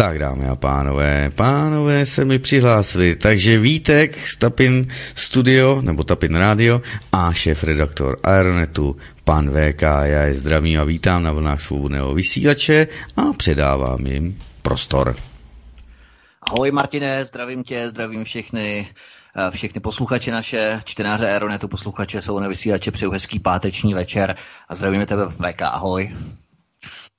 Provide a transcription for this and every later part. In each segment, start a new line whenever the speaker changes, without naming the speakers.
Tak dámy a pánové, pánové se mi přihlásili, takže Vítek z Tapin Studio, nebo Tapin Radio a šéf-redaktor Aeronetu, pan VK, já je zdravím a vítám na vlnách svobodného vysílače a předávám jim prostor.
Ahoj Martine, zdravím tě, zdravím všechny, eh, všechny posluchače naše, čtenáře Aeronetu, posluchače jsou na vysílače, přeju hezký páteční večer a zdravíme tebe VK, ahoj.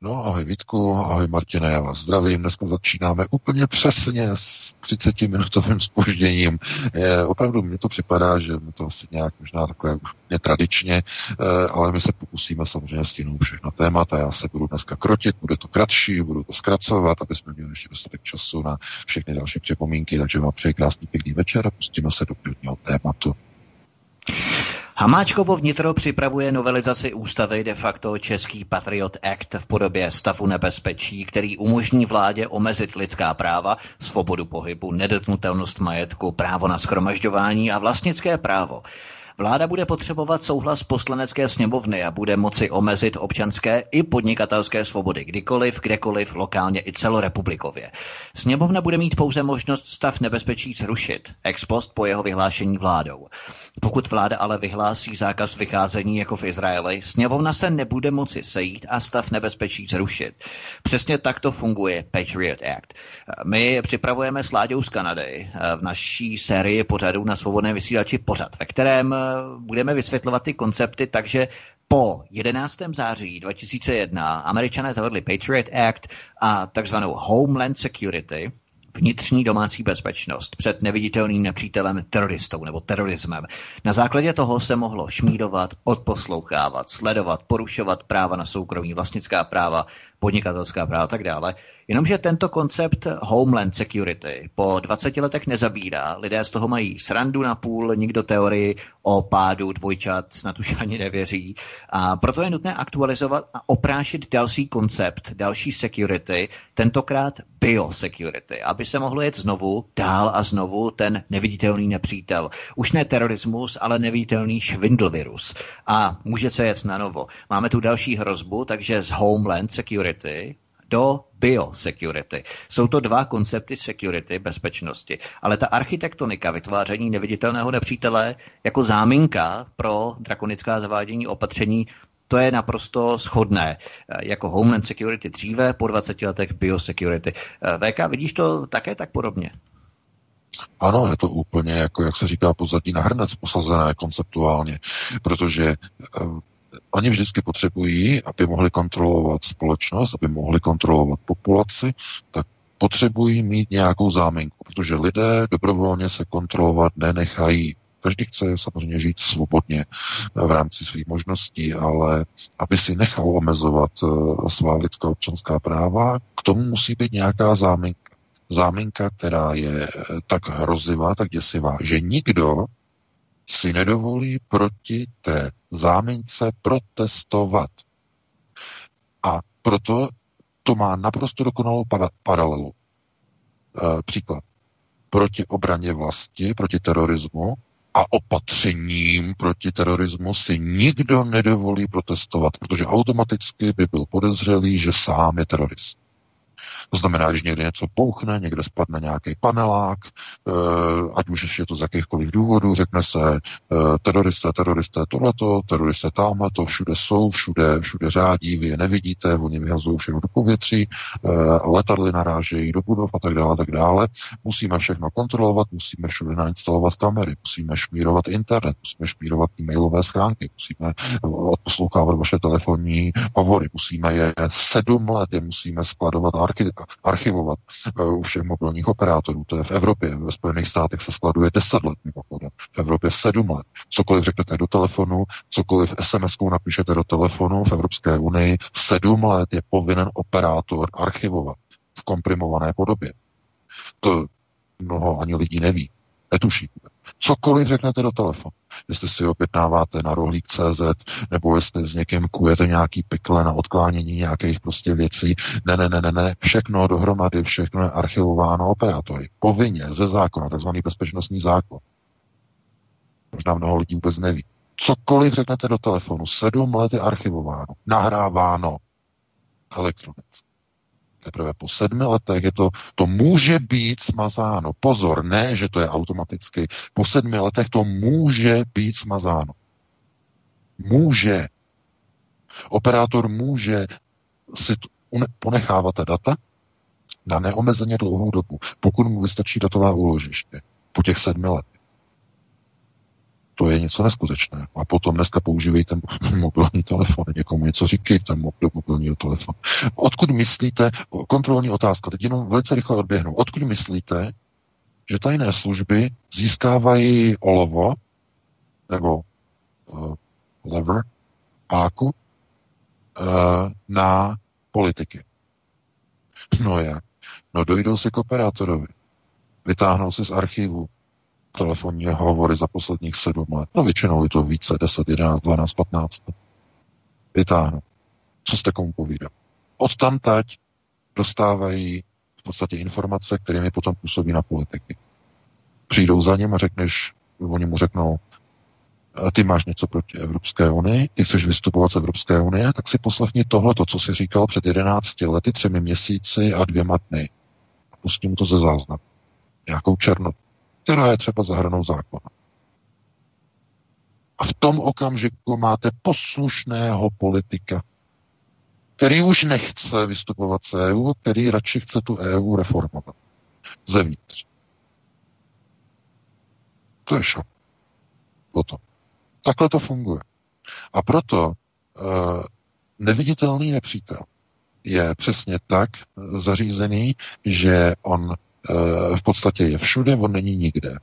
No, ahoj Vítku, ahoj Martine, já vás zdravím. Dneska začínáme úplně přesně s 30-minutovým spožděním. Je, opravdu mně to připadá, že mi to asi nějak možná takhle už tradičně, eh, ale my se pokusíme samozřejmě stihnout všechna témata. Já se budu dneska krotit, bude to kratší, budu to zkracovat, aby jsme měli ještě dostatek času na všechny další připomínky, takže vám přeji krásný pěkný večer a pustíme se do prvního tématu.
Hamáčkovo vnitro připravuje novelizaci ústavy de facto Český Patriot Act v podobě stavu nebezpečí, který umožní vládě omezit lidská práva, svobodu pohybu, nedotknutelnost majetku, právo na schromažďování a vlastnické právo. Vláda bude potřebovat souhlas poslanecké sněmovny a bude moci omezit občanské i podnikatelské svobody kdykoliv, kdekoliv, lokálně i celorepublikově. Sněmovna bude mít pouze možnost stav nebezpečí zrušit, ex post po jeho vyhlášení vládou. Pokud vláda ale vyhlásí zákaz vycházení jako v Izraeli, sněmovna se nebude moci sejít a stav nebezpečí zrušit. Přesně tak to funguje Patriot Act. My připravujeme s z Kanady v naší sérii pořadů na svobodné vysílači pořad, ve kterém budeme vysvětlovat ty koncepty, takže po 11. září 2001 američané zavedli Patriot Act a takzvanou Homeland Security, vnitřní domácí bezpečnost před neviditelným nepřítelem teroristou nebo terorismem. Na základě toho se mohlo šmídovat, odposlouchávat, sledovat, porušovat práva na soukromí, vlastnická práva, podnikatelská práva a tak dále. Jenomže tento koncept Homeland Security po 20 letech nezabírá. Lidé z toho mají srandu na půl, nikdo teorii o pádu dvojčat snad už ani nevěří. A proto je nutné aktualizovat a oprášit další koncept, další security, tentokrát biosecurity, aby se mohlo jet znovu, dál a znovu ten neviditelný nepřítel. Už ne terorismus, ale neviditelný švindlvirus. A může se jet na novo. Máme tu další hrozbu, takže z Homeland Security do biosecurity. Jsou to dva koncepty security, bezpečnosti, ale ta architektonika vytváření neviditelného nepřítele jako záminka pro drakonická zavádění opatření to je naprosto schodné. Jako Homeland Security dříve, po 20 letech biosecurity. VK, vidíš to také tak podobně?
Ano, je to úplně, jako jak se říká, pozadí na hrnec posazené konceptuálně, protože eh, oni vždycky potřebují, aby mohli kontrolovat společnost, aby mohli kontrolovat populaci, tak potřebují mít nějakou záminku, protože lidé dobrovolně se kontrolovat nenechají. Každý chce samozřejmě žít svobodně v rámci svých možností, ale aby si nechal omezovat eh, svá lidská občanská práva, k tomu musí být nějaká záminka. Záminka, která je eh, tak hrozivá, tak děsivá, že nikdo si nedovolí proti té zámince protestovat. A proto to má naprosto dokonalou paralelu. E, příklad. Proti obraně vlasti, proti terorismu a opatřením proti terorismu si nikdo nedovolí protestovat, protože automaticky by byl podezřelý, že sám je terorist. To znamená, že někde něco pouchne, někde spadne nějaký panelák, eh, ať už je to z jakýchkoliv důvodů, řekne se eh, teroristé, teroristé tohleto, teroristé tamhle, to všude jsou, všude, všude řádí, vy je nevidíte, oni vyhazují všechno do povětří, eh, letadly narážejí do budov a tak dále, tak dále. Musíme všechno kontrolovat, musíme všude nainstalovat kamery, musíme šmírovat internet, musíme šmírovat e-mailové schránky, musíme odposlouchávat vaše telefonní hovory, musíme je sedm let, je musíme skladovat archi- archivovat eh, u všech mobilních operátorů. To je v Evropě. Ve Spojených státech se skladuje 10 let mimochodem. V Evropě 7 let. Cokoliv řeknete do telefonu, cokoliv SMS-kou napíšete do telefonu v Evropské unii, 7 let je povinen operátor archivovat. v komprimované podobě. To mnoho ani lidí neví, netuší. Cokoliv řeknete do telefonu. Jestli si opětnáváte na rohlík.cz nebo jestli s někým kujete nějaký pikle na odklánění nějakých prostě věcí. Ne, ne, ne, ne, ne. Všechno dohromady, všechno je archivováno operátory. Povinně, ze zákona, takzvaný bezpečnostní zákon. Možná mnoho lidí vůbec neví. Cokoliv řeknete do telefonu, sedm let je archivováno, nahráváno elektronicky. Teprve po sedmi letech je to, to může být smazáno. Pozor, ne, že to je automaticky. Po sedmi letech to může být smazáno. Může. Operátor může si ponechávat ta data na neomezeně dlouhou dobu, pokud mu vystačí datová úložiště po těch sedmi letech to je něco neskutečného. A potom dneska používejte mobilní telefon, někomu něco říkejte do mobilního telefonu. Odkud myslíte, kontrolní otázka, teď jenom velice rychle odběhnu, odkud myslíte, že tajné služby získávají olovo, nebo uh, lever, páku, uh, na politiky. No jak? No dojdou si k operátorovi, vytáhnou si z archivu telefonní hovory za posledních sedm let. No většinou je to více, 10, 11, 12, 15 Vytáhnu. Co jste komu povídal? Od tam tať dostávají v podstatě informace, kterými potom působí na politiky. Přijdou za ním a řekneš, oni mu řeknou, ty máš něco proti Evropské unii, ty chceš vystupovat z Evropské unie, tak si poslechni tohle, to, co jsi říkal před 11 lety, třemi měsíci a dvěma dny. A pustí mu to ze záznamu. Nějakou černotu která je třeba zahranou zákona. A v tom okamžiku máte poslušného politika, který už nechce vystupovat z EU, který radši chce tu EU reformovat zevnitř. To je šok. Potom. Takhle to funguje. A proto uh, neviditelný nepřítel je přesně tak zařízený, že on v podstatě je všude, on není nikde.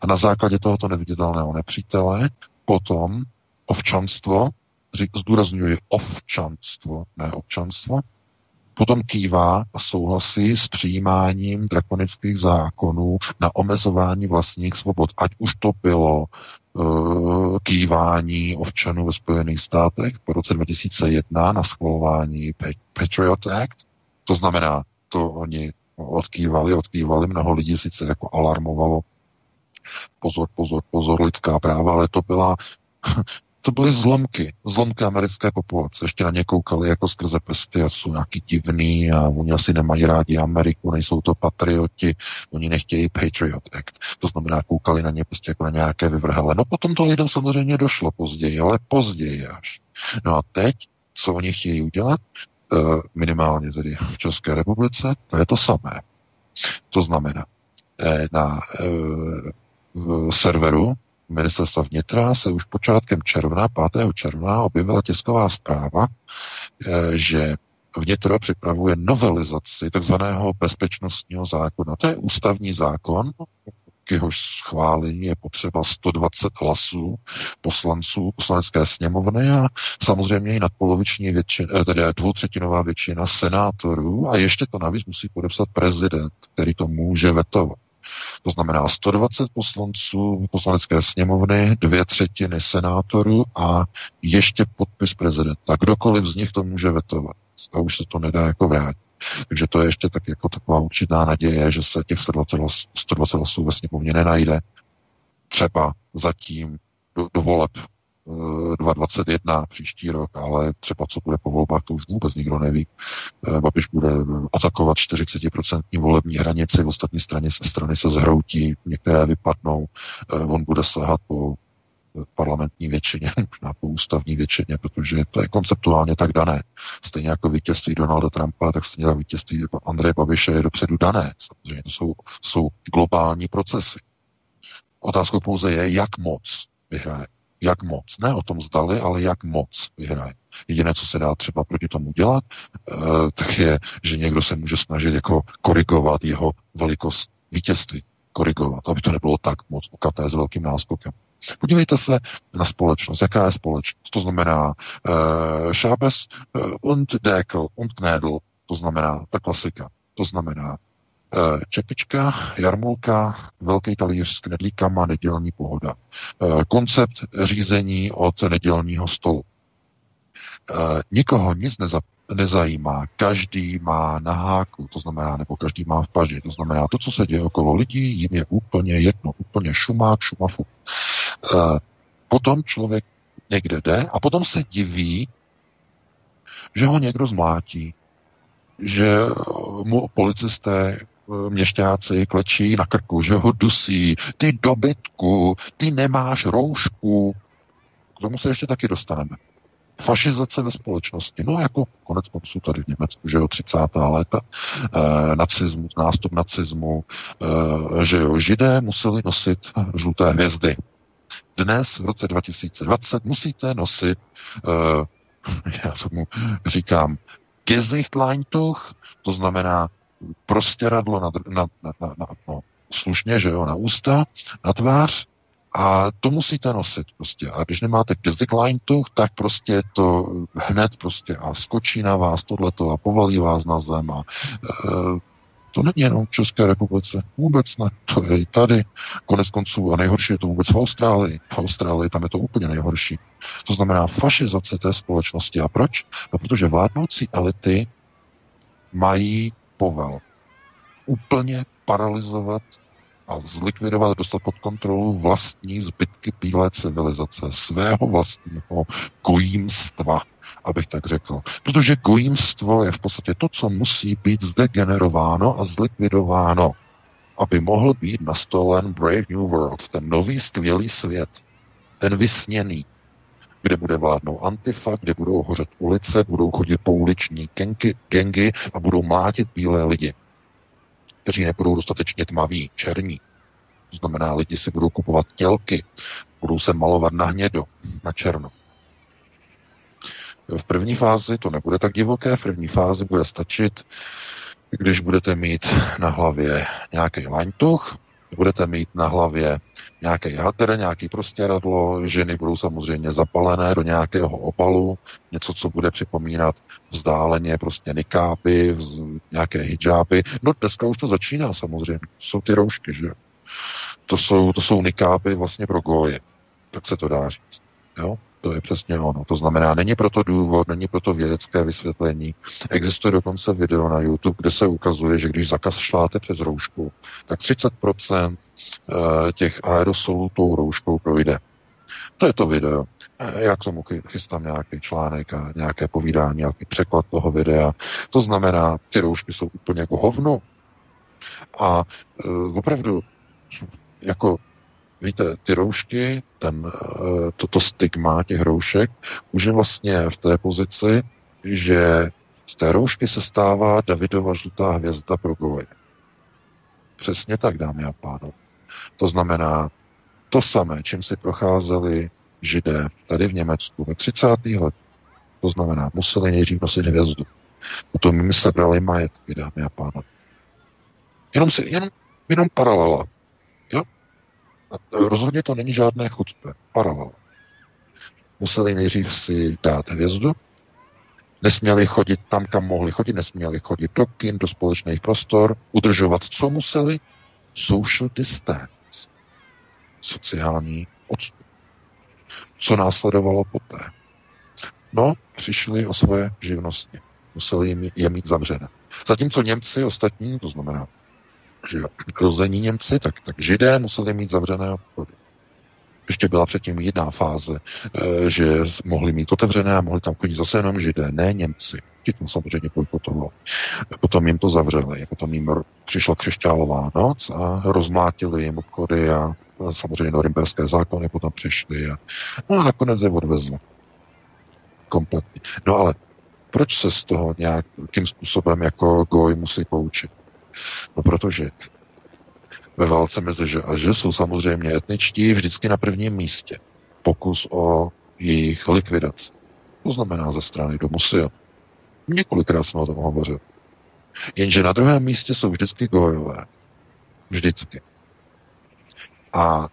A na základě tohoto neviditelného nepřítele potom ovčanstvo, zdůraznuju ovčanstvo, ne občanstvo, potom kývá a souhlasí s přijímáním drakonických zákonů na omezování vlastních svobod. Ať už to bylo uh, kývání občanů ve Spojených státech po roce 2001 na schvalování Patriot Act, to znamená, to oni odkývali, odkývali, mnoho lidí sice jako alarmovalo, pozor, pozor, pozor, lidská práva, ale to byla to byly zlomky, zlomky americké populace. Ještě na ně koukali jako skrze prsty a jsou nějaký divný a oni asi nemají rádi Ameriku, nejsou to patrioti, oni nechtějí Patriot Act. To znamená, koukali na ně prostě jako na nějaké vyvrhele. No potom to lidem samozřejmě došlo později, ale později až. No a teď, co oni chtějí udělat? Eh, minimálně tedy v České republice, to je to samé. To znamená, eh, na eh, serveru ministerstva vnitra se už počátkem června, 5. června, objevila tisková zpráva, že vnitro připravuje novelizaci takzvaného bezpečnostního zákona. To je ústavní zákon, k jehož schválení je potřeba 120 hlasů poslanců poslanecké sněmovny a samozřejmě i nadpoloviční většina, eh, tedy dvoutřetinová většina senátorů a ještě to navíc musí podepsat prezident, který to může vetovat. To znamená 120 poslanců poslanecké sněmovny, dvě třetiny senátorů a ještě podpis prezidenta. Kdokoliv z nich to může vetovat. A už se to nedá jako vrátit. Takže to je ještě tak jako taková určitá naděje, že se těch 120 hlasů, 120 hlasů ve sněmovně nenajde. Třeba zatím do, do voleb 2021 eh, příští rok, ale třeba co bude po volbách, to už vůbec nikdo neví. Eh, Babiš bude atakovat 40% volební hranici, v ostatní straně, strany se zhroutí, některé vypadnou, eh, on bude sahat po parlamentní většině, možná po ústavní většině, protože to je konceptuálně tak dané. Stejně jako vítězství Donalda Trumpa, tak stejně jako vítězství Andreje Babiše je dopředu dané. Samozřejmě to jsou, jsou globální procesy. Otázkou pouze je, jak moc vyhraje. Jak moc. Ne o tom zdali, ale jak moc vyhraje. Jediné, co se dá třeba proti tomu dělat, eh, tak je, že někdo se může snažit jako korigovat jeho velikost vítězství. Korigovat, aby to nebylo tak moc pokaté s velkým náskokem. Podívejte se na společnost. Jaká je společnost? To znamená uh, Schabes uh, und Deckel und Knädel. To znamená, ta klasika, to znamená eh, čepička, jarmulka, velký talíř s knedlíkama, nedělní pohoda. Eh, koncept řízení od nedělního stolu. Nikoho nic neza, nezajímá. Každý má na háku, to znamená, nebo každý má v paži. To znamená, to, co se děje okolo lidí, jim je úplně jedno, úplně šumák, šumafu. Potom člověk někde jde a potom se diví, že ho někdo zmlátí, že mu policisté, měšťáci klečí na krku, že ho dusí, ty dobytku, ty nemáš roušku. K tomu se ještě taky dostaneme. Fašizace ve společnosti, no jako konec konců tady v Německu, že jo, 30. léta, eh, nacismus, nástup nacismu, eh, že jo, židé museli nosit žluté hvězdy. Dnes, v roce 2020, musíte nosit eh, já tomu říkám Gesichtleintuch, to znamená prostěradlo na, na, na, na, na no, slušně, že jo, na ústa, na tvář a to musíte nosit prostě. A když nemáte Gesichtleintuch, tak prostě to hned prostě a skočí na vás tohleto a povalí vás na zem a e, to není jenom v České republice, vůbec ne, to je i tady. Konec konců a nejhorší je to vůbec v Austrálii. V Austrálii tam je to úplně nejhorší. To znamená fašizace té společnosti. A proč? No, protože vládnoucí elity mají povel úplně paralizovat a zlikvidovat, dostat pod kontrolu vlastní zbytky bílé civilizace, svého vlastního gojímstva, abych tak řekl. Protože gojímstvo je v podstatě to, co musí být zde generováno a zlikvidováno, aby mohl být nastolen Brave New World, ten nový skvělý svět, ten vysněný, kde bude vládnout antifa, kde budou hořet ulice, budou chodit pouliční gengy, a budou mlátit bílé lidi, kteří nebudou dostatečně tmaví, černí. To znamená, lidi si budou kupovat tělky, budou se malovat na hnědo, na černo. V první fázi to nebude tak divoké, v první fázi bude stačit, když budete mít na hlavě nějaký laňtuch, budete mít na hlavě nějaký hater, nějaký prostěradlo, ženy budou samozřejmě zapalené do nějakého opalu, něco, co bude připomínat vzdáleně prostě nikápy, nějaké hijáby. No dneska už to začíná samozřejmě, jsou ty roušky, že To jsou, to jsou nikápy vlastně pro goje, tak se to dá říct. Jo? To je přesně ono. To znamená, není proto důvod, není proto vědecké vysvětlení. Existuje dokonce video na YouTube, kde se ukazuje, že když zakaz šláte přes roušku, tak 30% eh, těch aerosolů tou rouškou projde. To je to video. Eh, já k tomu chystám nějaký článek a nějaké povídání, nějaký překlad toho videa. To znamená, ty roušky jsou úplně jako hovno. A uh, opravdu, jako Víte, ty roušky, ten, eh, toto stigma těch roušek už je vlastně v té pozici, že z té roušky se stává Davidova žlutá hvězda pro goje. Přesně tak, dámy a pánové. To znamená to samé, čím si procházeli židé tady v Německu ve 30. let. To znamená, museli nejdřív nosit hvězdu. Potom jim sebrali majetky, dámy a pánové. Jenom, si, jenom, jenom paralela. Rozhodně to není žádné chutpe. Paralel. Museli nejdřív si dát hvězdu, nesměli chodit tam, kam mohli chodit, nesměli chodit do kin, do společných prostor, udržovat, co museli? Social distance. Sociální odstup. Co následovalo poté? No, přišli o svoje živnosti. Museli je mít zavřené. Zatímco Němci ostatní, to znamená že rození Němci, tak, tak židé museli mít zavřené obchody. Ještě byla předtím jiná fáze, eh, že mohli mít otevřené a mohli tam chodit zase jenom židé, ne Němci. Ti to samozřejmě bojkotovali. Potom jim to zavřeli, potom jim přišla křišťálová noc a rozmlátili jim obchody a samozřejmě norimberské zákony potom přišly a, no a nakonec je odvezli. Kompletně. No ale proč se z toho nějakým způsobem jako Goj musí poučit? No protože ve válce mezi Ž a Ž jsou samozřejmě etničtí vždycky na prvním místě. Pokus o jejich likvidaci. To znamená ze strany domu sil. Několikrát jsme o tom hovořili. Jenže na druhém místě jsou vždycky gojové. Vždycky. A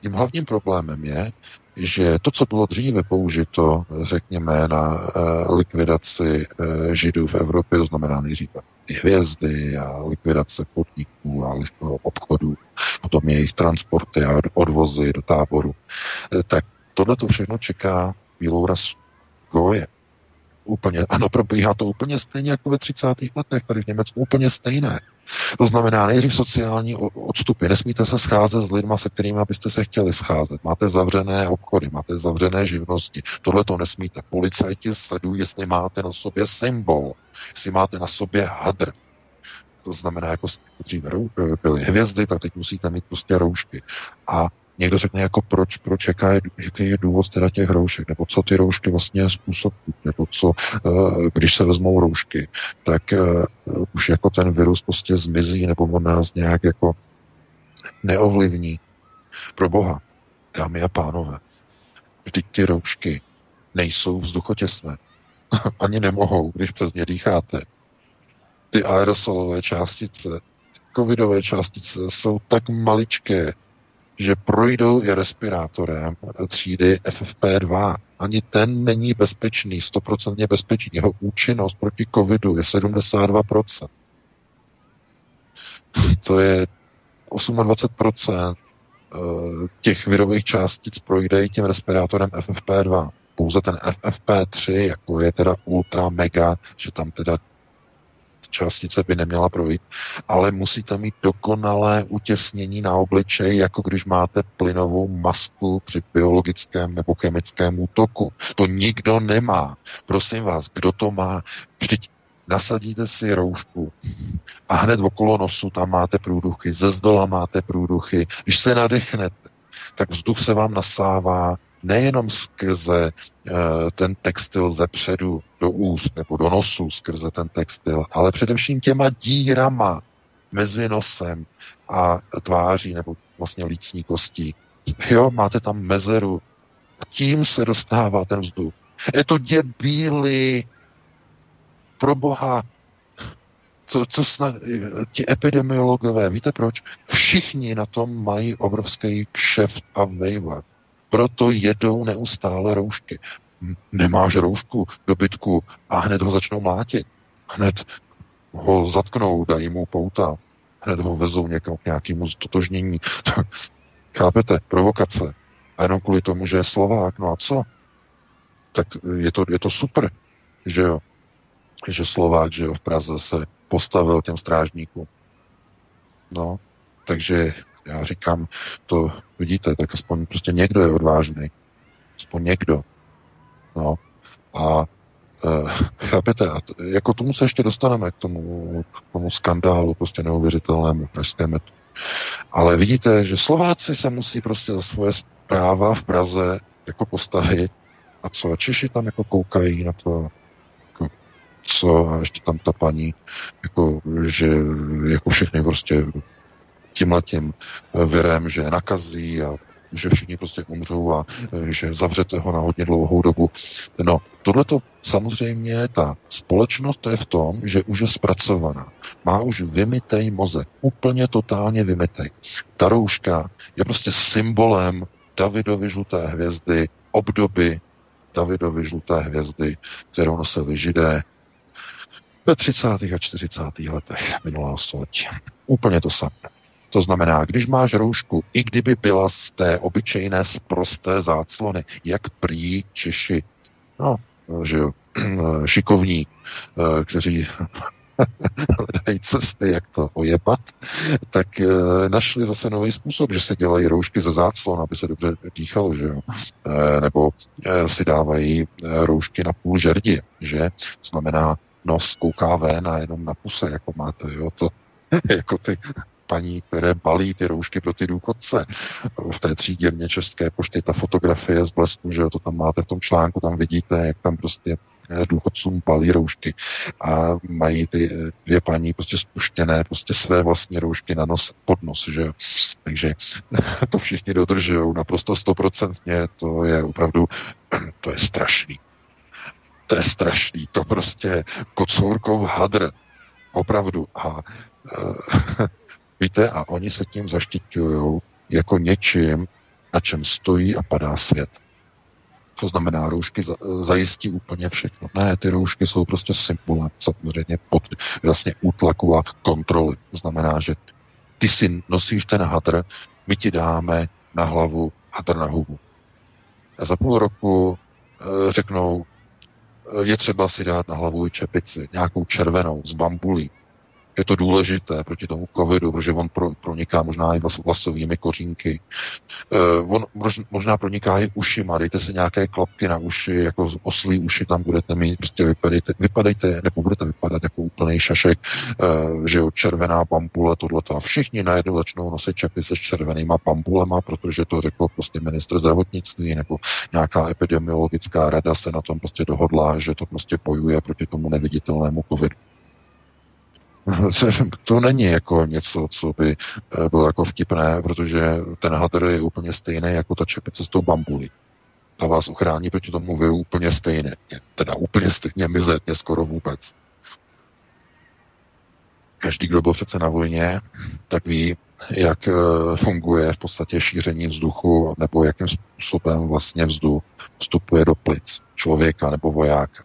tím hlavním problémem je, že to, co bylo dříve použito, řekněme, na likvidaci židů v Evropě, to znamená nejdříve hvězdy a likvidace podniků a obchodů, potom jejich transporty a odvozy do táboru, tak tohle to všechno čeká bílou rasu. Goje. Úplně, ano, probíhá to úplně stejně jako ve 30. letech tady v Německu, úplně stejné. To znamená nejdřív sociální odstupy. Nesmíte se scházet s lidmi, se kterými byste se chtěli scházet. Máte zavřené obchody, máte zavřené živnosti. Tohle to nesmíte. Policajti sledují, jestli máte na sobě symbol, jestli máte na sobě hadr. To znamená, jako dříve byly hvězdy, tak teď musíte mít prostě roušky. A někdo řekne, jako proč, proč jaká je, jaký je důvod teda těch roušek, nebo co ty roušky vlastně způsobují, nebo co, eh, když se vezmou roušky, tak eh, už jako ten virus prostě zmizí, nebo on nás nějak jako neovlivní. Pro boha, dámy a pánové, vždyť ty roušky nejsou vzduchotěsné. Ani nemohou, když přes ně dýcháte. Ty aerosolové částice, covidové částice jsou tak maličké, že projdou i respirátorem třídy FFP2. Ani ten není bezpečný, stoprocentně bezpečný. Jeho účinnost proti covidu je 72%. To je 28% eh, těch virových částic projde i tím respirátorem FFP2. Pouze ten FFP3, jako je teda ultra mega, že tam teda částice by neměla projít, ale musíte mít dokonalé utěsnění na obličeji, jako když máte plynovou masku při biologickém nebo chemickém útoku. To nikdo nemá. Prosím vás, kdo to má? Vždyť nasadíte si roušku a hned okolo nosu tam máte průduchy, ze zdola máte průduchy. Když se nadechnete, tak vzduch se vám nasává nejenom skrze ten textil ze předu do úst nebo do nosu skrze ten textil, ale především těma dírama mezi nosem a tváří nebo vlastně lícní kostí. Jo, máte tam mezeru. Tím se dostává ten vzduch. Je to děbíli. Pro boha. To, co snad, ti epidemiologové, víte proč? Všichni na tom mají obrovský kšeft a vejvat. Proto jedou neustále roušky. Nemáš roušku do bytku a hned ho začnou mlátit. Hned ho zatknou, dají mu pouta. Hned ho vezou někam k nějakému stotožnění. Chápete? Provokace. A jenom kvůli tomu, že je Slovák. No a co? Tak je to, je to super, že jo? Že Slovák, že jo, v Praze se postavil těm strážníkům. No, takže já říkám, to vidíte, tak aspoň prostě někdo je odvážný. Aspoň někdo. No. A e, chápete, a t, jako tomu se ještě dostaneme, k tomu, k tomu skandálu prostě neuvěřitelnému pražské metu. Ale vidíte, že Slováci se musí prostě za svoje práva v Praze jako postavit a co, Češi tam jako koukají na to, jako, co, a ještě tam ta paní, jako, že jako všechny prostě tímhletím eh, virem, že nakazí a že všichni prostě umřou a eh, že zavřete ho na hodně dlouhou dobu. No, tohle to samozřejmě ta společnost to je v tom, že už je zpracovaná. Má už vymitej mozek. Úplně totálně vymitej. Ta rouška je prostě symbolem Davidovy žluté hvězdy, obdoby Davidovy žluté hvězdy, kterou nosili židé ve 30. a 40. letech minulého století. Úplně to samé. To znamená, když máš roušku, i kdyby byla z té obyčejné sprosté záclony, jak prý Češi, no, že jo, šikovní, eh, kteří hledají cesty, jak to ojebat, tak e, našli zase nový způsob, že se dělají roušky ze záclon, aby se dobře dýchalo, že jo. E, nebo si dávají roušky na půl žerdi, že? To znamená, nos kouká ven a jenom na puse, jako máte, jo. To, jako ty paní, které balí ty roušky pro ty důchodce. V té třídě mě České pošty ta fotografie z blesku, že to tam máte v tom článku, tam vidíte, jak tam prostě eh, důchodcům balí roušky a mají ty eh, dvě paní prostě spuštěné prostě své vlastní roušky na nos, pod nos, že Takže to všichni dodržují naprosto stoprocentně, to je opravdu, to je strašný. To je strašný, to prostě kocourkov hadr, opravdu. A e, Víte, a oni se tím zaštiťují jako něčím, na čem stojí a padá svět. To znamená, roušky zajistí úplně všechno. Ne, ty roušky jsou prostě symbolem, samozřejmě pod vlastně útlaku a kontroly. To znamená, že ty si nosíš ten hadr, my ti dáme na hlavu hadr na hubu. A za půl roku e, řeknou, e, je třeba si dát na hlavu i čepici, nějakou červenou z bambulí, je to důležité proti tomu covidu, protože on pro, proniká možná i vlasovými kořínky. Uh, on možná proniká i ušima, dejte si nějaké klapky na uši, jako oslí uši tam budete mít, prostě vypadejte, vypadejte nebo budete vypadat jako úplný šašek, uh, že jo, červená pampule, tohleto. A všichni najednou začnou nosit čepy se červenýma pampulema, protože to řekl prostě ministr zdravotnictví nebo nějaká epidemiologická rada se na tom prostě dohodla, že to prostě bojuje proti tomu neviditelnému covidu. to není jako něco, co by eh, bylo jako vtipné, protože ten hadr je úplně stejný jako ta čepice s tou bambulí. Ta vás ochrání proti tomu viru úplně stejně. Teda úplně stejně mizerně skoro vůbec. Každý, kdo byl přece na vojně, tak ví, jak eh, funguje v podstatě šíření vzduchu nebo jakým způsobem vlastně vzduch vstupuje do plic člověka nebo vojáka.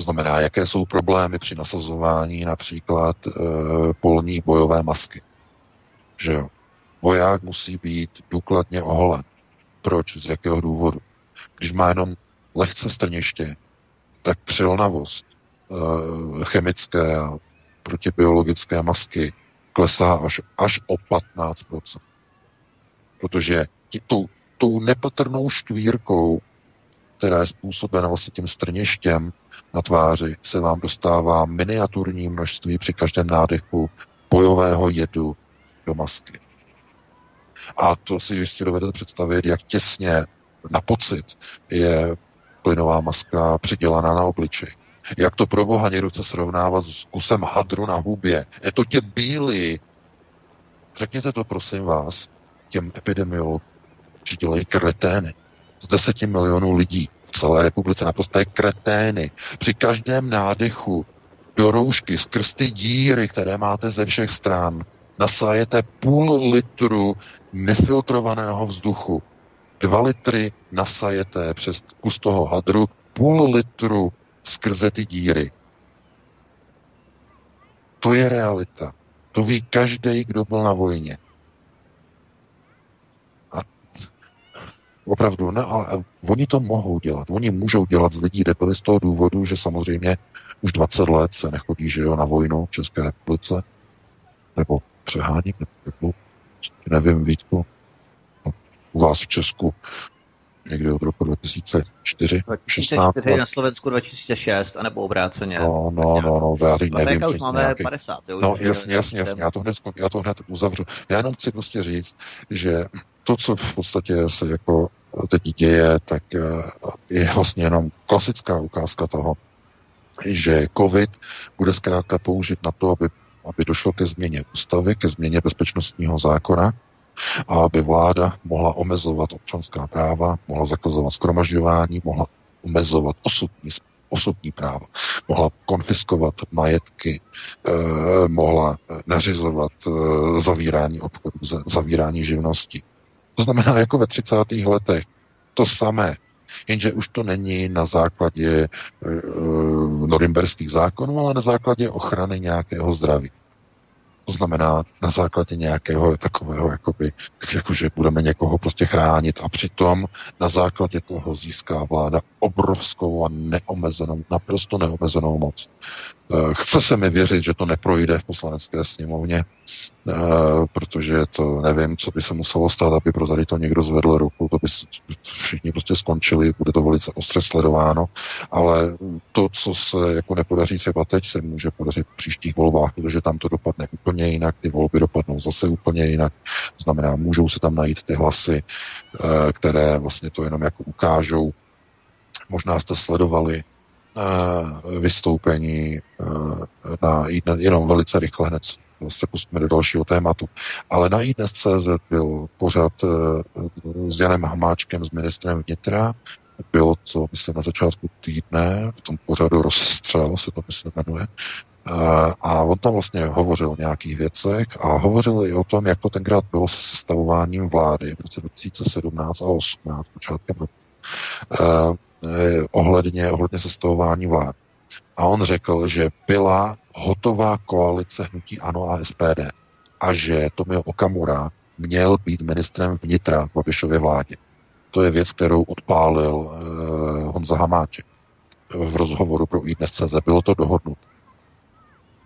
To znamená, jaké jsou problémy při nasazování například e, polní bojové masky. Že jo? Voják musí být důkladně oholen. Proč? Z jakého důvodu? Když má jenom lehce strniště, tak přilnavost e, chemické a protibiologické masky klesá až, až o 15%. Protože tou, tou nepatrnou štvírkou která je způsobena vlastně tím strněštěm na tváři, se vám dostává miniaturní množství při každém nádechu bojového jedu do masky. A to si jistě dovedete představit, jak těsně na pocit je plynová maska přidělaná na obličej. Jak to pro boha někdo srovnávat s kusem hadru na hubě. Je to tě bílý. Řekněte to, prosím vás, těm epidemiologům, že dělají kretény z deseti milionů lidí v celé republice, naprosté kretény. Při každém nádechu do roušky skrz ty díry, které máte ze všech stran, nasájete půl litru nefiltrovaného vzduchu. Dva litry nasajete přes kus toho hadru, půl litru skrze ty díry. To je realita. To ví každý, kdo byl na vojně. Opravdu, ne, ale oni to mohou dělat. Oni můžou dělat z lidí debily z toho důvodu, že samozřejmě už 20 let se nechodí, že jo, na vojnu v České republice. Nebo přeháním, nebo nevím, Vítku, u vás v Česku někdy od roku 2004.
2004 na Slovensku 2006, anebo obráceně.
No, no, no, no, já teď nevím.
už máme nějaký... 50, jo,
No, jasně, jasně, jasně, já to, hned, já to hned uzavřu. Já jenom chci prostě říct, že to, co v podstatě se jako teď děje, tak eh, je vlastně jenom klasická ukázka toho, že COVID bude zkrátka použit na to, aby, aby došlo ke změně ústavy, ke změně bezpečnostního zákona, a aby vláda mohla omezovat občanská práva, mohla zakazovat skromažďování, mohla omezovat osobní, osobní práva, mohla konfiskovat majetky, eh, mohla nařizovat eh, zavírání obchodu, zavírání živnosti. To znamená, jako ve 30. letech, to samé, jenže už to není na základě e, norimberských zákonů, ale na základě ochrany nějakého zdraví. To znamená na základě nějakého takového, jakoby, jakože budeme někoho prostě chránit a přitom na základě toho získá vláda obrovskou a neomezenou, naprosto neomezenou moc. Eh, chce se mi věřit, že to neprojde v poslanecké sněmovně, eh, protože to nevím, co by se muselo stát, aby pro tady to někdo zvedl ruku, to by všichni prostě skončili, bude to velice ostře sledováno, ale to, co se jako nepodaří třeba teď, se může podařit v příštích volbách, protože tam to dopadne úplně jinak, ty volby dopadnou zase úplně jinak, to znamená, můžou se tam najít ty hlasy, eh, které vlastně to jenom jako ukážou. Možná jste sledovali vystoupení eh, na jenom velice rychle hned se pustíme do dalšího tématu. Ale na iDnes.cz byl pořad eh, s Janem Hamáčkem, s ministrem vnitra. Bylo to, myslím, na začátku týdne, v tom pořadu Rozstřel se to, myslím, jmenuje. A on tam vlastně hovořil o nějakých věcech a hovořil i o tom, jak to tenkrát bylo se sestavováním vlády v roce 2017 a 2018, počátkem roku ohledně, ohledně sestavování vlád. A on řekl, že byla hotová koalice hnutí ANO a SPD a že Tomio Okamura měl být ministrem vnitra v Babišově vládě. To je věc, kterou odpálil uh, Honza Hamáček v rozhovoru pro iDnes.cz. Bylo to dohodnuto.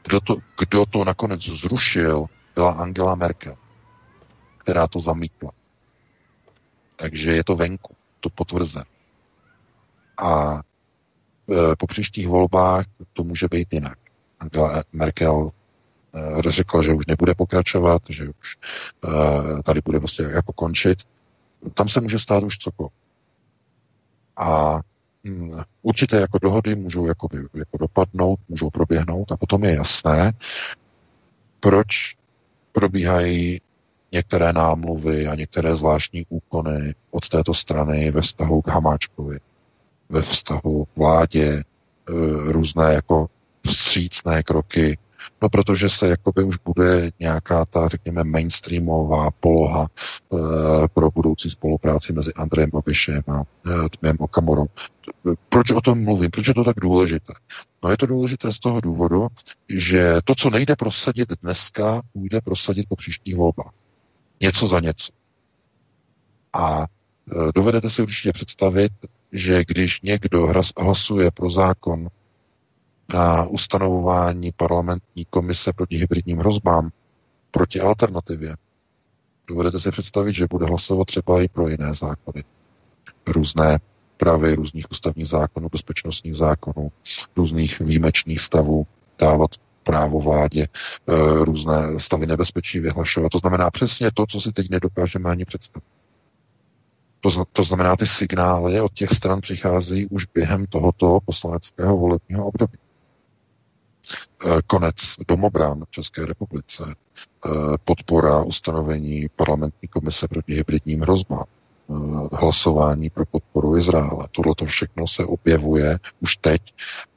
Kdo to, kdo to nakonec zrušil, byla Angela Merkel, která to zamítla. Takže je to venku, to potvrze. A e, po příštích volbách to může být jinak. Angela Merkel e, řekla, že už nebude pokračovat, že už e, tady bude prostě jako končit. Tam se může stát už cokoliv. A hm, určité jako dohody můžou jako, jako dopadnout, můžou proběhnout a potom je jasné, proč probíhají některé námluvy a některé zvláštní úkony od této strany ve vztahu k Hamáčkovi, ve vztahu k vládě, e, různé jako vstřícné kroky, no protože se jakoby už bude nějaká ta, řekněme, mainstreamová poloha e, pro budoucí spolupráci mezi Andrejem Babišem a e, Tmiem Okamorou. Proč o tom mluvím? Proč je to tak důležité? No je to důležité z toho důvodu, že to, co nejde prosadit dneska, půjde prosadit po příštích volbách něco za něco. A e, dovedete si určitě představit, že když někdo hlasuje pro zákon na ustanovování parlamentní komise proti hybridním hrozbám, proti alternativě, dovedete si představit, že bude hlasovat třeba i pro jiné zákony. Různé právě různých ústavních zákonů, bezpečnostních zákonů, různých výjimečných stavů, dávat právo vládě e, různé stavy nebezpečí vyhlašovat. To znamená přesně to, co si teď nedokážeme ani představit. To, to znamená, ty signály od těch stran přichází už během tohoto poslaneckého volebního období. E, konec domobrán v České republice, e, podpora ustanovení parlamentní komise proti hybridním hrozbám, Eh, hlasování pro podporu Izraele. Tohle to všechno se objevuje už teď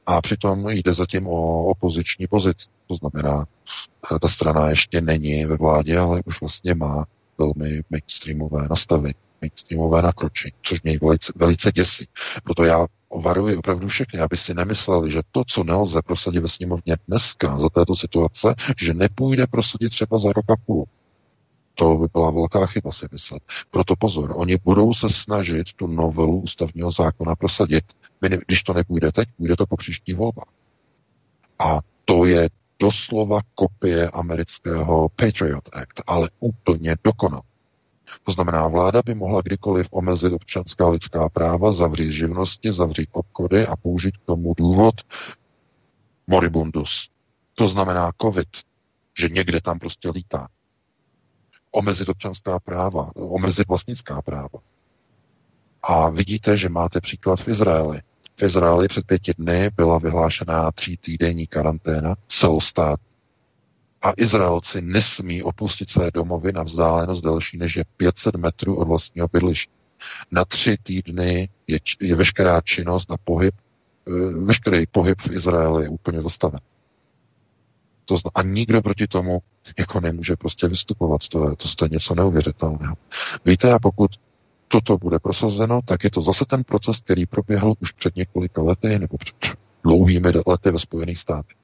a přitom jde zatím o opoziční pozici. To znamená, eh, ta strana ještě není ve vládě, ale už vlastně má velmi mainstreamové nastavení, mainstreamové nakročení, což mě velice, velice děsí. Proto já varuji opravdu všechny, aby si nemysleli, že to, co nelze prosadit ve sněmovně dneska za této situace, že nepůjde prosadit třeba za rok a půl. To by byla velká chyba si myslet. Proto pozor, oni budou se snažit tu novelu ústavního zákona prosadit. Když to nepůjde teď, půjde to po příští volbách. A to je doslova kopie amerického Patriot Act, ale úplně dokonal. To znamená, vláda by mohla kdykoliv omezit občanská lidská práva, zavřít živnosti, zavřít obchody a použít k tomu důvod moribundus. To znamená covid, že někde tam prostě lítá omezit občanská práva, omezit vlastnická práva. A vidíte, že máte příklad v Izraeli. V Izraeli před pěti dny byla vyhlášená tří týdenní karanténa celostát. A Izraelci nesmí opustit své domovy na vzdálenost delší než je 500 metrů od vlastního bydliště. Na tři týdny je, je veškerá činnost a pohyb, eh, veškerý pohyb v Izraeli je úplně zastaven. To zna, a nikdo proti tomu jako nemůže prostě vystupovat. To je, to, to je něco neuvěřitelného. Víte, a pokud toto bude prosazeno, tak je to zase ten proces, který proběhl už před několika lety nebo před dlouhými lety ve Spojených státech.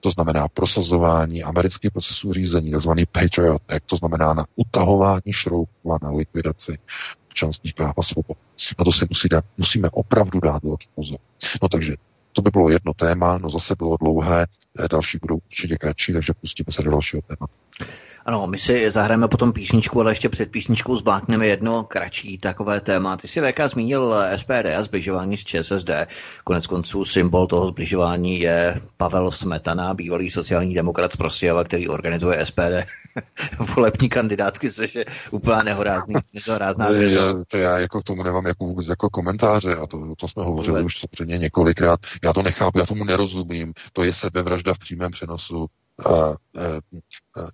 To znamená prosazování amerických procesů řízení, tzv. Patriot Act, to znamená na utahování šroubů a na likvidaci občanských práv a svobod. Na to si musí dát, musíme opravdu dát velký pozor. No takže to by bylo jedno téma, no zase bylo dlouhé, eh, další budou určitě kratší, takže pustíme se do dalšího tématu.
Ano, my si zahrajeme potom písničku, ale ještě před písničkou zblákneme jedno kratší takové téma. Ty si VK zmínil SPD a zbližování s ČSSD. Konec konců symbol toho zbližování je Pavel Smetana, bývalý sociální demokrat z Prostějova, který organizuje SPD volební kandidátky, což je úplná nehorázný, nehorázná
věc. Já, to já jako k tomu nemám jako vůbec jako komentáře a to, to jsme hovořili Vůbec. už samozřejmě několikrát. Já to nechápu, já tomu nerozumím. To je sebevražda v přímém přenosu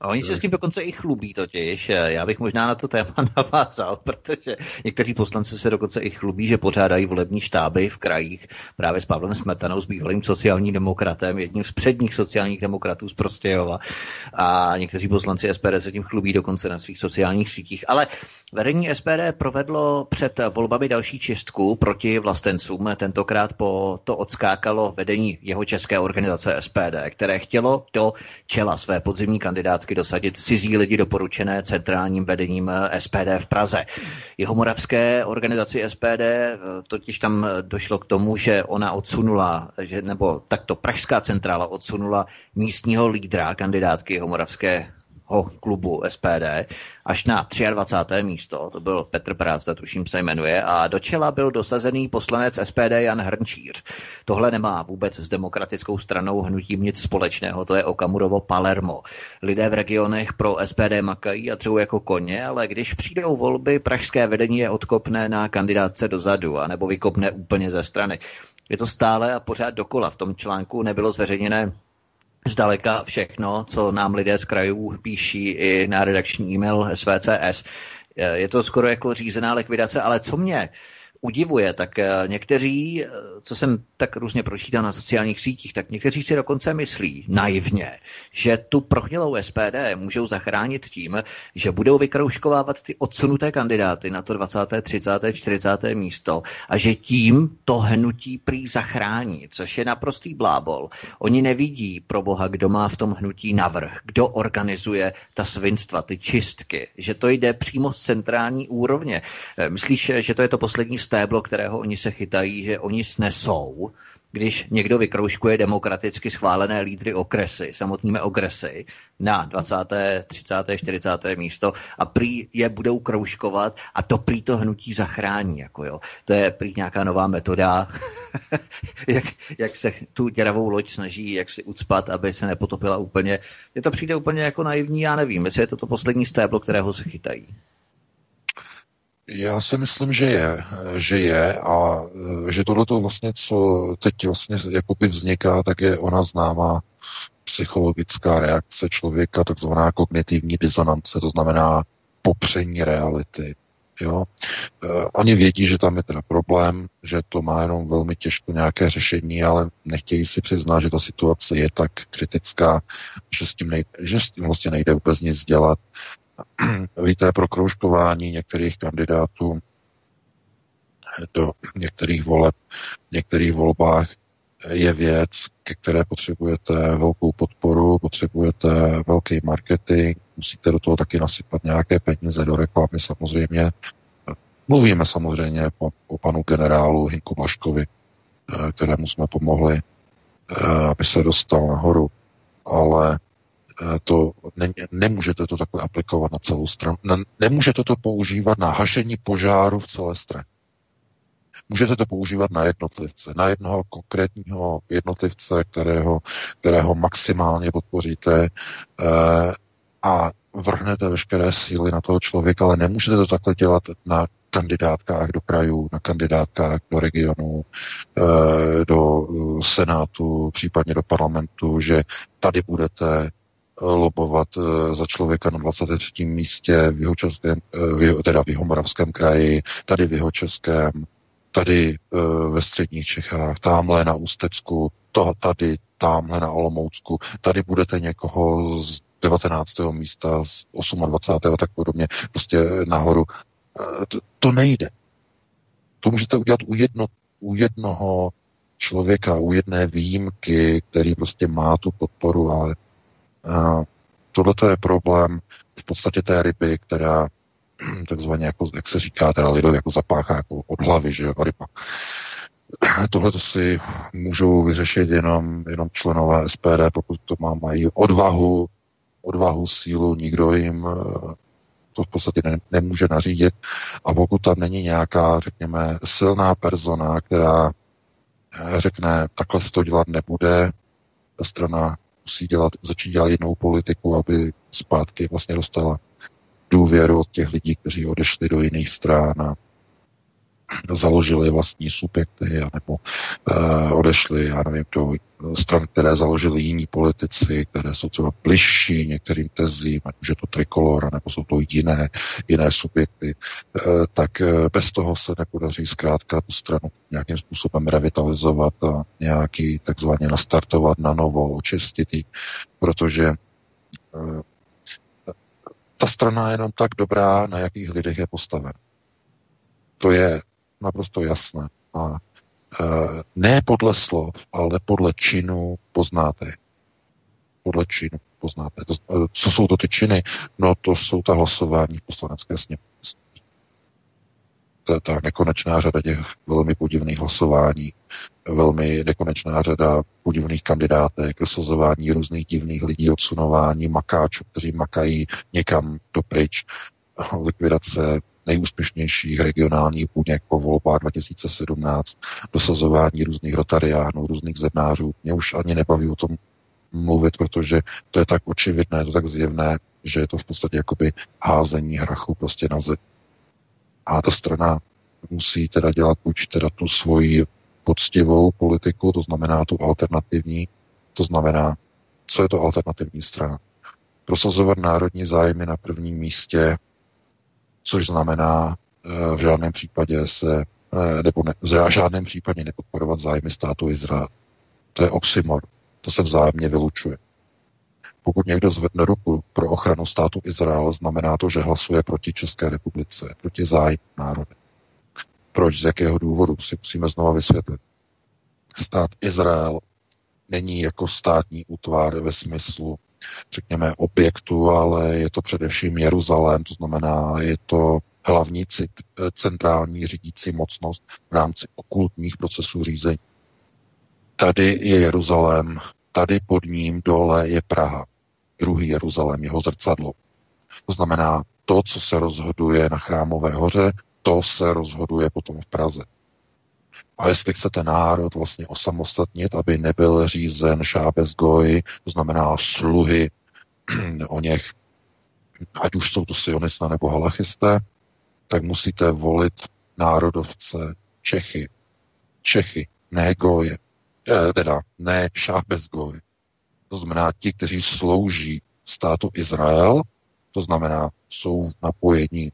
A oni se s tím dokonce i chlubí totiž. Já bych možná na to téma navázal, protože někteří poslanci se dokonce i chlubí, že pořádají volební štáby v krajích právě s Pavlem Smetanou, s bývalým sociálním demokratem, jedním z předních sociálních demokratů z Prostějova. A někteří poslanci SPD se tím chlubí dokonce na svých sociálních sítích. Ale vedení SPD provedlo před volbami další čistku proti vlastencům. Tentokrát po to odskákalo vedení jeho české organizace SPD, které chtělo do čela své podzimní kandidátky dosadit cizí lidi doporučené centrálním vedením eh, SPD v Praze. Jeho moravské organizaci SPD eh, totiž tam eh, došlo k tomu, že ona odsunula, že, nebo takto pražská centrála odsunula místního lídra kandidátky jeho moravské klubu SPD až na 23. místo, to byl Petr Prázdda, tuším se jmenuje, a do čela byl dosazený poslanec SPD Jan Hrnčíř. Tohle nemá vůbec s demokratickou stranou hnutím nic společného, to je Okamurovo Palermo. Lidé v regionech pro SPD makají a třou jako koně, ale když přijdou volby, pražské vedení je odkopné na kandidátce dozadu, anebo vykopne úplně ze strany. Je to stále a pořád dokola. V tom článku nebylo zveřejněné zdaleka všechno, co nám lidé z krajů píší i na redakční e-mail SVCS. Je to skoro jako řízená likvidace, ale co mě udivuje, tak eh, někteří, eh, co jsem tak různě pročítal na sociálních sítích, tak někteří si dokonce myslí naivně, že tu prohnilou SPD můžou zachránit tím, že budou vykrouškovávat ty odsunuté kandidáty na to 20., 30., 40. místo a že tím to hnutí prý zachrání, což je naprostý blábol. Oni nevidí pro boha, kdo má v tom hnutí navrh, kdo organizuje ta svinstva, ty čistky, že to jde přímo z centrální úrovně. Eh, myslíš, že to je to poslední stéblo, kterého oni se chytají, že oni snesou, když někdo vykrouškuje demokraticky schválené lídry okresy, samotnými okresy, na 20., 30., 40. místo a prý je budou kroužkovat a to prý to hnutí zachrání. Jako jo. To je prý nějaká nová metoda, jak, jak se tu děravou loď snaží jak si ucpat, aby se nepotopila úplně. Je to přijde úplně jako naivní, já nevím, jestli je to to poslední stéblo, kterého se chytají.
Já si myslím, že je, že je a e, že tohle vlastně, co teď vlastně jakoby vzniká, tak je ona známá psychologická reakce člověka, takzvaná kognitivní disonance, to znamená popření reality. Jo? E, oni vědí, že tam je teda problém, že to má jenom velmi těžko nějaké řešení, ale nechtějí si přiznat, že ta situace je tak kritická, že s tím, nejde, že s tím vlastně nejde vůbec nic dělat víte, prokroužkování některých kandidátů do některých voleb, v některých volbách je věc, ke které potřebujete velkou podporu, potřebujete velký marketing, musíte do toho taky nasypat nějaké peníze do reklamy samozřejmě. Mluvíme samozřejmě o, o panu generálu Hinku Blaškovi, eh, kterému jsme pomohli, eh, aby se dostal nahoru, ale to ne, nemůžete to takhle aplikovat na celou stranu. Ne, nemůžete to používat na hašení požáru v celé straně. Můžete to používat na jednotlivce, na jednoho konkrétního jednotlivce, kterého, kterého maximálně podpoříte eh, a vrhnete veškeré síly na toho člověka, ale nemůžete to takhle dělat na kandidátkách do krajů, na kandidátkách do regionu, eh, do senátu, případně do parlamentu, že tady budete lobovat eh, za člověka na 23. místě v jeho, českém, eh, v jeho, teda v jeho moravském kraji, tady v jeho českém, tady eh, ve středních Čechách, tamhle na Ústecku, to, tady, tamhle na Olomoucku, tady budete někoho z 19. místa, z 28. a tak podobně, prostě nahoru. To, to nejde. To můžete udělat u, jedno, u jednoho člověka, u jedné výjimky, který prostě má tu podporu, ale Tohle je problém v podstatě té ryby, která takzvaně, jako, jak se říká, teda lidově jako zapáchá jako od hlavy, že jo, ryba. Tohle to si můžou vyřešit jenom, jenom členové SPD, pokud to má, mají odvahu, odvahu, sílu, nikdo jim eh, to v podstatě ne, nemůže nařídit. A pokud tam není nějaká, řekněme, silná persona, která eh, řekne, takhle se to dělat nebude, ta strana musí dělat, začít dělat jinou politiku, aby zpátky vlastně dostala důvěru od těch lidí, kteří odešli do jiných stran a založili vlastní subjekty, anebo uh, odešli, já nevím, do stran, které založili jiní politici, které jsou třeba bližší některým tezím, ať už je to trikolor, nebo jsou to jiné, jiné subjekty, uh, tak uh, bez toho se nepodaří zkrátka tu stranu nějakým způsobem revitalizovat a nějaký takzvaně nastartovat na novo, očistit ji, protože uh, ta strana je jenom tak dobrá, na jakých lidech je postavena. To je naprosto jasné. A e, ne podle slov, ale podle činů poznáte. Podle činů poznáte. To, e, co jsou to ty činy? No to jsou ta hlasování v poslanecké sněmovně. Ta, ta nekonečná řada těch velmi podivných hlasování, velmi nekonečná řada podivných kandidátek, vysazování různých divných lidí, odsunování makáčů, kteří makají někam dopryč, likvidace nejúspěšnějších regionálních buněk po volbách 2017, dosazování různých rotariánů, různých zednářů. Mě už ani nebaví o tom mluvit, protože to je tak očividné, je to tak zjevné, že je to v podstatě jakoby házení hrachu prostě na zem. A ta strana musí teda dělat buď teda tu svoji poctivou politiku, to znamená tu alternativní, to znamená, co je to alternativní strana. Prosazovat národní zájmy na prvním místě, což znamená eh, v žádném případě se, eh, nebo ne, v žádném případě nepodporovat zájmy státu Izrael. To je oxymor, to se vzájemně vylučuje. Pokud někdo zvedne ruku pro ochranu státu Izrael, znamená to, že hlasuje proti České republice, proti zájmu národa. Proč, z jakého důvodu, si musíme znova vysvětlit. Stát Izrael není jako státní útvar ve smyslu řekněme, objektu, ale je to především Jeruzalém, to znamená, je to hlavní centrální řídící mocnost v rámci okultních procesů řízení. Tady je Jeruzalém, tady pod ním dole je Praha, druhý Jeruzalém, jeho zrcadlo. To znamená, to, co se rozhoduje na Chrámové hoře, to se rozhoduje potom v Praze. A jestli chcete národ vlastně osamostatnit, aby nebyl řízen šábez goj, to znamená sluhy o něch, ať už jsou to sionisté nebo halachisté, tak musíte volit národovce Čechy. Čechy, ne goje. Eh, teda ne šábez goj. To znamená ti, kteří slouží státu Izrael, to znamená, jsou napojení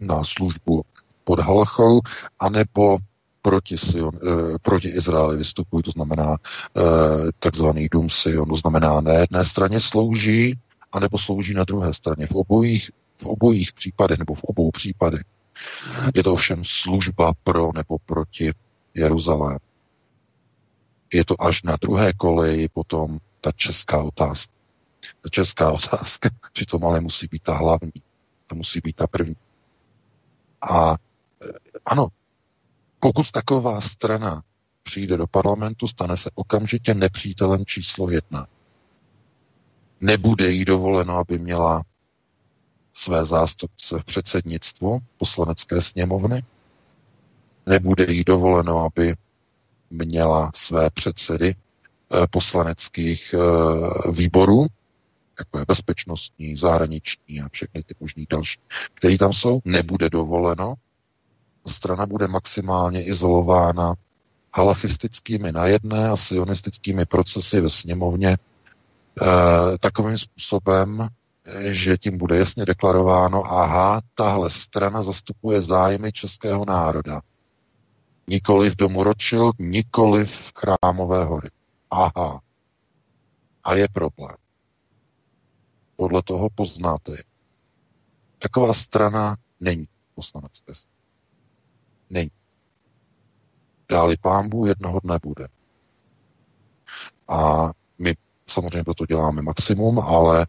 na službu pod halachou, anebo proti, Sion, eh, proti Izraeli vystupují, to znamená eh, takzvaný dům Sion, to znamená na jedné straně slouží, anebo slouží na druhé straně. V obojích, v obojích případech, nebo v obou případech je to ovšem služba pro nebo proti Jeruzalém. Je to až na druhé koleji potom ta česká otázka. Ta česká otázka přitom ale musí být ta hlavní. To musí být ta první. A eh, ano, pokud taková strana přijde do parlamentu, stane se okamžitě nepřítelem číslo jedna. Nebude jí dovoleno, aby měla své zástupce v předsednictvu poslanecké sněmovny. Nebude jí dovoleno, aby měla své předsedy eh, poslaneckých eh, výborů, jako je bezpečnostní, zahraniční a všechny ty možný další, které tam jsou. Nebude dovoleno, strana bude maximálně izolována halachistickými na jedné a sionistickými procesy ve sněmovně e, takovým způsobem, že tím bude jasně deklarováno, aha, tahle strana zastupuje zájmy českého národa. Nikoli v domu nikoli v Krámové hory. Aha. A je problém. Podle toho poznáte. Taková strana není poslanecké strany není. Dáli pámbu jednoho dne bude. A my samozřejmě proto děláme maximum, ale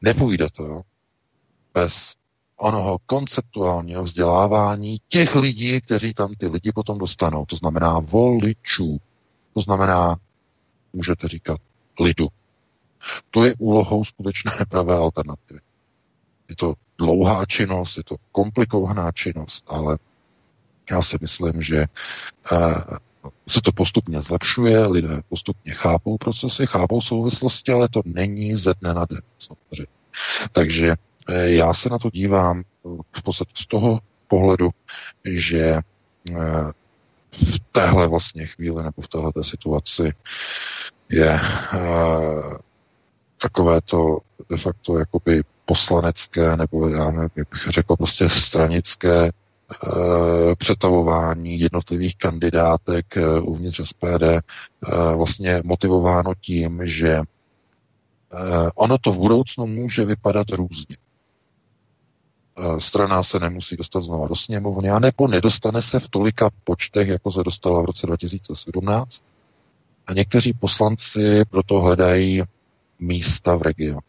nepůjde to bez onoho konceptuálního vzdělávání těch lidí, kteří tam ty lidi potom dostanou. To znamená voličů. To znamená, můžete říkat, lidu. To je úlohou skutečné pravé alternativy. Je to dlouhá činnost, je to komplikovaná činnost, ale já si myslím, že uh, se to postupně zlepšuje, lidé postupně chápou procesy, chápou souvislosti, ale to není ze dne na den. Samozřejmě. Takže uh, já se na to dívám uh, v podstatě z toho pohledu, že v téhle vlastně chvíli nebo v téhle situaci je takové to de facto jakoby poslanecké, nebo já nevím, jak bych řekl, prostě stranické Eh, přetavování jednotlivých kandidátek eh, uvnitř SPD eh, vlastně motivováno tím, že ono to v budoucnu může vypadat různě. Strana se nemusí dostat znova do sněmovny, a nebo nedostane se v tolika počtech, jako se dostala v roce 2017. A někteří poslanci proto hledají místa v regionu,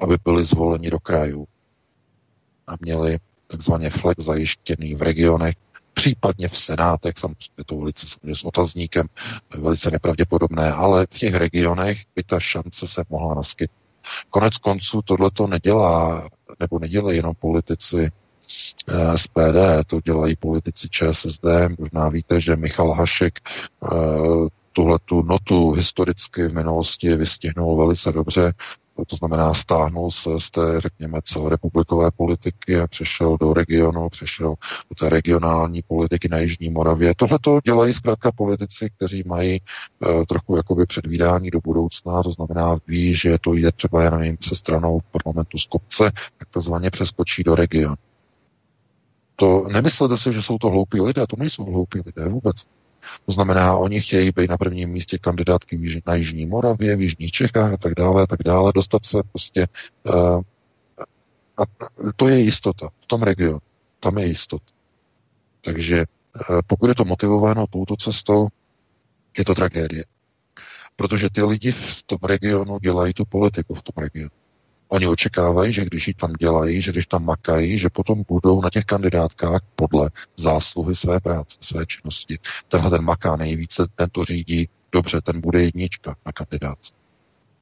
aby byli zvoleni do krajů a měli takzvaně flex zajištěný v regionech, případně v senátech, samozřejmě to velice s otazníkem, velice nepravděpodobné, ale v těch regionech by ta šance se mohla naskytnout. Konec konců tohle to nedělá, nebo nedělají jenom politici eh, SPD, to dělají politici ČSSD. Možná víte, že Michal Hašek eh, tuhle tu notu historicky v minulosti vystihnul velice dobře to znamená stáhnul se z té, řekněme, celorepublikové politiky a přešel do regionu, přešel do té regionální politiky na Jižní Moravě. Tohle to dělají zkrátka politici, kteří mají uh, trochu jakoby předvídání do budoucna, to znamená ví, že to jde třeba, já nevím, se stranou parlamentu z kopce, tak to zvaně přeskočí do regionu. To nemyslete si, že jsou to hloupí lidé, to nejsou hloupí lidé vůbec. To znamená, oni chtějí být na prvním místě kandidátky na Jižní Moravě, v Jižních Čechách a tak dále, a tak dále, dostat se prostě uh, a to je jistota v tom regionu. Tam je jistota. Takže uh, pokud je to motivováno touto cestou, je to tragédie. Protože ty lidi v tom regionu dělají tu politiku v tom regionu. Oni očekávají, že když ji tam dělají, že když tam makají, že potom budou na těch kandidátkách podle zásluhy své práce, své činnosti. Tenhle ten maká nejvíce, ten to řídí, dobře, ten bude jednička na kandidáce.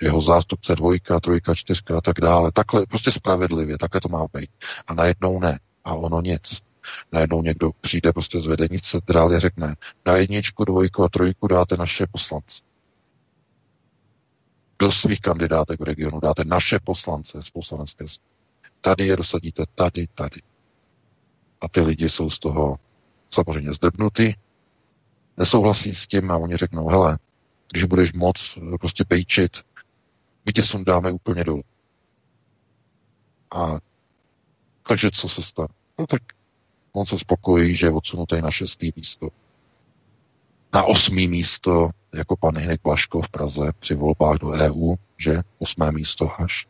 Jeho zástupce dvojka, trojka, čtyřka a tak dále. Takhle prostě spravedlivě, takhle to má být. A najednou ne. A ono nic. Najednou někdo přijde prostě z vedení centrály a řekne, na jedničku, dvojku a trojku dáte naše poslance do svých kandidátek v regionu dáte naše poslance z poslanecké Tady je dosadíte, tady, tady. A ty lidi jsou z toho samozřejmě zdrbnutý, nesouhlasí s tím a oni řeknou, hele, když budeš moc prostě pejčit, my tě sundáme úplně dolů. A takže co se stane? No tak on se spokojí, že je odsunutý na šestý místo. Na osmý místo jako pan Hinek Blaško v Praze při volbách do EU, že osmé místo až.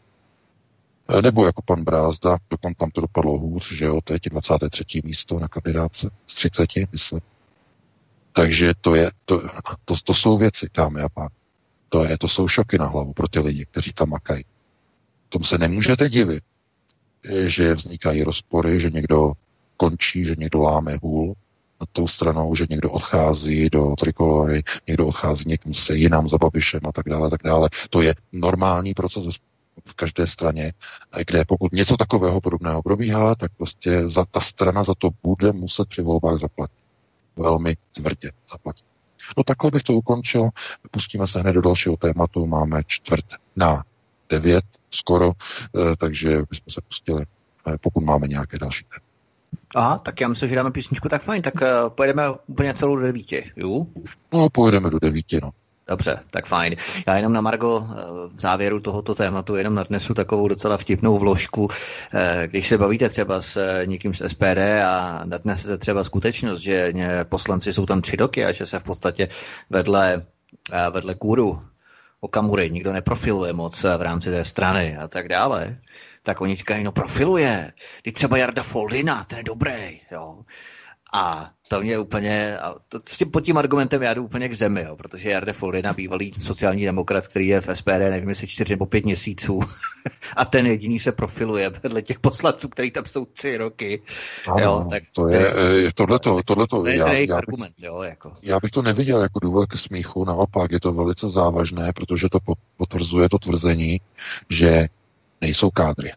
E, nebo jako pan Brázda, dokonce tam to dopadlo hůř, že jo, teď 23. místo na kandidáce z 30, myslím. Takže to, je, to, to, to jsou věci, dámy a pán. To, je, to jsou šoky na hlavu pro ty lidi, kteří tam makají. Tomu se nemůžete divit, že vznikají rozpory, že někdo končí, že někdo láme hůl, tou stranou, že někdo odchází do trikolory, někdo odchází někým se jinam za Babišem a tak dále, tak dále. To je normální proces v každé straně, kde pokud něco takového podobného probíhá, tak prostě za ta strana za to bude muset při volbách zaplatit. Velmi tvrdě zaplatit. No takhle bych to ukončil. Pustíme se hned do dalšího tématu. Máme čtvrt na devět skoro, eh, takže bychom se pustili, eh, pokud máme nějaké další téma.
Aha, tak já myslím, že dáme písničku, tak fajn, tak uh, pojedeme úplně celou do devíti, jo?
No, pojedeme do devíti, no.
Dobře, tak fajn. Já jenom na Margo eh, v závěru tohoto tématu jenom nadnesu takovou docela vtipnou vložku. Eh, když se bavíte třeba s někým z SPD a nadnesete třeba skutečnost, že poslanci jsou tam tři doky a že se v podstatě vedle, vedle kůru Okamury nikdo neprofiluje moc v rámci té strany a tak dále, tak oni říkají, no profiluje, když třeba Jarda Foldina, ten je dobrý, jo. A to mě úplně, a to, s tím, pod tím argumentem já jdu úplně k zemi, jo, protože Jarda Foldina, bývalý sociální demokrat, který je v SPD, nevím jestli čtyři nebo pět měsíců, a ten jediný se profiluje vedle těch poslanců, který tam jsou tři roky.
Ano, jo, tak to je, je tohleto, tohleto,
to je já, já, argument, bych, jo, jako.
já bych to neviděl jako důvod k smíchu, naopak je to velice závažné, protože to potvrzuje to tvrzení, že nejsou kádry.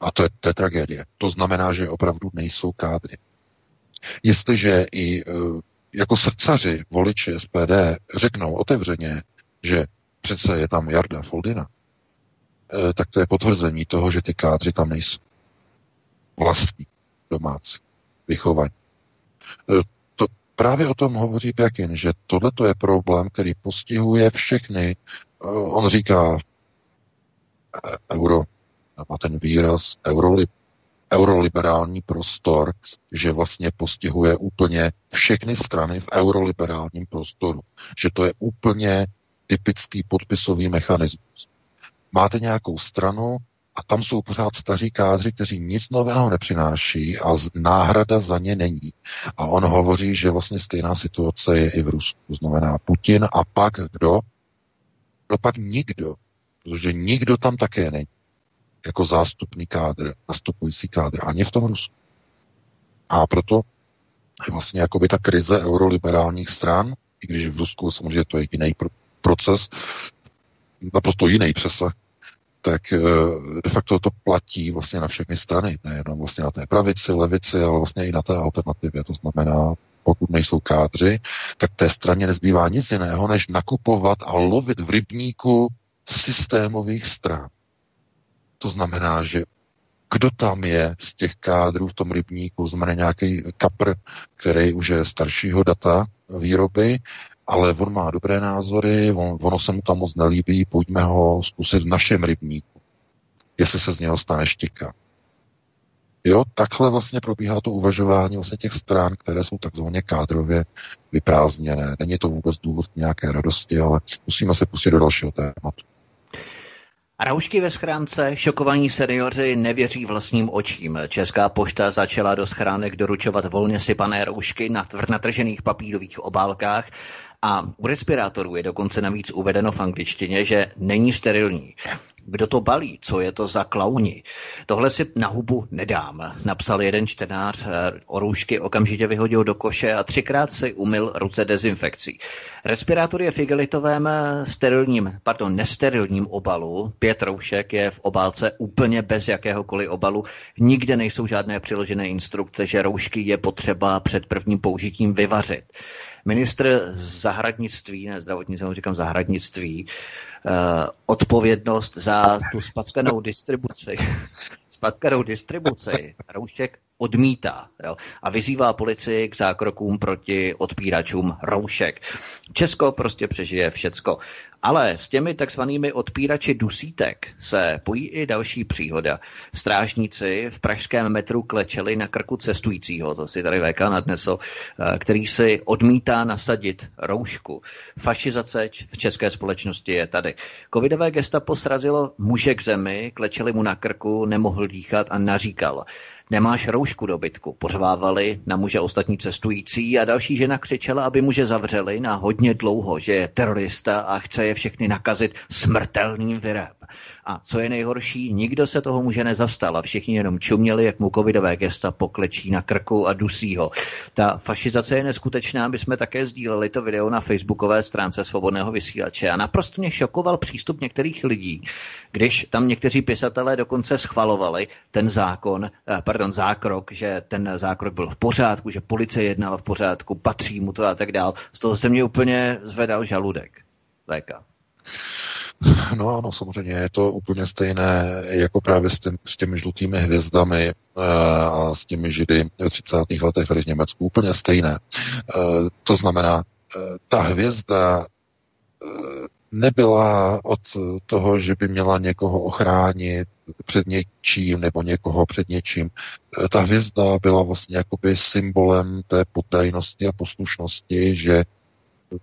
A to je, to je tragédie. To znamená, že opravdu nejsou kádry. Jestliže i e, jako srdcaři voliči SPD řeknou otevřeně, že přece je tam Jarda Foldina, e, tak to je potvrzení toho, že ty kádři tam nejsou. vlastní, domácí, vychovaní. E, to právě o tom hovoří Pěkin, že tohle je problém, který postihuje všechny. On říká euro, má ten výraz, eurolib, euroliberální prostor, že vlastně postihuje úplně všechny strany v euroliberálním prostoru. Že to je úplně typický podpisový mechanismus. Máte nějakou stranu a tam jsou pořád staří kádři, kteří nic nového nepřináší a náhrada za ně není. A on hovoří, že vlastně stejná situace je i v Rusku. Znamená Putin a pak kdo? No pak nikdo, protože nikdo tam také není jako zástupný kádr, nastupující kádr, ani v tom Rusku. A proto je vlastně jakoby ta krize euroliberálních stran, i když v Rusku samozřejmě to je jiný proces, naprosto jiný přesah, tak eh, de facto to platí vlastně na všechny strany, nejenom vlastně na té pravici, levici, ale vlastně i na té alternativě. To znamená, pokud nejsou kádři, tak té straně nezbývá nic jiného, než nakupovat a lovit v rybníku systémových stran. To znamená, že kdo tam je z těch kádrů v tom rybníku, znamená nějaký kapr, který už je staršího data výroby, ale on má dobré názory, on, ono se mu tam moc nelíbí, pojďme ho zkusit v našem rybníku, jestli se z něho stane štika. Jo, takhle vlastně probíhá to uvažování vlastně těch stran, které jsou takzvaně kádrově vyprázdněné. Není to vůbec důvod nějaké radosti, ale musíme se pustit do dalšího tématu.
Roušky ve schránce, šokovaní seniori nevěří vlastním očím. Česká pošta začala do schránek doručovat volně sypané roušky na natržených papírových obálkách a u respirátorů je dokonce navíc uvedeno v angličtině, že není sterilní. Kdo to balí? Co je to za klauni? Tohle si na hubu nedám, napsal jeden čtenář. Eh, o roušky okamžitě vyhodil do koše a třikrát si umyl ruce dezinfekcí. Respirátor je v igelitovém eh, sterilním, pardon, nesterilním obalu. Pět roušek je v obálce úplně bez jakéhokoliv obalu. Nikde nejsou žádné přiložené instrukce, že roušky je potřeba před prvním použitím vyvařit. Ministr zahradnictví, ne zdravotnictví, říkám zahradnictví, uh, odpovědnost za tu spackanou distribuci, spackanou distribuci roušek odmítá jo, a vyzývá policii k zákrokům proti odpíračům roušek. Česko prostě přežije všecko. Ale s těmi takzvanými odpírači dusítek se pojí i další příhoda. Strážníci v pražském metru klečeli na krku cestujícího, to si tady VK nadnesl, eh, který si odmítá nasadit roušku. Fašizace v české společnosti je tady. Covidové gestapo srazilo muže k zemi, klečeli mu na krku, nemohl dýchat a naříkal nemáš roušku do bytku. Pořvávali na muže ostatní cestující a další žena křičela, aby muže zavřeli na hodně dlouho, že je terorista a chce je všechny nakazit smrtelným virem. A co je nejhorší, nikdo se toho muže nezastal a všichni jenom čuměli, jak mu covidové gesta poklečí na krku a dusí ho. Ta fašizace je neskutečná, my jsme také sdíleli to video na facebookové stránce Svobodného vysílače a naprosto mě šokoval přístup některých lidí, když tam někteří pisatelé dokonce schvalovali ten zákon, eh, pardon, zákrok, že ten zákrok byl v pořádku, že policie jednala v pořádku, patří mu to a tak dál. Z toho se mě úplně zvedal žaludek. Léka.
No ano, samozřejmě je to úplně stejné jako právě s, tím, s těmi žlutými hvězdami e, a s těmi židy v 30. letech tady v Německu. Úplně stejné. E, to znamená, e, ta hvězda nebyla od toho, že by měla někoho ochránit před něčím nebo někoho před něčím. Ta hvězda byla vlastně jakoby symbolem té poddajnosti a poslušnosti, že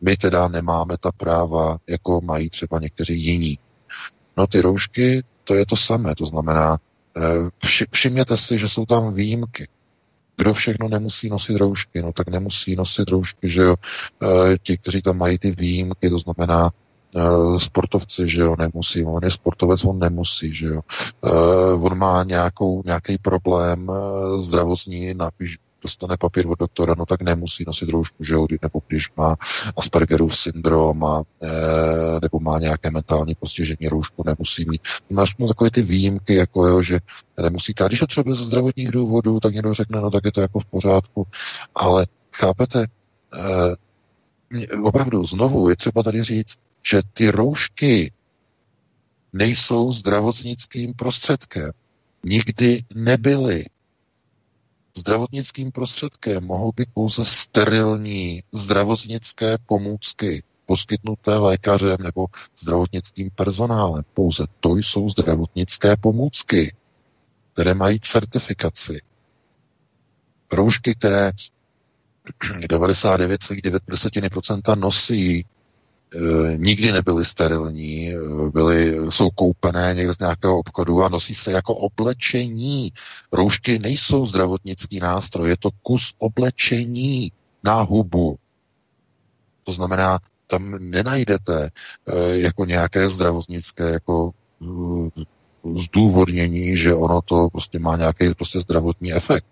my teda nemáme ta práva, jako mají třeba někteří jiní. No ty roušky, to je to samé, to znamená, eh, všimněte si, že jsou tam výjimky. Kdo všechno nemusí nosit roušky? No tak nemusí nosit roušky, že jo. Eh, ti, kteří tam mají ty výjimky, to znamená sportovci, že jo, nemusí. On je sportovec, on nemusí, že jo. On má nějakou, nějaký problém zdravotní, napíš, dostane papír od doktora, no tak nemusí nosit roušku, že jo, nebo když má Aspergerův syndrom a, nebo má nějaké mentální postižení, roušku nemusí mít. Máš mu takové ty výjimky, jako jo, že nemusí. A když to třeba ze zdravotních důvodů, tak někdo řekne, no tak je to jako v pořádku, ale chápete, opravdu znovu je třeba tady říct, že ty roušky nejsou zdravotnickým prostředkem. Nikdy nebyly. Zdravotnickým prostředkem mohou být pouze sterilní zdravotnické pomůcky poskytnuté lékařem nebo zdravotnickým personálem. Pouze to jsou zdravotnické pomůcky, které mají certifikaci. Roušky, které 99,9% nosí nikdy nebyly sterilní, eh, byly, jsou koupené někde z nějakého obchodu a nosí se jako oblečení. Roušky nejsou zdravotnický nástroj, je to kus oblečení na hubu. To znamená, tam nenajdete eh, jako nějaké zdravotnické jako zdůvodnění, že ono to prostě má nějaký prostě zdravotní efekt.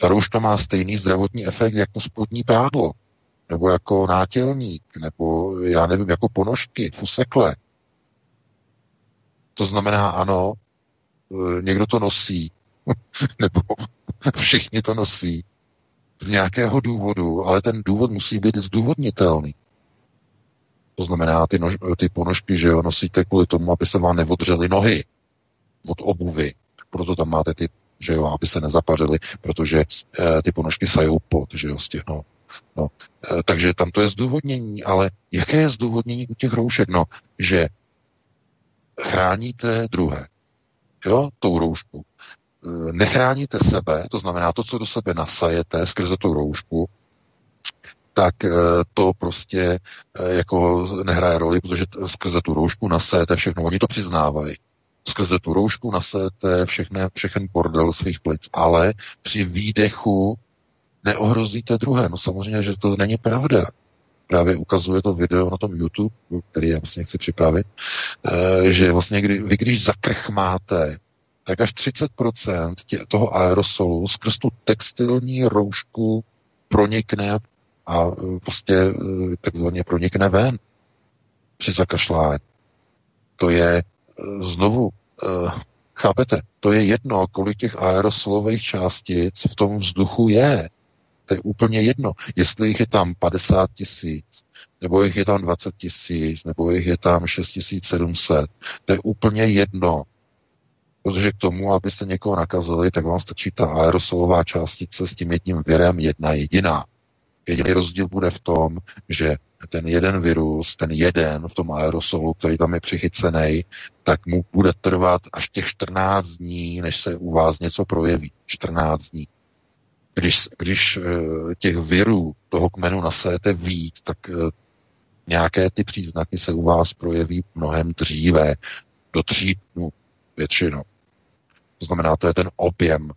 Ta rouška má stejný zdravotní efekt jako spodní prádlo nebo jako nátělník, nebo já nevím, jako ponožky, fusekle. To znamená, ano, e, někdo to nosí, nebo všichni to nosí z nějakého důvodu, ale ten důvod musí být zdůvodnitelný. To znamená, ty, nož, ty ponožky, že jo, nosíte kvůli tomu, aby se vám neodřely nohy od obuvy. Proto tam máte ty, že jo, aby se nezapařily, protože e, ty ponožky sajou pot, že jo, z těch no, No, e, takže tam to je zdůvodnění, ale jaké je zdůvodnění u těch roušek? No, že chráníte druhé, jo, tou roušku. E, nechráníte sebe, to znamená to, co do sebe nasajete skrze tu roušku, tak e, to prostě jako nehraje roli, protože skrze tu roušku nasajete všechno. Oni to přiznávají. Skrze tu roušku nasajete všechny, všechny bordel svých plic, ale při výdechu neohrozíte druhé. No samozřejmě, že to není pravda. Právě ukazuje to video na tom YouTube, který já vlastně chci připravit, eh, že vlastně kdy, vy když zakrchmáte, tak až 30% tě, toho aerosolu skrz tu textilní roušku pronikne a eh, prostě eh, takzvaně pronikne ven při zakašlání. To je znovu, chápete, to je jedno, kolik těch aerosolových částic v tom vzduchu je. To je úplně jedno, jestli jich je tam 50 tisíc, nebo jich je tam 20 tisíc, nebo jich je tam 6700. To je úplně jedno. Protože k tomu, abyste někoho nakazili, tak vám stačí ta aerosolová částice s tím jedním virem jedna jediná. Jediný rozdíl bude v tom, že ten jeden virus, ten jeden v tom aerosolu, který tam je přichycený, tak mu bude trvat až těch 14 dní, než se u vás něco projeví. 14 dní. Když, když eh, těch virů toho kmenu nasajete víc, tak eh, nějaké ty příznaky se u vás projeví mnohem dříve, do tří dnů většinou. To znamená, to je ten objem.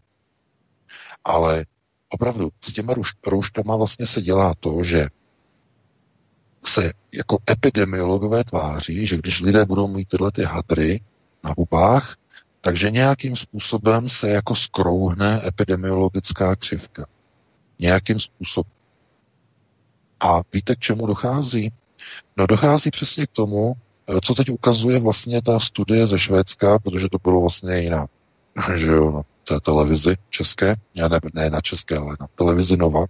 Ale opravdu s těma rouškama vlastně se dělá to, že se jako epidemiologové tváří, že když lidé budou mít tyhle ty hadry na hubách, takže nějakým způsobem se jako skrouhne epidemiologická křivka. Nějakým způsobem. A víte, k čemu dochází? No dochází přesně k tomu, eh, co teď ukazuje vlastně ta studie ze Švédska, protože to bylo vlastně jiná, že jo, na té televizi české, ne, ne na české, ale na televizi Nova,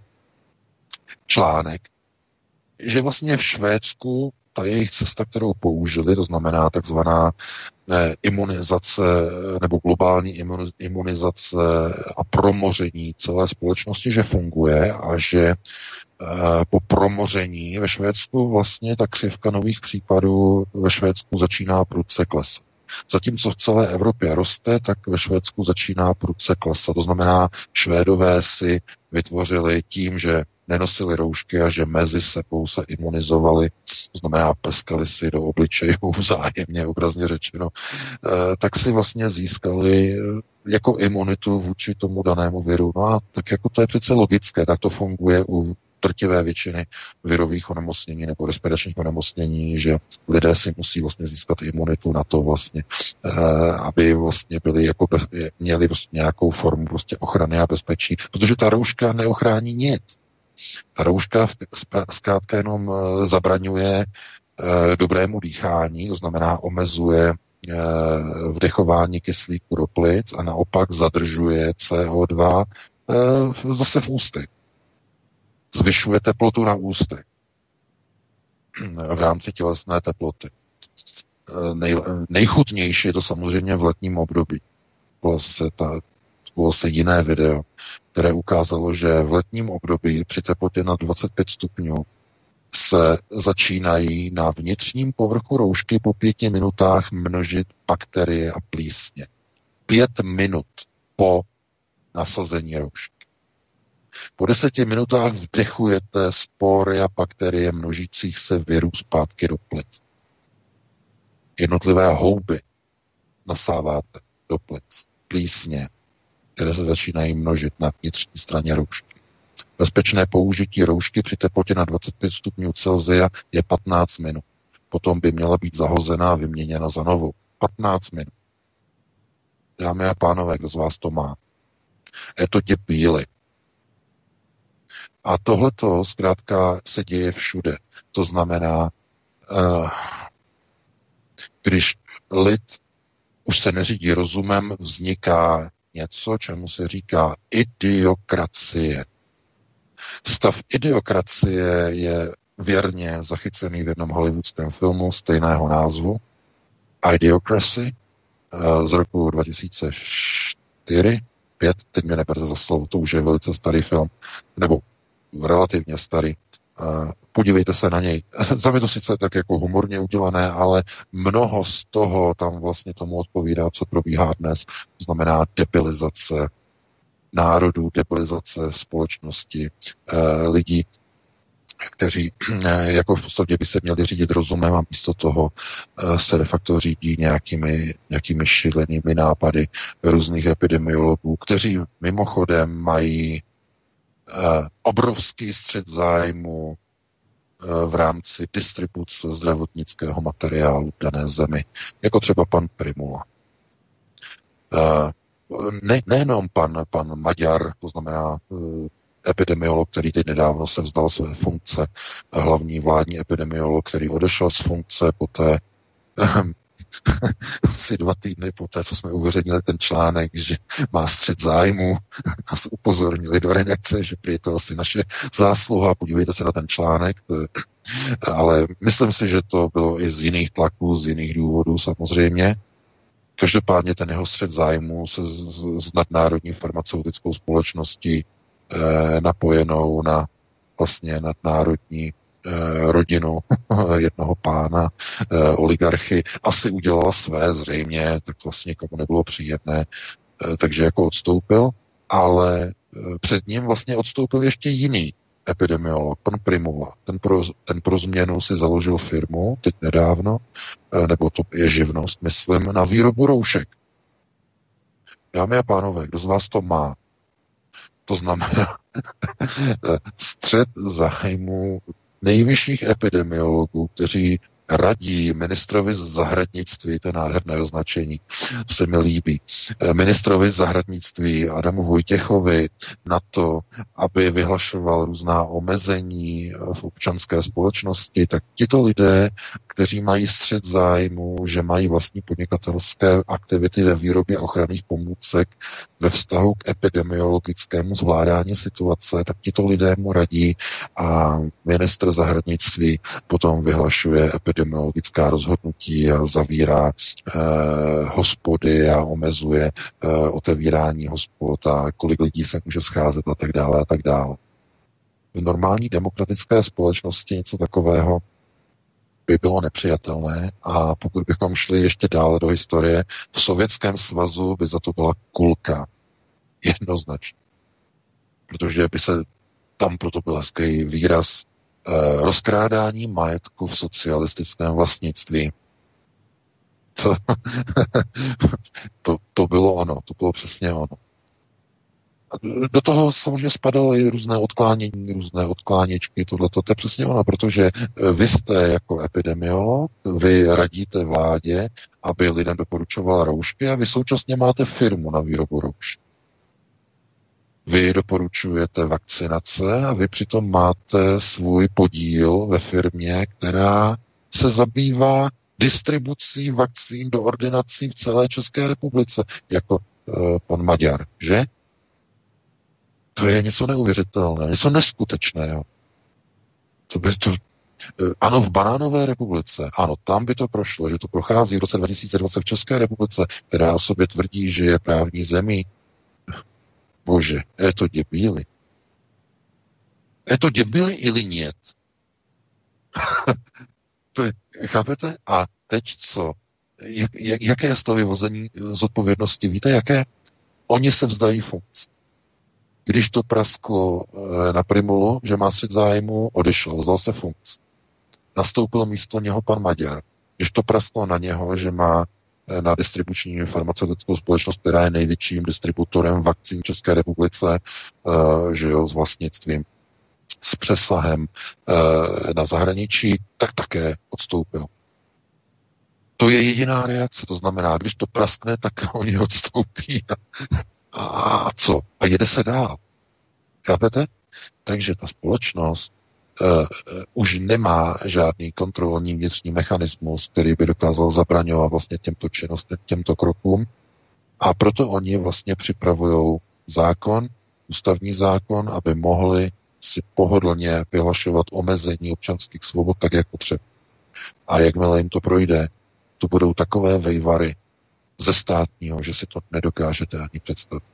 článek, že vlastně v Švédsku ta jejich cesta, kterou použili, to znamená takzvaná eh, imunizace nebo globální imunizace a promoření celé společnosti, že funguje a že eh, po promoření ve Švédsku vlastně ta křivka nových případů ve Švédsku začíná prudce klesat. Zatímco v celé Evropě roste, tak ve Švédsku začíná prudce klesat. To znamená, Švédové si vytvořili tím, že nenosili roušky a že mezi sebou se imunizovali, to znamená prskali si do obličejů vzájemně, obrazně řečeno, eh, tak si vlastně získali eh, jako imunitu vůči tomu danému viru. No a tak jako to je přece logické, tak to funguje u drtivé většiny virových onemocnění nebo respiračních onemocnění, že lidé si musí vlastně získat imunitu na to vlastně, eh, aby vlastně byli jako bez, měli prostě nějakou formu prostě ochrany a bezpečí, protože ta rouška neochrání nic. Ta rouška zkrátka jenom eh, zabraňuje eh, dobrému dýchání, to znamená omezuje eh, vdechování kyslíku do plic a naopak zadržuje CO2 zase v ústech. Zvyšuje teplotu na ústech v rámci tělesné teploty. Nej, nejchutnější je to samozřejmě v letním období. Zase ta objevilo se jiné video, které ukázalo, že v letním období při teplotě na 25 stupňů se začínají na vnitřním povrchu roušky po pěti minutách množit bakterie a plísně. Pět minut po nasazení roušky. Po deseti minutách vdechujete spory a bakterie množících se virů zpátky do plic. Jednotlivé houby nasáváte do plic, plísně, které se začínají množit na vnitřní straně roušky. Bezpečné použití roušky při teplotě na 25 stupňů Celsia je 15 minut. Potom by měla být zahozená a vyměněna za novou. 15 minut. Dámy a pánové, kdo z vás to má? Je to děpíly. A tohleto zkrátka se děje všude. To znamená, uh, když lid už se neřídí rozumem, vzniká něco, čemu se říká idiokracie. Stav idiokracie je věrně zachycený v jednom hollywoodském filmu stejného názvu, Idiocracy, eh, z roku 2004, 5, teď mě neberte za slovo, to už je velice starý film, nebo relativně starý. Eh, podívejte se na něj. Tam je to sice tak jako humorně udělané, ale mnoho z toho tam vlastně tomu odpovídá, co probíhá dnes. To znamená debilizace národů, debilizace společnosti, eh, lidí, kteří eh, jako v podstatě by se měli řídit rozumem a místo toho se de facto řídí nějakými, nějakými šílenými nápady různých epidemiologů, kteří mimochodem mají obrovský střed zájmu eh, v rámci distribuce zdravotnického materiálu v dané zemi, jako třeba pan Primula. Eh, ne, nejenom pan, pan Maďar, to znamená epidemiolog, který teď nedávno se vzdal své funkce, hlavní vládní epidemiolog, který odešel z funkce poté, asi dva týdny po té, co jsme uveřejnili ten článek, že má střed zájmu, nás upozornili do redakce, že je to asi naše zásluha, podívejte se na ten článek, ale myslím si, že to bylo i z jiných tlaků, z jiných důvodů samozřejmě. Každopádně ten jeho střed zájmu se s nadnárodní farmaceutickou společností eh, napojenou na vlastně nadnárodní rodinu jednoho pána, eh, oligarchy, asi udělala své zřejmě, tak vlastně komu nebylo příjemné, eh, takže jako odstoupil, ale před ním vlastně odstoupil ještě jiný epidemiolog, pan Primula. Ten pro, ten pro změnu si založil firmu, teď nedávno, nebo to je živnost, myslím, na výrobu roušek. Dámy a pánové, kdo z vás to má? To znamená střed zájmu nejvyšších epidemiologů, kteří radí ministrovi zahradnictví, to je nádherné označení, se mi líbí, eh, ministrovi zahradnictví Adamu Vojtěchovi na to, aby vyhlašoval různá omezení eh, v občanské společnosti, tak tito lidé, kteří mají střed zájmu, že mají vlastní podnikatelské aktivity ve výrobě ochranných pomůcek ve vztahu k epidemiologickému zvládání situace, tak tito lidé mu radí a ministr zahradnictví potom vyhlašuje epidemiologickou epidemiologická rozhodnutí a zavírá eh, hospody a omezuje eh, otevírání hospod a kolik lidí se může scházet a tak dále a tak dále. V normální demokratické společnosti něco takového by bylo nepřijatelné a pokud bychom šli ještě dále do historie, v Sovětském svazu by za to byla kulka. Jednoznačně. Protože by se tam proto byl hezký výraz rozkrádání majetku v socialistickém vlastnictví. To, to, to bylo ono, to bylo přesně ono. Do toho samozřejmě spadalo i různé odklánění, různé odkláněčky, tohle to je přesně ono, protože eh, vy jste jako epidemiolog, vy radíte vládě, aby lidem doporučovala roušky a vy současně máte firmu na výrobu roušky. Vy doporučujete vakcinace a vy přitom máte svůj podíl ve firmě, která se zabývá distribucí vakcín do ordinací v celé České republice, jako e, pan Maďar, že? To je něco neuvěřitelného, něco neskutečného. To by to, eh, ano, v Banánové republice, ano, tam by to prošlo, že to prochází v roce 2020 v České republice, která o sobě tvrdí, že je právní zemí, Bože, je to děbíli. Je to děbíli ili нет? to je, chápete? A teď co? Jak, jak, jaké je z toho vyvození z odpovědnosti? Víte, jaké? Oni se vzdají funkce. Když to prasklo eh, na Primulu, že má střed zájmu, odešel, vzal se funkce. Nastoupil místo něho pan Maďar. Když to prasklo na něho, že má eh, na distribuční farmaceutickou společnost, která je největším distributorem vakcín v České republice, uh, že jo, s vlastnictvím, s přesahem uh, na zahraničí, tak také odstoupil. To je jediná reakce, to znamená, když to praskne, tak oni odstoupí. A co? A jede se dál. Chápete? Takže ta společnost uh, už nemá žádný kontrolní vnitřní mechanismus, který by dokázal zabraňovat vlastně těmto činnostem, těmto krokům. A proto oni vlastně připravují zákon, ústavní zákon, aby mohli si pohodlně vyhlašovat omezení občanských svobod tak, jak potřeba. A jakmile jim to projde, to budou takové vejvary ze státního, že si to nedokážete ani představit.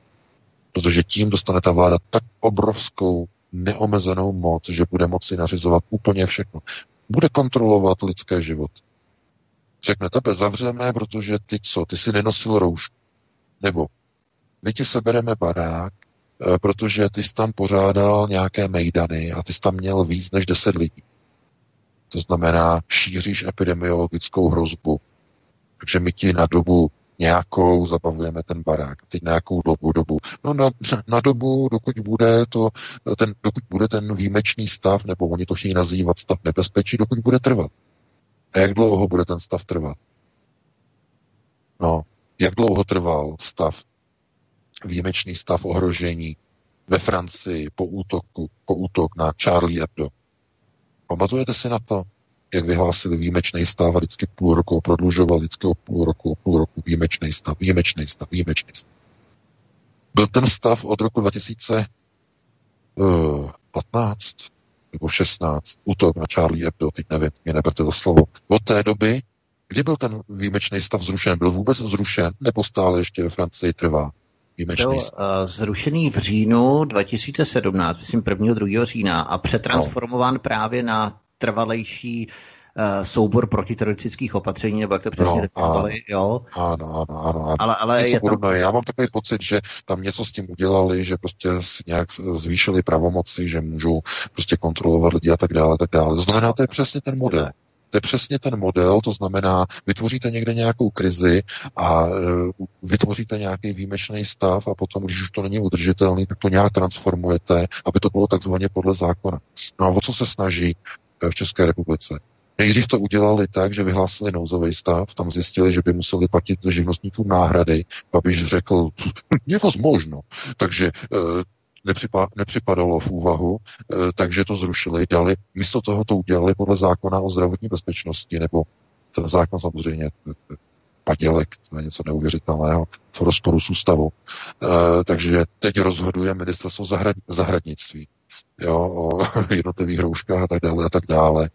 Protože tím dostane ta vláda tak obrovskou neomezenou moc, že bude moci nařizovat úplně všechno. Bude kontrolovat lidské život. Řekne, tebe zavřeme, protože ty co, ty si nenosil roušku. Nebo my ti sebereme barák, eh, protože ty jsi tam pořádal nějaké mejdany a ty jsi tam měl víc než 10 lidí. To znamená, šíříš epidemiologickou hrozbu. Takže my ti na dobu nějakou zabavujeme ten barák. Teď nějakou dobu, dobu. No na, na dobu, dokud bude, to, ten, dokud bude ten výjimečný stav, nebo oni to chtějí nazývat stav nebezpečí, dokud bude trvat. A jak dlouho bude ten stav trvat? No, jak dlouho trval stav, výjimečný stav ohrožení ve Francii po útoku, po útok na Charlie Hebdo? Pamatujete si na to? Jak vyhlásili výjimečný stav a vždycky půl roku prodlužoval, vždycky o půl roku, půl roku výjimečný stav, výjimečný stav, výjimečný stav. Byl ten stav od roku 2015 eh, nebo 16, útok na Charlie Hebdo, teď nevím, mě neberte za slovo. Od té doby, kdy byl ten výjimečný stav zrušen? Byl vůbec zrušen, nebo stále ještě ve Francii trvá?
Výjimečný byl uh, zrušený v říjnu 2017, myslím 1. 2. října a přetransformován no. právě na trvalejší uh, soubor protiteroristických opatření, nebo jak to přesně no, definovali, jo?
Ano, ano, ano. ano. Ale, ale je tam... Já mám takový pocit, že tam něco s tím udělali, že prostě nějak zvýšili pravomoci, že můžou prostě kontrolovat lidi a tak dále, tak dále. To znamená, to je přesně ten model. To je přesně ten model, to znamená, vytvoříte někde nějakou krizi a uh, vytvoříte nějaký výjimečný stav a potom, když už to není udržitelný, tak to nějak transformujete, aby to bylo takzvaně podle zákona. No a o co se snaží v České republice. Nejdřív to udělali tak, že vyhlásili nouzový stav, tam zjistili, že by museli platit živnostníkům náhrady. Babiš řekl, je to možno. Takže e, nepřipadalo v úvahu, e, takže to zrušili, dali, místo toho to udělali podle zákona o zdravotní bezpečnosti, nebo ten zákon samozřejmě padělek, to je něco neuvěřitelného, v rozporu s ústavou. Takže teď rozhoduje ministerstvo zahrad, zahradnictví jo, o jednotlivých hrouškách a tak dále a tak dále.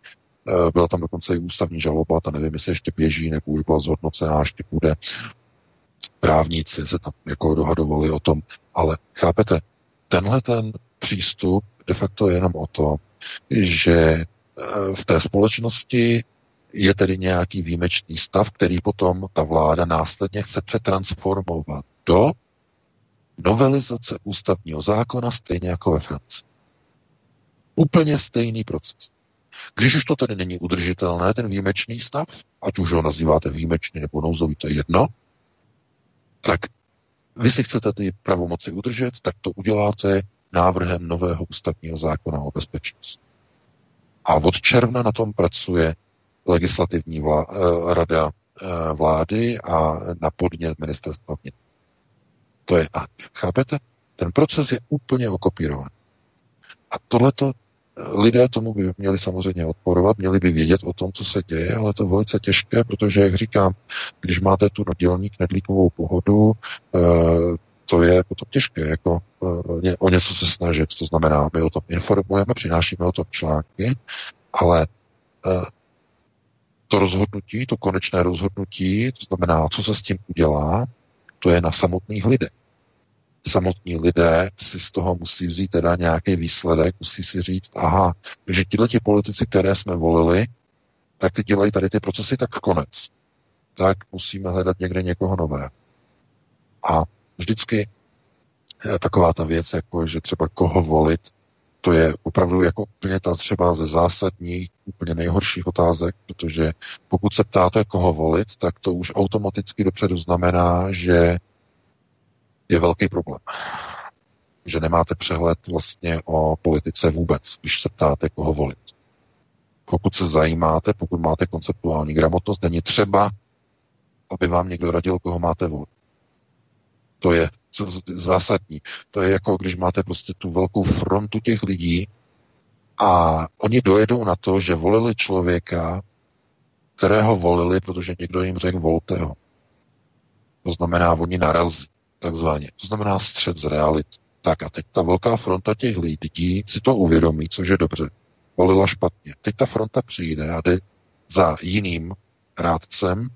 E, byla tam dokonce i ústavní žaloba, ta nevím, jestli ještě běží, nebo už byla zhodnocená, ještě bude. Právníci se tam jako dohadovali o tom, ale chápete, tenhle ten přístup de facto je jenom o tom, že e, v té společnosti je tedy nějaký výjimečný stav, který potom ta vláda následně chce přetransformovat do novelizace ústavního zákona, stejně jako ve Francii. Úplně stejný proces. Když už to tedy není udržitelné, ten výjimečný stav, ať už ho nazýváte výjimečný nebo nouzový, to je jedno, tak vy si chcete ty pravomoci udržet, tak to uděláte návrhem nového ústavního zákona o bezpečnosti. A od června na tom pracuje legislativní vlá- eh, rada eh, vlády a na podnět ministerstva vnitra. To je, a chápete? Ten proces je úplně okopírovaný. A tohleto lidé tomu by měli samozřejmě odporovat, měli by vědět o tom, co se děje, ale to je velice těžké, protože, jak říkám, když máte tu dělník nedlíkovou pohodu, eh, to je potom těžké, jako eh, o něco se snažit. To znamená, my o tom informujeme, přinášíme o tom články, ale eh, to rozhodnutí, to konečné rozhodnutí, to znamená, co se s tím udělá, to je na samotných lidech. Samotní lidé si z toho musí vzít teda nějaký výsledek, musí si říct, aha, že tihle ti politici, které jsme volili, tak ty dělají tady ty procesy, tak konec. Tak musíme hledat někde někoho nového. A vždycky eh, taková ta věc, jako že třeba koho volit, to je opravdu jako úplně ta třeba ze zásadních, úplně nejhorších otázek, protože pokud se ptáte, koho volit, tak to už automaticky dopředu znamená, že je velký problém. Že nemáte přehled vlastně o politice vůbec, když se ptáte, koho volit. Pokud se zajímáte, pokud máte konceptuální gramotnost, není třeba, aby vám někdo radil, koho máte volit. To je zásadní. To je jako, když máte prostě tu velkou frontu těch lidí a oni dojedou na to, že volili člověka, kterého volili, protože někdo jim řekl, volte ho. To znamená, oni narazí, takzvaně. To znamená střed z realit. Tak a teď ta velká fronta těch lidí si to uvědomí, což je dobře. Volila špatně. Teď ta fronta přijde a jde za jiným rádcem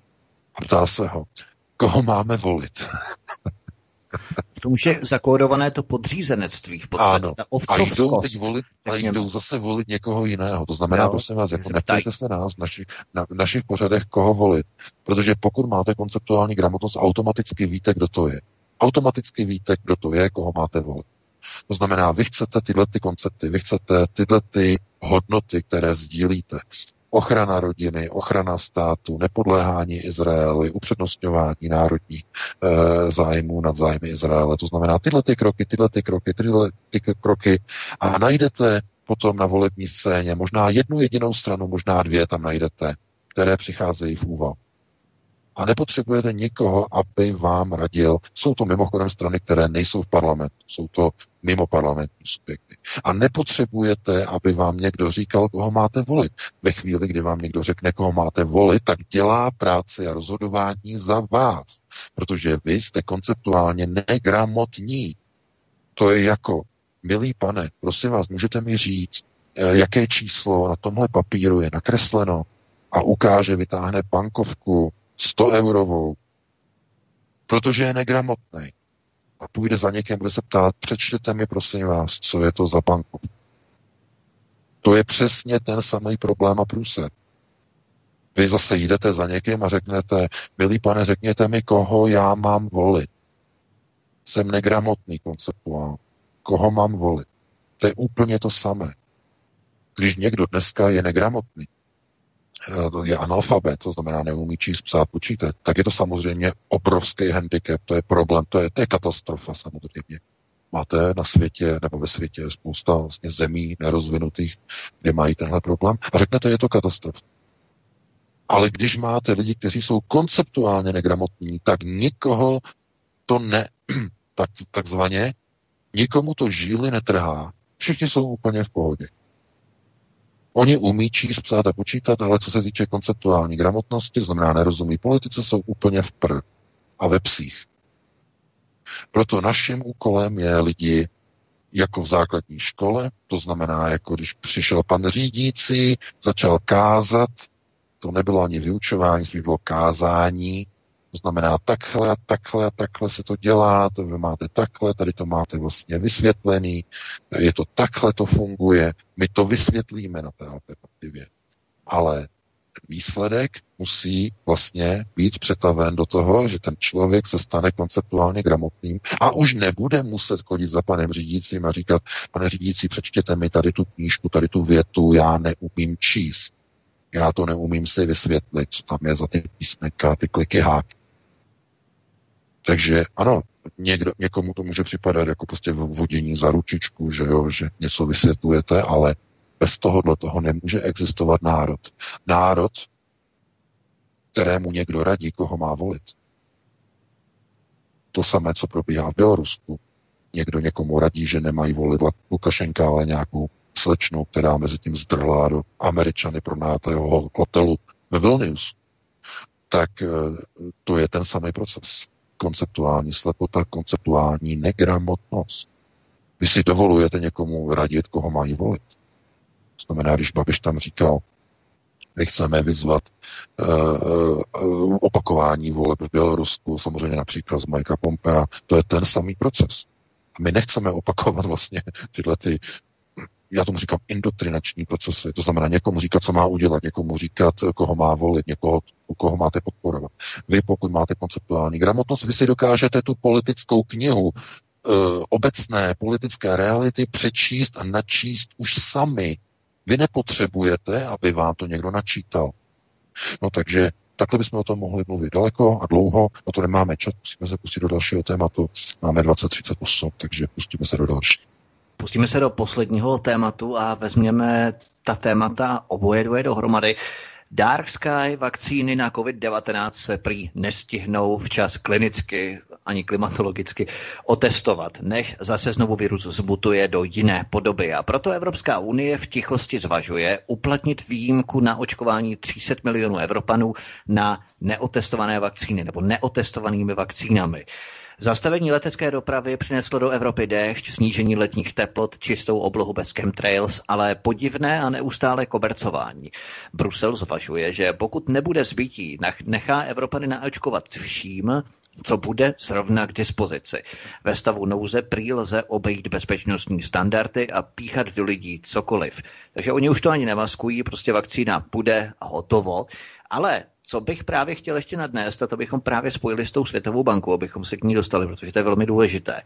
a ptá se ho, koho máme volit.
V tom už je zakódované to podřízenectví, v podstatě ano. ta ovcovskost. A jdou, teď
volit, a jdou zase volit někoho jiného. To znamená, jo, prosím vás, jako neptejte se nás v našich, na, v našich pořadech, koho volit. Protože pokud máte konceptuální gramotnost, automaticky víte, kdo to je. Automaticky víte, kdo to je, koho máte volit. To znamená, vy chcete tyhle ty koncepty, vy chcete tyhle ty hodnoty, které sdílíte ochrana rodiny, ochrana státu, nepodléhání Izraeli, upřednostňování národních e, zájmů nad zájmy Izraele. To znamená tyhle ty kroky, tyhle ty kroky, tyhle ty kroky a najdete potom na volební scéně možná jednu jedinou stranu, možná dvě tam najdete, které přicházejí v úvahu a nepotřebujete nikoho, aby vám radil. Jsou to mimochodem strany, které nejsou v parlamentu, jsou to mimo parlamentní subjekty. A nepotřebujete, aby vám někdo říkal, koho máte volit. Ve chvíli, kdy vám někdo řekne, koho máte volit, tak dělá práci a rozhodování za vás. Protože vy jste konceptuálně negramotní. To je jako, milý pane, prosím vás, můžete mi říct, eh, jaké číslo na tomhle papíru je nakresleno a ukáže, vytáhne bankovku, 100 eurovou, protože je negramotný. A půjde za někým, bude se ptát, přečtěte mi prosím vás, co je to za banku. To je přesně ten samý problém a průsed. Vy zase jdete za někým a řeknete, milý pane, řekněte mi, koho já mám volit. Jsem negramotný konceptuál. Koho mám volit? To je úplně to samé. Když někdo dneska je negramotný, je analfabet, to znamená neumí číst, psát, počítat, tak je to samozřejmě obrovský handicap, to je problém, to je, to je katastrofa samozřejmě. Máte na světě nebo ve světě spousta vlastně zemí nerozvinutých, kde mají tenhle problém a řeknete, je to katastrofa. Ale když máte lidi, kteří jsou konceptuálně negramotní, tak nikoho to ne, tak, takzvaně, nikomu to žíly netrhá. Všichni jsou úplně v pohodě. Oni umí číst, psát a počítat, ale co se týče konceptuální gramotnosti, znamená nerozumí politice, jsou úplně v pr a ve psích. Proto naším úkolem je lidi jako v základní škole, to znamená, jako když přišel pan řídící, začal kázat, to nebylo ani vyučování, spíš bylo kázání, to znamená takhle a takhle a takhle se to dělá, to vy máte takhle, tady to máte vlastně vysvětlený, je to takhle to funguje, my to vysvětlíme na té alternativě. Ale výsledek musí vlastně být přetaven do toho, že ten člověk se stane konceptuálně gramotným a už nebude muset chodit za panem řídícím a říkat, pane řídící, přečtěte mi tady tu knížku, tady tu větu, já neumím číst. Já to neumím si vysvětlit, co tam je za ty písmenka, ty kliky háky. Takže ano, někdo, někomu to může připadat jako prostě vodění za ručičku, že jo, že něco vysvětlujete, ale bez tohohle toho nemůže existovat národ. Národ, kterému někdo radí, koho má volit. To samé, co probíhá v Bělorusku. Někdo někomu radí, že nemají volit Lukašenka, ale nějakou slečnou, která mezi tím zdrhla do Američany pronátého hotelu ve Vilnius. Tak eh, to je ten samý proces konceptuální slepota, konceptuální negramotnost. Vy si dovolujete někomu radit, koho mají volit. To znamená, když Babiš tam říkal, my chceme vyzvat uh, uh, opakování voleb v Bělorusku, samozřejmě například z Majka Pompea, to je ten samý proces. A my nechceme opakovat vlastně tyhle ty já tomu říkám indoktrinační procesy, to znamená někomu říkat, co má udělat, někomu říkat, koho má volit, někoho, koho máte podporovat. Vy, pokud máte konceptuální gramotnost, vy si dokážete tu politickou knihu e, obecné politické reality přečíst a načíst už sami. Vy nepotřebujete, aby vám to někdo načítal. No takže takhle bychom o tom mohli mluvit daleko a dlouho, no to nemáme čas, musíme se pustit do dalšího tématu. Máme 2038, takže pustíme se do dalšího.
Pustíme se do posledního tématu a vezměme ta témata oboje dvoje dohromady. Dark Sky vakcíny na COVID-19 se prý nestihnou včas klinicky ani klimatologicky otestovat, než zase znovu virus zmutuje do jiné podoby. A proto Evropská unie v tichosti zvažuje uplatnit výjimku na očkování 300 milionů Evropanů na neotestované vakcíny nebo neotestovanými vakcínami. Zastavení letecké dopravy přineslo do Evropy déšť, snížení letních teplot, čistou oblohu bez chemtrails, ale podivné a neustále kobercování. Brusel zvažuje, že pokud nebude zbytí, nechá Evropany naočkovat vším, co bude zrovna k dispozici. Ve stavu nouze prý lze obejít bezpečnostní standardy a píchat do lidí cokoliv. Takže oni už to ani nemaskují, prostě vakcína bude a hotovo. Ale co bych právě chtěl ještě nadnést, a to bychom právě spojili s tou Světovou bankou, abychom se k ní dostali, protože to je velmi důležité.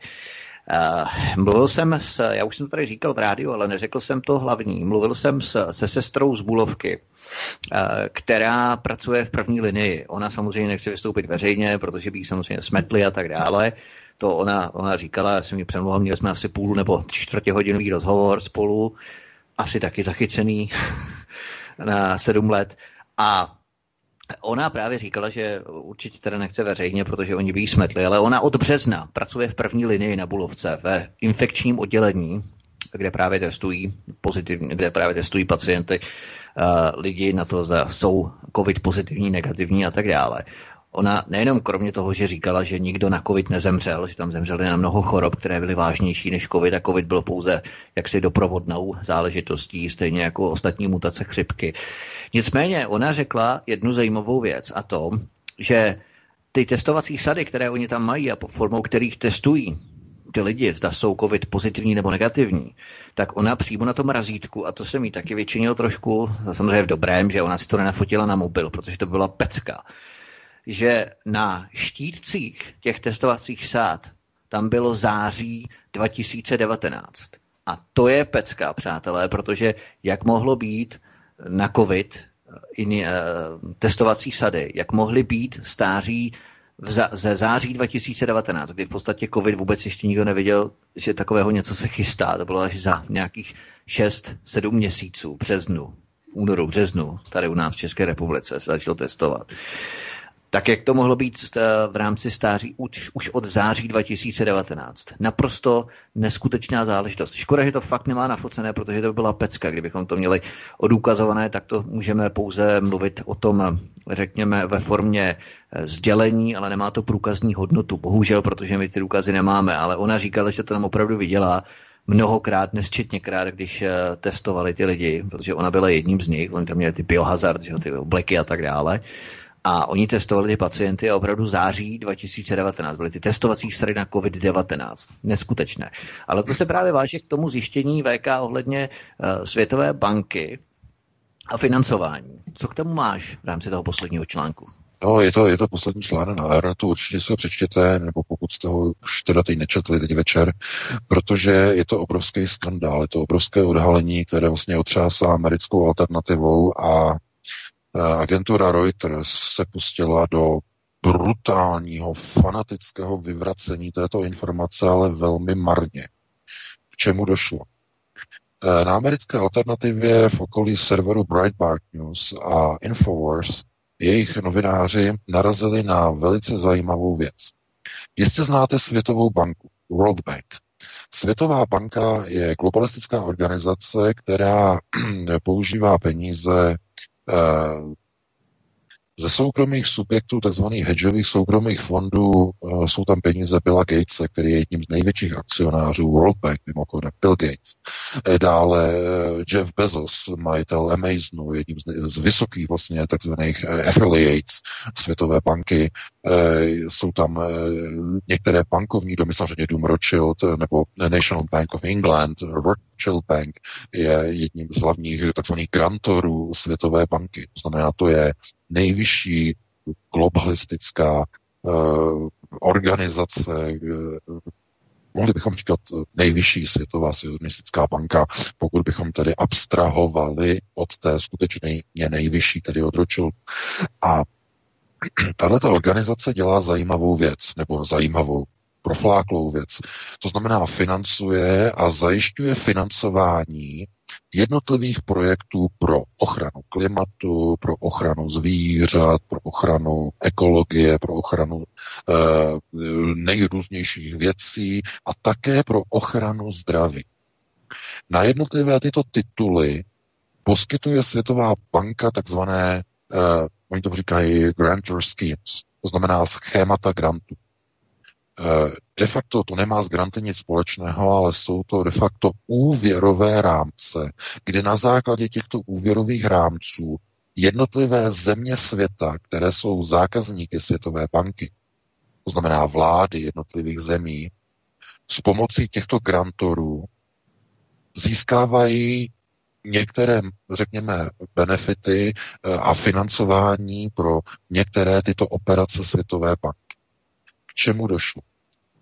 Uh, mluvil jsem s, já už jsem to tady říkal v rádiu, ale neřekl jsem to hlavní. Mluvil jsem s, se sestrou z Bulovky, uh, která pracuje v první linii. Ona samozřejmě nechce vystoupit veřejně, protože by jí samozřejmě smetli a tak dále. To ona, ona říkala, já jsem ji přemluvil, měli jsme asi půl nebo čtvrtě hodinový rozhovor spolu, asi taky zachycený na sedm let. A Ona právě říkala, že určitě teda nechce veřejně, protože oni by jí smetli, ale ona od března pracuje v první linii na Bulovce ve infekčním oddělení, kde právě testují pozitivní, kde právě testují pacienty, uh, lidi na to, zda jsou covid pozitivní, negativní a tak dále. Ona nejenom kromě toho, že říkala, že nikdo na covid nezemřel, že tam zemřeli na mnoho chorob, které byly vážnější než covid a covid byl pouze jaksi doprovodnou záležitostí, stejně jako ostatní mutace chřipky. Nicméně ona řekla jednu zajímavou věc a to, že ty testovací sady, které oni tam mají a formou kterých testují ty lidi, zda jsou covid pozitivní nebo negativní, tak ona přímo na tom razítku, a to se mi taky vyčinilo trošku, samozřejmě v dobrém, že ona si to nenafotila na mobil, protože to byla pecka, že na štítcích těch testovacích sád tam bylo září 2019. A to je pecka, přátelé, protože jak mohlo být na COVID in, uh, testovací sady, jak mohly být stáří v za, ze září 2019, kdy v podstatě COVID vůbec ještě nikdo nevěděl, že takového něco se chystá. To bylo až za nějakých 6-7 měsíců, březnu, v únoru, březnu, tady u nás v České republice se začalo testovat. Tak jak to mohlo být eh, v rámci stáří už, už od září 2019. Naprosto neskutečná záležitost. Škoda, že to fakt nemá nafocené, protože to byla pecka. Kdybychom to měli odůkazované, tak to můžeme pouze mluvit o tom, řekněme, ve formě eh, sdělení, ale nemá to průkazní hodnotu. Bohužel, protože my ty důkazy nemáme, ale ona říkala, že to nám opravdu viděla mnohokrát, nesčetněkrát, když eh, testovali ty lidi, protože ona byla jedním z nich, oni tam měli ty biohazard, že, ty obleky a tak dále. A oni testovali ty pacienty a opravdu září 2019. Byly ty testovací sady na COVID-19. Neskutečné. Ale to se právě váží k tomu zjištění VK ohledně uh, Světové banky a financování. Co k tomu máš v rámci toho posledního článku?
No, je to, je to poslední článek na Aeronetu, určitě si ho přečtěte, nebo pokud jste ho už teda teď nečetli teď večer, protože je to obrovský skandál, je to obrovské odhalení, které vlastně otřásá americkou alternativou a agentura Reuters se pustila do brutálního, fanatického vyvracení této informace, ale velmi marně. K čemu došlo? Eh, na americké alternativě v okolí serveru Breitbart News a Infowars jejich novináři narazili na velice zajímavou věc. Jistě znáte Světovou banku, World Bank. Světová banka je globalistická organizace, která používá peníze Eh, Ze soukromých subjektů, takzvaných hedžových soukromých fondů, eh, jsou tam peníze Billa Gatese, který je jedním z největších akcionářů World Bank, mimochodem Bill Gates. Eh, dále eh, Jeff Bezos, majitel Amazonu, jedním z, vysokých vlastně takzvaných affiliates Světové banky. Jsou tam některé bankovní domy, samozřejmě Dům Rothschild nebo National Bank of England, Rothschild Bank je jedním z hlavních takzvaných grantorů Světové banky. To znamená, to je nejvyšší globalistická uh, organizace, uh, mohli bychom říkat nejvyšší světová sionistická banka, pokud bychom tedy abstrahovali od té skutečně nejvyšší, tedy od Rothschild. A tahle organizace dělá zajímavou věc, nebo zajímavou profláklou věc. To znamená, financuje a zajišťuje financování jednotlivých projektů pro ochranu klimatu, pro ochranu zvířat, pro ochranu ekologie, pro ochranu e, nejrůznějších věcí a také pro ochranu zdraví. Na jednotlivé tyto tituly poskytuje Světová banka takzvané, e, oni to říkají grantor schemes, to znamená schémata grantů. Eh, de facto to nemá s granty nic společného, ale jsou to de facto úvěrové rámce, kde na základě těchto úvěrových rámců jednotlivé země světa, které jsou zákazníky Světové banky, to znamená vlády jednotlivých zemí, s pomocí těchto grantorů získávají některé, řekněme, benefity eh, a financování pro některé tyto operace Světové banky čemu došlo?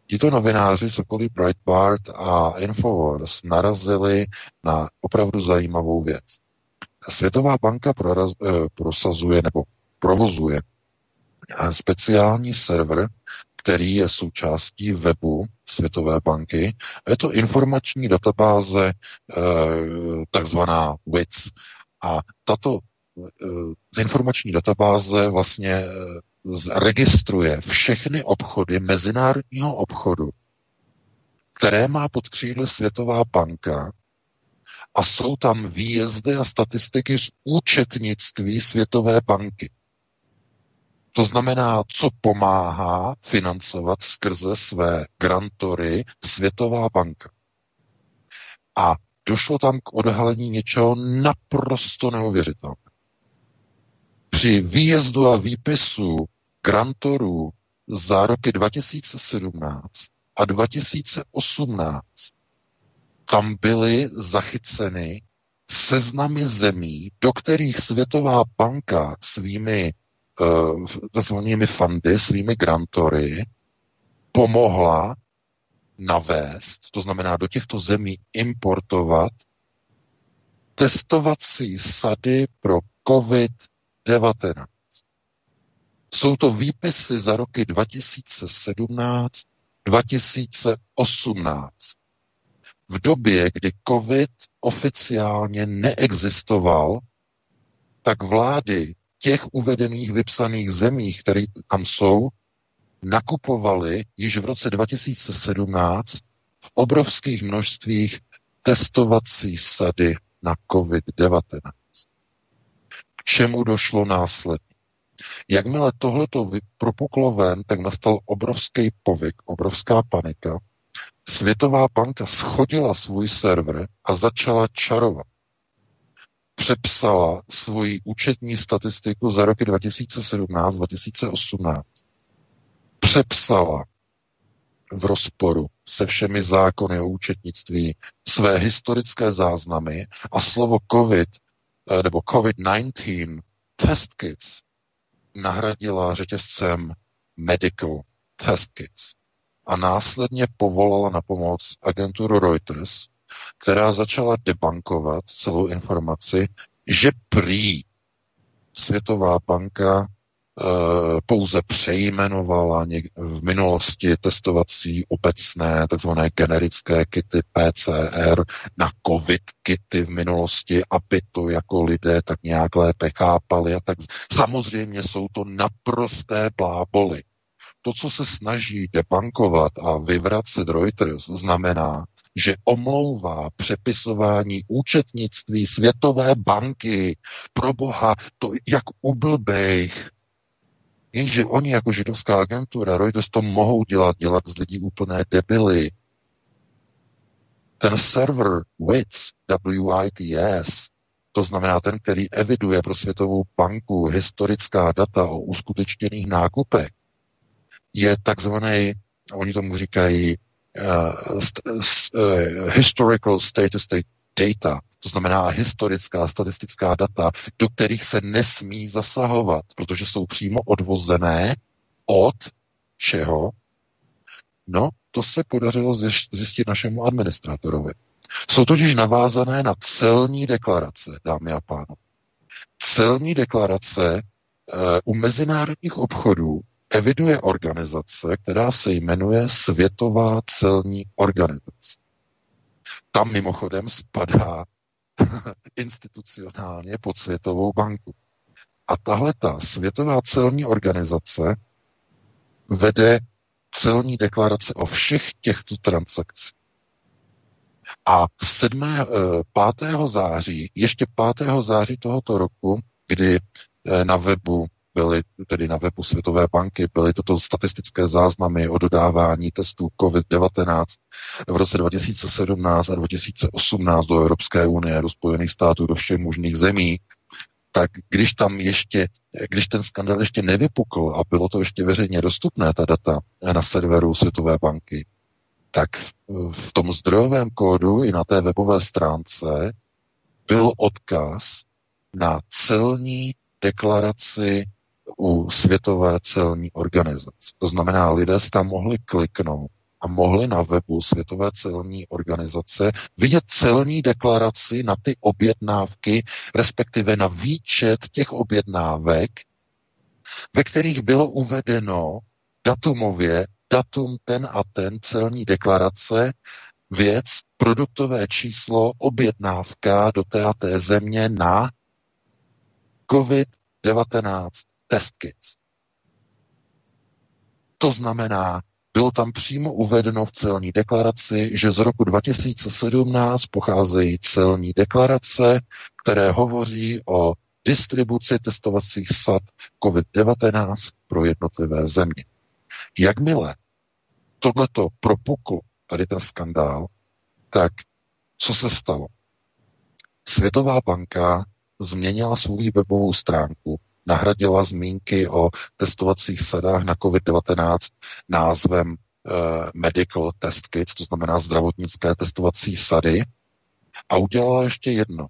Tito novináři Sokolí Breitbart a Infowars narazili na opravdu zajímavou věc. Světová banka proraz, eh, prosazuje nebo provozuje speciální server, který je součástí webu Světové banky. Je to informační databáze, eh, takzvaná WITS. A tato eh, informační databáze vlastně registruje všechny obchody mezinárodního obchodu, které má pod křídly Světová banka a jsou tam výjezdy a statistiky z účetnictví Světové banky. To znamená, co pomáhá financovat skrze své grantory Světová banka. A došlo tam k odhalení něčeho naprosto neuvěřitelného. Při výjezdu a výpisu grantorů za roky 2017 a 2018 tam byly zachyceny seznamy zemí, do kterých Světová banka svými uh, takzvanými fundy, svými grantory pomohla navést, to znamená do těchto zemí importovat testovací sady pro COVID-19. Jsou to výpisy za roky 2017, 2018. V době, kdy COVID oficiálně neexistoval, tak vlády těch uvedených vypsaných zemí, které tam jsou, nakupovaly již v roce 2017 v obrovských množstvích testovací sady na COVID-19. K čemu došlo následně? Jakmile tohleto propuklo ven, tak nastal obrovský povyk, obrovská panika. Světová banka schodila svůj server a začala čarovat. Přepsala svoji účetní statistiku za roky 2017-2018. Přepsala v rozporu se všemi zákony o účetnictví své historické záznamy a slovo COVID eh, nebo COVID-19 test kits nahradila řetězcem Medical Test Kits a následně povolala na pomoc agenturu Reuters, která začala debankovat celou informaci, že prý Světová banka pouze přejmenovala v minulosti testovací obecné takzvané generické kity PCR na covid kity v minulosti, aby to jako lidé tak nějak lépe chápali a tak. Samozřejmě jsou to naprosté bláboli. To, co se snaží debankovat a vyvracet Reuters, znamená, že omlouvá přepisování účetnictví Světové banky. Pro boha, to jak u blbejch Jenže oni jako židovská agentura, Reuters to mohou dělat, dělat z lidí úplné debily. Ten server WITS, WITS, to znamená ten, který eviduje pro Světovou banku historická data o uskutečněných nákupech, je takzvaný, oni tomu říkají uh, st- uh, historical status data, to znamená historická statistická data, do kterých se nesmí zasahovat, protože jsou přímo odvozené od čeho? No, to se podařilo zjistit našemu administrátorovi. Jsou totiž navázané na celní deklarace, dámy a pánové. Celní deklarace e, u mezinárodních obchodů eviduje organizace, která se jmenuje Světová celní organizace. Tam mimochodem spadá institucionálně pod Světovou banku. A tahle ta Světová celní organizace vede celní deklarace o všech těchto transakcích. A 7. 5. Eh, září, ještě 5. září tohoto roku, kdy eh, na webu byly, tedy na webu Světové banky, byly toto statistické záznamy o dodávání testů COVID-19 v roce 2017 a 2018 do Evropské unie, do Spojených států, do všech možných zemí, tak když tam ještě, když ten skandal ještě nevypukl a bylo to ještě veřejně dostupné, ta data na serveru Světové banky, tak v tom zdrojovém kódu i na té webové stránce byl odkaz na celní deklaraci u Světové celní organizace. To znamená, lidé si tam mohli kliknout a mohli na webu Světové celní organizace vidět celní deklaraci na ty objednávky, respektive na výčet těch objednávek, ve kterých bylo uvedeno datumově datum ten a ten celní deklarace, věc, produktové číslo, objednávka do té a té země na COVID-19 test kits. To znamená, bylo tam přímo uvedeno v celní deklaraci, že z roku 2017 pocházejí celní deklarace, které hovoří o distribuci testovacích sad COVID-19 pro jednotlivé země. Jakmile tohleto propuklo, tady ten skandál, tak co se stalo? Světová banka změnila svou webovou stránku, nahradila zmínky o testovacích sadách na COVID-19 názvem uh, Medical Test Kits, to znamená zdravotnické testovací sady, a udělala ještě jedno.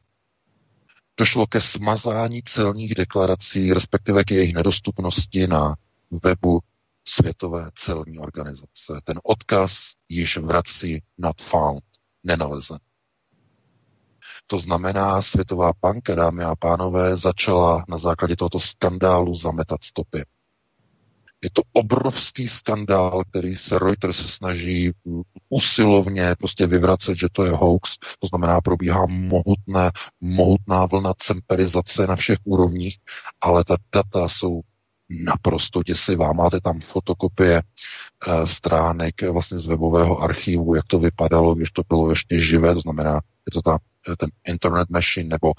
Došlo ke smazání celních deklarací, respektive k jejich nedostupnosti na webu Světové celní organizace. Ten odkaz již vrací not found, nenalezen. To znamená, Světová banka, dámy a pánové, začala na základě tohoto skandálu zametat stopy. Je to obrovský skandál, který se Reuters snaží usilovně prostě vyvracet, že to je hoax. To znamená, probíhá mohutné, mohutná vlna cemperizace na všech úrovních, ale ta data jsou naprosto děsivá. Máte tam fotokopie e, stránek vlastně z webového archivu, jak to vypadalo, když to bylo ještě živé, to znamená, je to ta Eh, ten Internet Machine nebo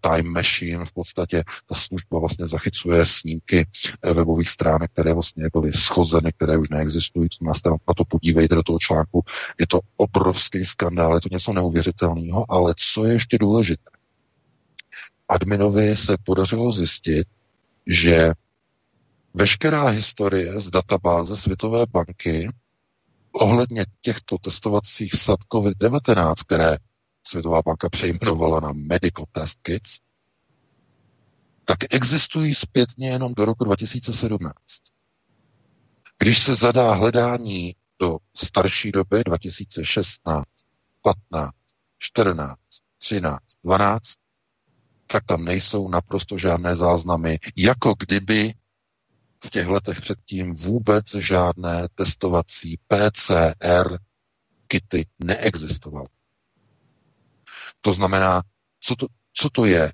Time Machine, v podstatě ta služba vlastně zachycuje snímky webových stránek, které vlastně byly schozeny, které už neexistují, to nás na to podívejte do toho článku. Je to obrovský skandál, je to něco neuvěřitelného, ale co je ještě důležité? Adminovi se podařilo zjistit, že veškerá historie z databáze Světové banky ohledně těchto testovacích sad COVID-19, které Světová banka přejmenovala na Medical Test Kits, tak existují zpětně jenom do roku 2017. Když se zadá hledání do starší doby 2016, 15, 14, 13, 12, tak tam nejsou naprosto žádné záznamy, jako kdyby v těch letech předtím vůbec žádné testovací PCR kity neexistovaly. To znamená, co to, co to je?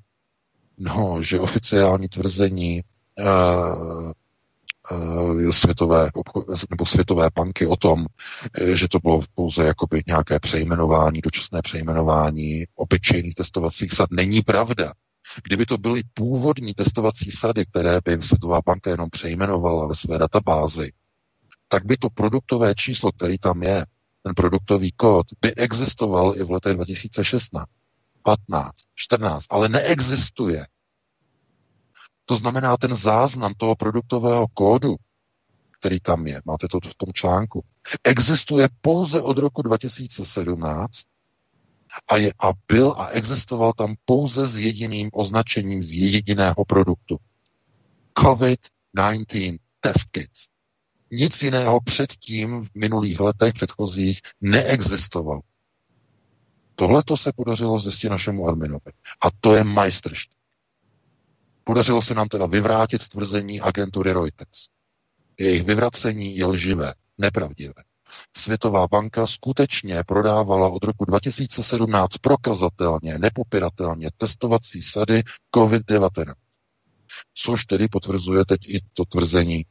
No, že oficiální tvrzení uh, uh, světové, nebo světové banky o tom, že to bylo pouze jakoby nějaké přejmenování, dočasné přejmenování obyčejných testovacích sad, není pravda. Kdyby to byly původní testovací sady, které by Světová banka jenom přejmenovala ve své databázi, tak by to produktové číslo, který tam je, ten produktový kód, by existoval i v letech 2016, 15, 14, ale neexistuje. To znamená, ten záznam toho produktového kódu, který tam je, máte to v tom článku, existuje pouze od roku 2017 a, je, a byl a existoval tam pouze s jediným označením z jediného produktu. COVID-19 test kits. Nic jiného předtím v minulých letech předchozích neexistovalo. Tohle to se podařilo zjistit našemu adminovi. A to je majstršt. Podařilo se nám teda vyvrátit tvrzení agentury Reuters. Jejich vyvracení je lživé, nepravdivé. Světová banka skutečně prodávala od roku 2017 prokazatelně, nepopiratelně testovací sady COVID-19. Což tedy potvrzuje teď i to tvrzení,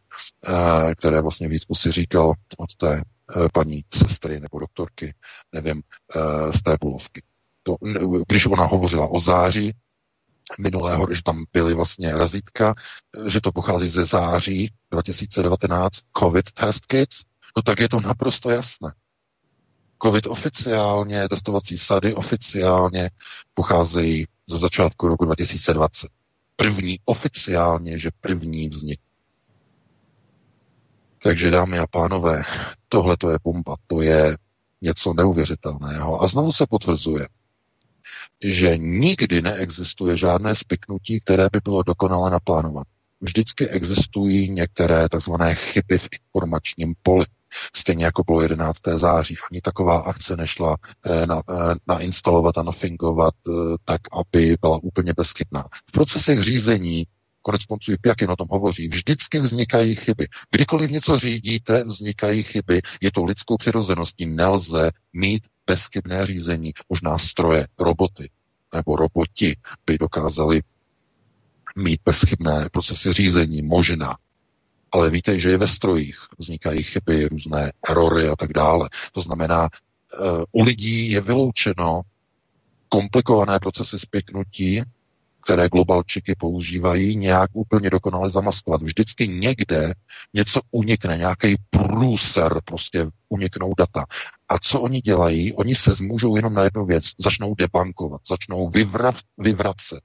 eh, které vlastně Vítku si říkal od té eh, paní sestry nebo doktorky, nevím, eh, z té bulovky. To, když ona hovořila o září minulého, že tam byly vlastně razítka, že to pochází ze září 2019, COVID test kits, no tak je to naprosto jasné. COVID oficiálně, testovací sady oficiálně pocházejí ze začátku roku 2020. První oficiálně, že první vznik. Takže dámy a pánové, tohle to je bomba, to je něco neuvěřitelného. A znovu se potvrzuje, že nikdy neexistuje žádné spiknutí, které by bylo dokonale naplánované. Vždycky existují některé takzvané chyby v informačním poli. Stejně jako bylo 11. září, ani taková akce nešla eh, na, eh, nainstalovat a nafingovat eh, tak, aby byla úplně bezchybná. V procesech řízení konec konců i Pjakin o tom hovoří, vždycky vznikají chyby. Kdykoliv něco řídíte, vznikají chyby. Je to lidskou přirozeností. Nelze mít bezchybné řízení. Možná stroje, roboty nebo roboti by dokázali mít bezchybné procesy řízení, možná. Ale víte, že je ve strojích vznikají chyby, různé erory a tak dále. To znamená, eh, u lidí je vyloučeno komplikované procesy spěknutí, které globalčiky používají, nějak úplně dokonale zamaskovat. Vždycky někde něco unikne, nějaký průser, prostě uniknou data. A co oni dělají? Oni se zmůžou jenom na jednu věc. Začnou debankovat, začnou vyvrat, vyvracet.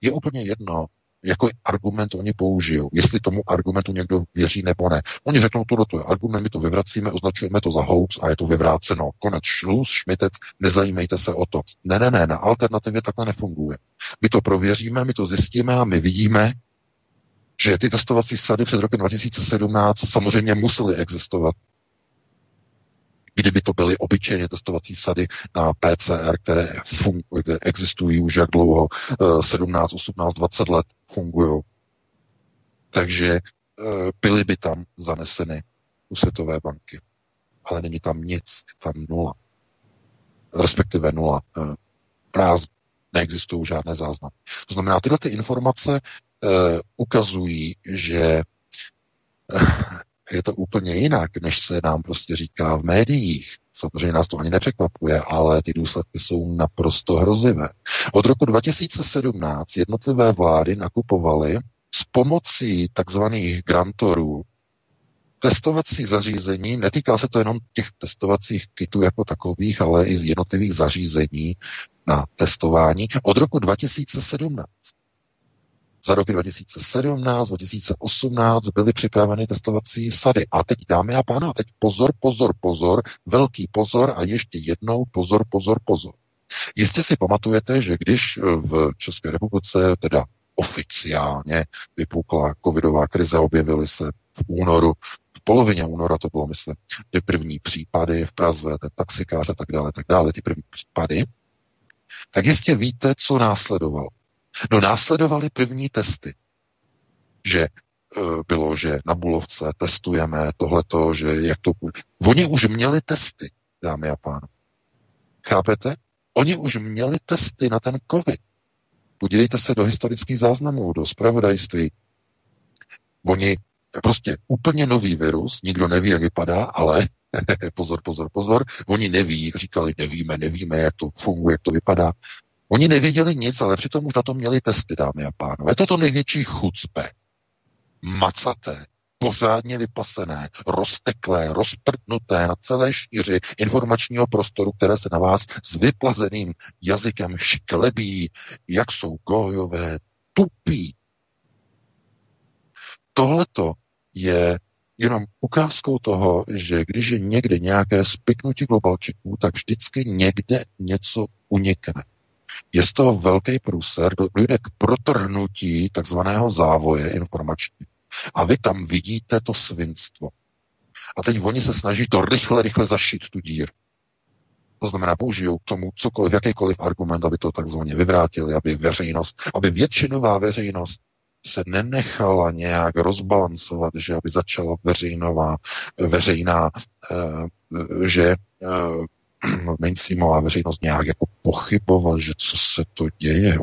Je úplně jedno, jako argument oni použijou, jestli tomu argumentu někdo věří nebo ne. Oni řeknou, to to je argument, my to vyvracíme, označujeme to za hoax a je to vyvráceno. Konec šluz, šmitec, nezajímejte se o to. Ne, ne, ne, na alternativě takhle nefunguje. My to prověříme, my to zjistíme a my vidíme, že ty testovací sady před rokem 2017 samozřejmě musely existovat kdyby to byly obyčejně testovací sady na PCR, které, fungují, které existují už jak dlouho, 17, 18, 20 let fungují. Takže eh, byly by tam zaneseny u Světové banky. Ale není tam nic, je tam nula. Respektive nula. Eh, prázdno. Neexistují žádné záznamy. To znamená, tyhle ty informace uh, ukazují, že je to úplně jinak, než se nám prostě říká v médiích. Samozřejmě nás to ani nepřekvapuje, ale ty důsledky jsou naprosto hrozivé. Od roku 2017 jednotlivé vlády nakupovaly s pomocí takzvaných grantorů testovací zařízení, netýká se to jenom těch testovacích kitů jako takových, ale i z jednotlivých zařízení na testování od roku 2017 za roky 2017, 2018 byly připraveny testovací sady. A teď, dámy a pánové, teď pozor, pozor, pozor, velký pozor a ještě jednou pozor, pozor, pozor. Jistě si pamatujete, že když v České republice teda oficiálně vypukla covidová krize, objevily se v únoru, v polovině února to bylo, myslím, ty první případy v Praze, ten taxikář a tak dále, tak dále, ty první případy, tak jistě víte, co následovalo. No následovaly první testy, že e, bylo, že na Bulovce testujeme tohleto, že jak to. Oni už měli testy, dámy a pánové. Chápete? Oni už měli testy na ten COVID. Podívejte se do historických záznamů, do zpravodajství. Oni prostě úplně nový virus, nikdo neví, jak vypadá, ale pozor, pozor, pozor, oni neví, říkali, nevíme, nevíme, jak to funguje, jak to vypadá. Oni nevěděli nic, ale přitom už na to měli testy, dámy a pánové. To největší chucpe. Macaté, pořádně vypasené, rozteklé, rozprtnuté na celé šíři informačního prostoru, které se na vás s vyplazeným jazykem šklebí, jak jsou gojové, tupí. Tohleto je jenom ukázkou toho, že když je někde nějaké spiknutí globalčiků, tak vždycky někde něco unikne. Je z toho velký průser, dojde k protrhnutí takzvaného závoje informační. A vy tam vidíte to svinstvo. A teď oni se snaží to rychle, rychle zašít tu dír. To znamená, použijou k tomu cokoliv, jakýkoliv argument, aby to takzvaně vyvrátili, aby veřejnost, aby většinová veřejnost se nenechala nějak rozbalancovat, že aby začala veřejnová, veřejná, eh, že eh, mainstreamová veřejnost nějak jako pochybovat, že co se to děje,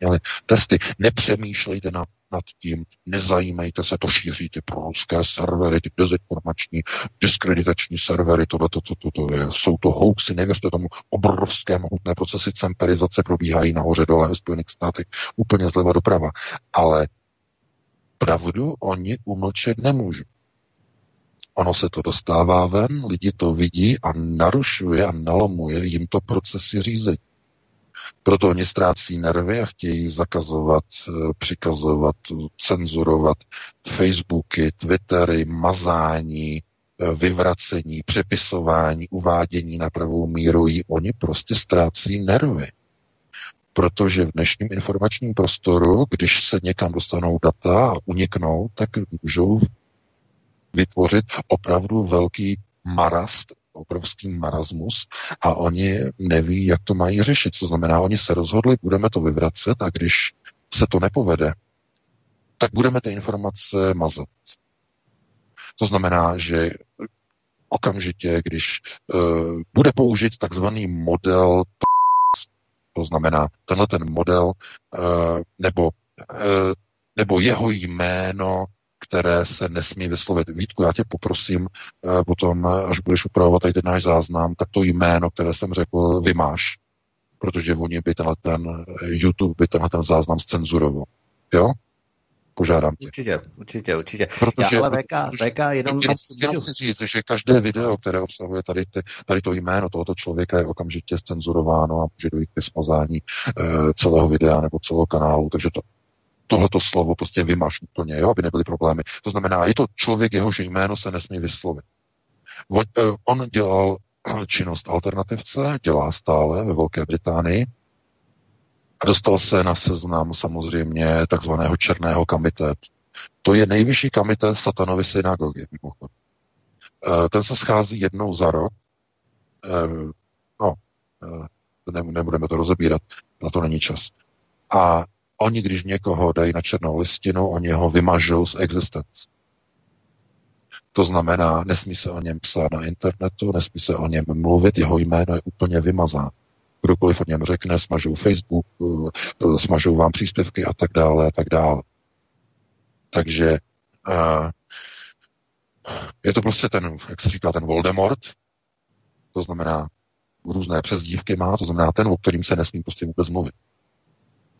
měli testy. Nepřemýšlejte nad, nad tím, nezajímejte se, to šíří ty proruské servery, ty dezinformační, diskreditační servery, tohle, to, to, to, to je, jsou to hoaxy, nevěřte tomu, obrovské mohutné procesy cemperizace probíhají nahoře dole ve Spojených státech, úplně zleva doprava. Ale pravdu oni umlčet nemůžou. Ono se to dostává ven, lidi to vidí a narušuje a nalamuje jim to procesy řízení. Proto oni ztrácí nervy a chtějí zakazovat, eh, přikazovat, cenzurovat Facebooky, Twittery, mazání, eh, vyvracení, přepisování, uvádění na pravou míru. Oni prostě ztrácí nervy protože v dnešním informačním prostoru, když se někam dostanou data a uniknou, tak můžou vytvořit opravdu velký marast, obrovský marasmus a oni neví, jak to mají řešit. To znamená, oni se rozhodli, budeme to vyvracet a když se to nepovede, tak budeme ty informace mazat. To znamená, že okamžitě, když uh, bude použit takzvaný model to znamená, tenhle ten model eh, nebo, eh, nebo jeho jméno, které se nesmí vyslovit. Vítku, já tě poprosím eh, potom, až budeš upravovat tady ten náš záznam, tak to jméno, které jsem řekl, vymáš, protože oni by tenhle ten YouTube by tenhle ten záznam scenzuroval. Jo? požádám tě.
Určitě, určitě, určitě.
Protože,
Já, ale VK, VK jenom...
Jenom, jenom chci říct, že každé video, které obsahuje tady, ty, tady to jméno tohoto člověka je okamžitě cenzurováno a může dojít ke smazání e, celého videa nebo celého kanálu, takže to, tohleto slovo prostě vymaš úplně, jo, aby nebyly problémy. To znamená, je to člověk, jehož jméno se nesmí vyslovit. On, e, on dělal činnost alternativce, dělá stále ve Velké Británii, a dostal se na seznam samozřejmě takzvaného černého kamitétu. To je nejvyšší kamitét satanovy synagogy, mimochodem. E, ten se schází jednou za rok. No, nebudeme to rozebírat, na to není čas. A oni, když někoho dají na černou listinu, oni ho vymažou z existence. To znamená, nesmí se o něm psát na internetu, nesmí se o něm mluvit, jeho jméno je úplně vymazáno kdokoliv o něm řekne, smažou Facebook, eh, smažou vám příspěvky a tak dále a tak dále. Takže uh, je to prostě ten, jak se říká, ten Voldemort, to znamená, různé přezdívky má, to znamená ten, o kterým se nesmí prostě vůbec mluvit.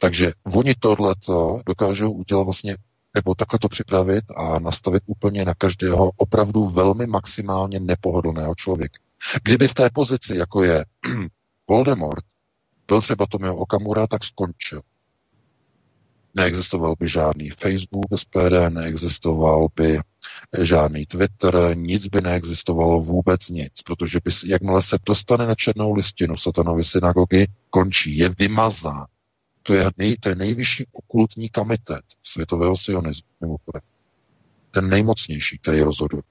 Takže oni tohleto dokážou udělat vlastně, nebo takhle to připravit a nastavit úplně na každého opravdu velmi maximálně nepohodlného člověka. Kdyby v té pozici, jako je Voldemort byl třeba Tomio Okamura, tak skončil. Neexistoval by žádný Facebook SPD, neexistoval by žádný Twitter, nic by neexistovalo, vůbec nic, protože by, jakmile se dostane na černou listinu satanovy synagogy, končí, je vymazán. To je, nej, to je nejvyšší okultní kamitet světového sionismu, mimochodem. Ten nejmocnější, který rozhoduje.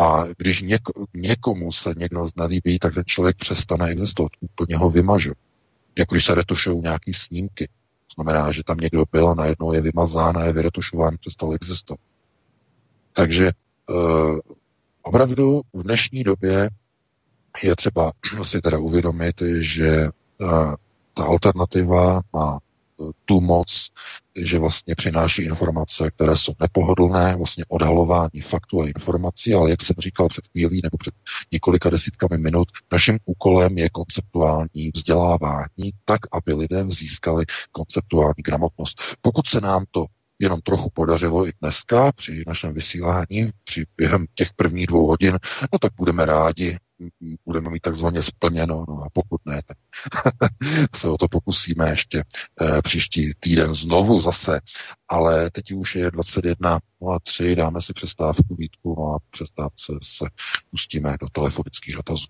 A když něk, někomu se někdo znalíbí, tak ten člověk přestane existovat. Úplně ho vymažu. Jako když se retušují nějaký snímky. To znamená, že tam někdo byl a najednou je vymazán a je vyretušován, přestal existovat. Takže uh, opravdu v dnešní době je třeba si teda uvědomit, že uh, ta alternativa má tu moc, že vlastně přináší informace, které jsou nepohodlné, vlastně odhalování faktů a informací, ale jak jsem říkal před chvílí nebo před několika desítkami minut, naším úkolem je konceptuální vzdělávání tak, aby lidé získali konceptuální gramotnost. Pokud se nám to jenom trochu podařilo i dneska při našem vysílání, při během těch prvních dvou hodin, no tak budeme rádi, budeme mít takzvaně splněno, no a pokud ne, tak se o to pokusíme ještě e, příští týden znovu zase, ale teď už je 21.03, dáme si přestávku Vítku, no a přestávce se pustíme do telefonických dotazů.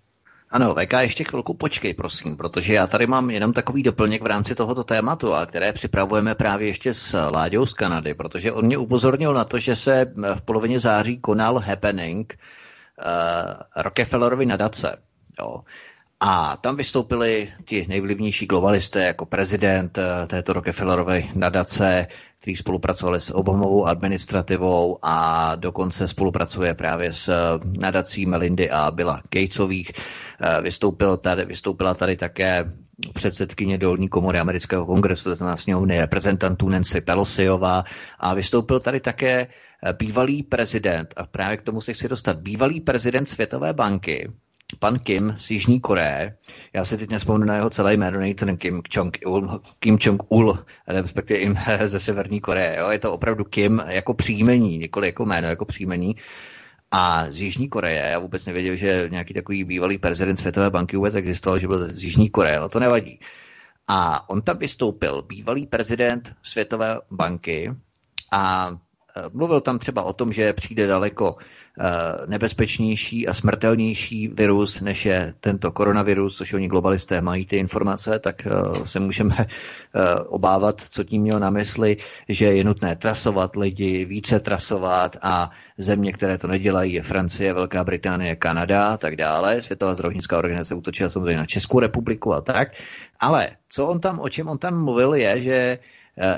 Ano, VK, ještě chvilku počkej, prosím, protože já tady mám jenom takový doplněk v rámci tohoto tématu, a které připravujeme právě ještě s Láďou z Kanady, protože on mě upozornil na to, že se v polovině září konal happening Rockefellerovy nadace. Jo. A tam vystoupili ti nejvlivnější globalisté jako prezident eh, této Rockefellerovy nadace, který spolupracovali s Obamovou administrativou a dokonce spolupracuje právě s eh, nadací Melindy a Billa Gatesových. Eh, vystoupil tady, vystoupila tady také předsedkyně dolní komory amerického kongresu, to znamená sněmovny reprezentantů Nancy Pelosiová a vystoupil tady také bývalý prezident, a právě k tomu se chci dostat, bývalý prezident Světové banky, pan Kim z Jižní Koreje, já si teď nespomenu na jeho celé jméno, není ten Kim Jong-il, Kim Jong-ul, respektive jim ze Severní Koreje. Jo? Je to opravdu Kim jako příjmení, nikoli jako jméno, jako příjmení. A z Jižní Koreje, já vůbec nevěděl, že nějaký takový bývalý prezident Světové banky vůbec existoval, že byl z Jižní Koreje, ale to nevadí. A on tam vystoupil, bývalý prezident Světové banky a mluvil tam třeba o tom, že přijde daleko Eh, nebezpečnější a smrtelnější virus, než je tento koronavirus, což oni globalisté mají ty informace, tak eh, se můžeme eh, obávat, co tím měl na mysli, že je nutné trasovat lidi, více trasovat a země, které to nedělají, je Francie, Velká Británie, Kanada a tak dále. Světová zdravotnická organizace útočila samozřejmě na Českou republiku a tak. Ale co on tam, o čem on tam mluvil, je, že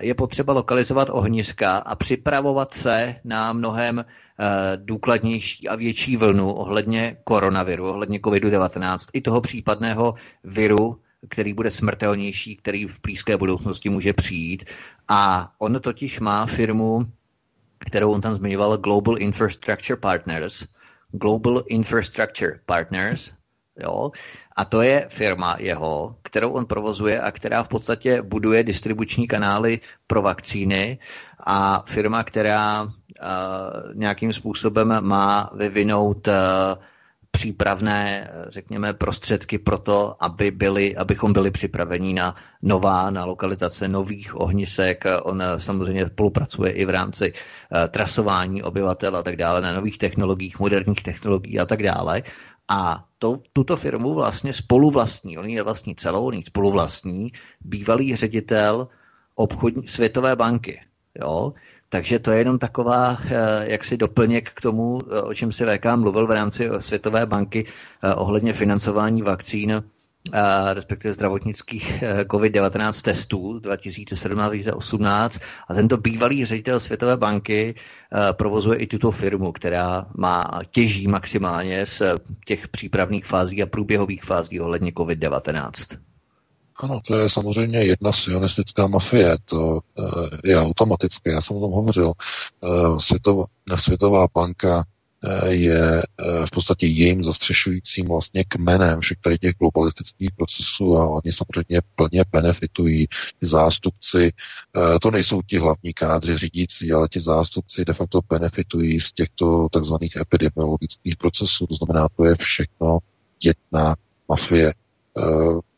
je potřeba lokalizovat ohniska a připravovat se na mnohem Eh, důkladnější a větší vlnu ohledně koronaviru, ohledně COVID-19 i toho případného viru, který bude smrtelnější, který v blízké budoucnosti může přijít. A on totiž má firmu, kterou on tam zmiňoval, Global Infrastructure Partners. Global Infrastructure Partners, jo, a to je firma jeho, kterou on provozuje a která v podstatě buduje distribuční kanály pro vakcíny a firma, která nějakým způsobem má vyvinout přípravné, řekněme, prostředky pro to, aby byli, abychom byli připraveni na nová, na lokalizace nových ohnisek. On samozřejmě spolupracuje i v rámci trasování obyvatel a tak dále, na nových technologiích, moderních technologií a tak dále. A to, tuto firmu vlastně spoluvlastní, on ji nevlastní celou, on ji spoluvlastní, bývalý ředitel obchodní Světové banky. Jo? Takže to je jenom taková eh, jaksi doplněk k tomu, eh, o čem si VK mluvil v rámci Světové banky eh, ohledně financování vakcín, respektive zdravotnických COVID-19 testů 2017-2018. A tento bývalý ředitel Světové banky provozuje i tuto firmu, která má těží maximálně z těch přípravných fází a průběhových fází ohledně COVID-19.
Ano, to je samozřejmě jedna sionistická mafie, to eh, je automatické, já jsem o tom hovořil. Eh, Světová, Světová banka eh, je v podstatě jejím zastřešujícím vlastně kmenem všech tady těch globalistických procesů a oni samozřejmě plně benefitují. Zástupci, to nejsou ti hlavní kádři řídící, ale ti zástupci de facto benefitují z těchto takzvaných epidemiologických procesů. To znamená, to je všechno jedna mafie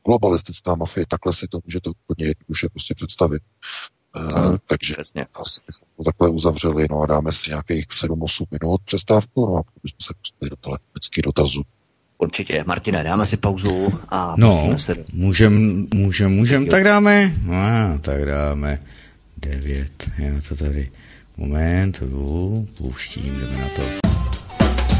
globalistická mafie, takhle si to můžete úplně jednoduše prostě představit. Uh, takže přesně. asi bychom to takhle uzavřeli, no a dáme si nějakých 7-8 minut přestávku, no a bychom se pustili do telefonických dotazů.
Určitě. Martine, dáme si pauzu a
no, se do... můžem, můžem, můžem, tak dáme, no, tak dáme 9, já to tady, moment, pouštím, jdeme na to.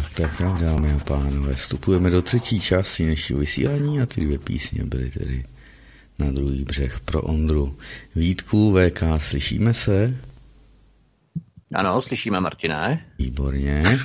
Tak, tak, tak, dámy a pánové, vstupujeme do třetí části dnešního vysílání a ty dvě písně byly tedy na druhý břeh pro Ondru. Vítku, VK, slyšíme se?
Ano, slyšíme, Martine.
Výborně.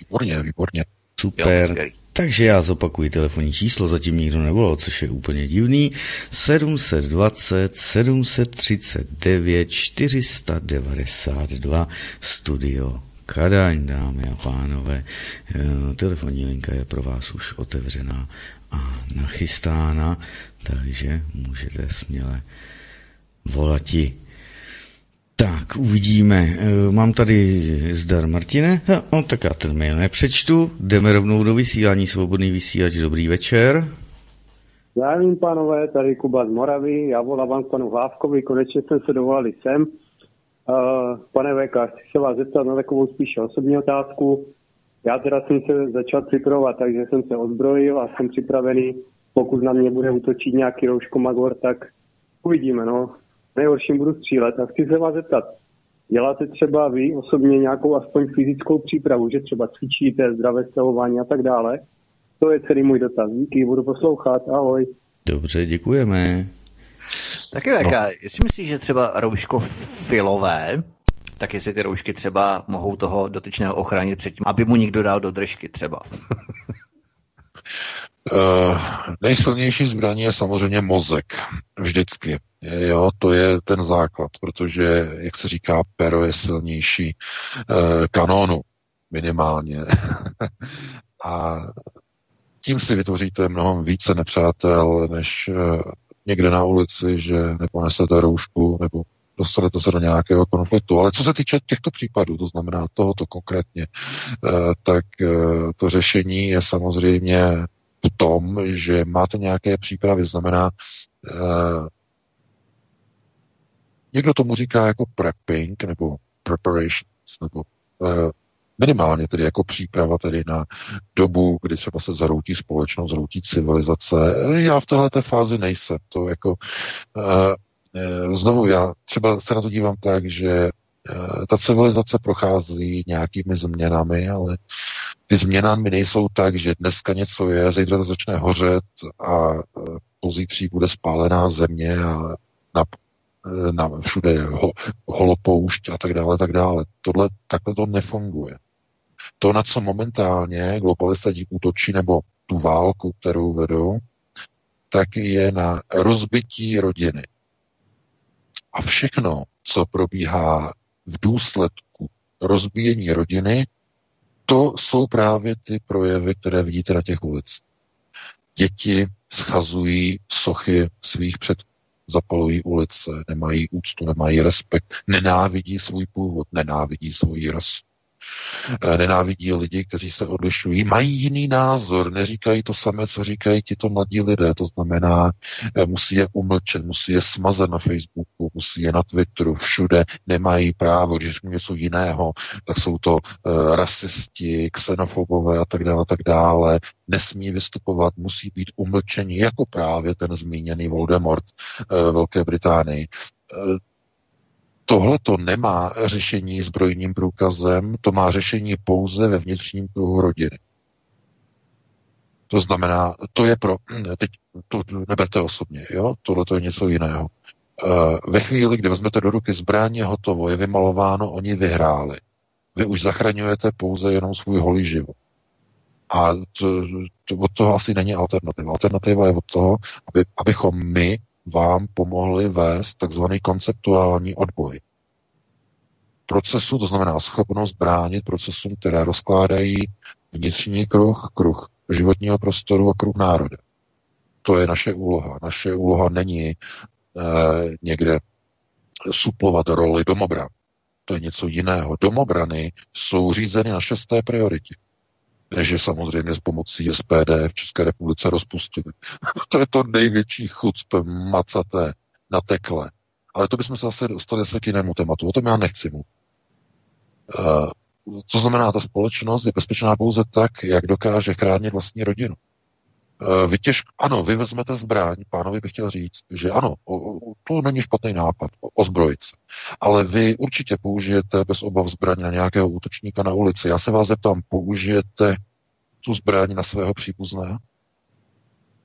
Výborně, výborně.
Super. Jo, takže já zopakuji telefonní číslo, zatím nikdo nevolal, což je úplně divný. 720 739 492 studio Kadaň, dámy a pánové. Eh, telefonní linka je pro vás už otevřená a nachystána, takže můžete směle volati. Tak, uvidíme. E, mám tady zdar Martine. No, tak já ten mail nepřečtu. Jdeme rovnou do vysílání. Svobodný vysílač. Dobrý večer.
Zdravím, pánové, tady Kuba z Moravy. Já volám panu Hlávkovi. Konečně jsem se dovolali sem. Pane VK, chci se vás zeptat na takovou spíše osobní otázku. Já teda jsem se začal připravovat, takže jsem se ozbrojil a jsem připravený. Pokud na mě bude útočit nějaký rouško Magor, tak uvidíme, no. Nejhorším budu střílet. A chci se vás zeptat, děláte třeba vy osobně nějakou aspoň fyzickou přípravu, že třeba cvičíte, zdravé stravování a tak dále? To je celý můj dotaz. Díky, budu poslouchat. Ahoj.
Dobře, děkujeme.
Taky no. jestli myslíš, že třeba rouško filové tak jestli ty roušky třeba mohou toho dotyčného ochránit před tím, aby mu někdo dal do držky třeba.
Uh, nejsilnější zbraní je samozřejmě mozek. Vždycky. Jo, to je ten základ, protože, jak se říká, pero je silnější uh, kanónu minimálně. A tím si vytvoříte mnohem více nepřátel, než uh, někde na ulici, že neponesete roušku nebo dostanete se do nějakého konfliktu. Ale co se týče těchto případů, to znamená tohoto konkrétně, eh, tak eh, to řešení je samozřejmě v tom, že máte nějaké přípravy, znamená, eh, někdo tomu říká jako prepping nebo preparations, nebo minimálně tedy jako příprava tedy na dobu, kdy třeba se zaroutí společnost, zaroutí civilizace. Já v této fázi nejsem. To jako Eh, znovu já třeba se na to dívám tak, že eh, ta civilizace prochází nějakými změnami, ale ty změnami nejsou tak, že dneska něco je, zítra to začne hořet a eh, pozítří bude spálená země a na, na všude ho, holopoušť a tak dále, tak dále. Tohle takhle to nefunguje. To, na co momentálně globalista útočí, nebo tu válku, kterou vedou, tak je na rozbití rodiny. A všechno, co probíhá v důsledku rozbíjení rodiny, to jsou právě ty projevy, které vidíte na těch ulicích. Děti schazují sochy svých předků, zapalují ulice, nemají úctu, nemají respekt, nenávidí svůj původ, nenávidí svoji rasu. Eh, nenávidí lidi, kteří se odlišují, mají jiný názor, neříkají to samé, co říkají tito mladí lidé, to znamená, eh, musí je umlčet, musí je smazat na Facebooku, musí je na Twitteru, všude, nemají právo, když řeknu něco jiného, tak jsou to uh, rasisti, xenofobové a tak dále, tak dále, nesmí vystupovat, musí být umlčeni, jako právě ten zmíněný Voldemort uh, Velké Británii. Tohle to nemá řešení zbrojním průkazem, to má řešení pouze ve vnitřním kruhu rodiny. To znamená, to je pro, teď to neberte osobně, jo, tohle to je něco jiného. E, ve chvíli, kdy vezmete do ruky zbraně, hotovo, je vymalováno, oni vyhráli. Vy už zachraňujete pouze jenom svůj holý život. A to, to, od toho asi není alternativa. Alternativa je od toho, aby, abychom my vám pomohli vést takzvaný konceptuální odboj procesu, to znamená schopnost bránit procesům, které rozkládají vnitřní kruh, kruh životního prostoru a kruh národa. To je naše úloha. Naše úloha není eh, někde suplovat roli domobran. To je něco jiného. Domobrany jsou řízeny na šesté prioritě než je samozřejmě s pomocí SPD v České republice rozpustili. to je to největší chucpe macaté na tekle. Ale to bychom se zase dostali se k jinému tématu. O tom já nechci mluvit. Uh, znamená, ta společnost je bezpečná pouze tak, jak dokáže chránit vlastní rodinu. Uh, vy těž, ano, vy vezmete zbraň, pánovi bych chtěl říct, že ano, to není špatný nápad, ozbrojit se. Ale vy určitě použijete bez obav zbraň na nějakého útočníka na ulici. Já se vás zeptám, použijete tu zbraň na svého příbuzného?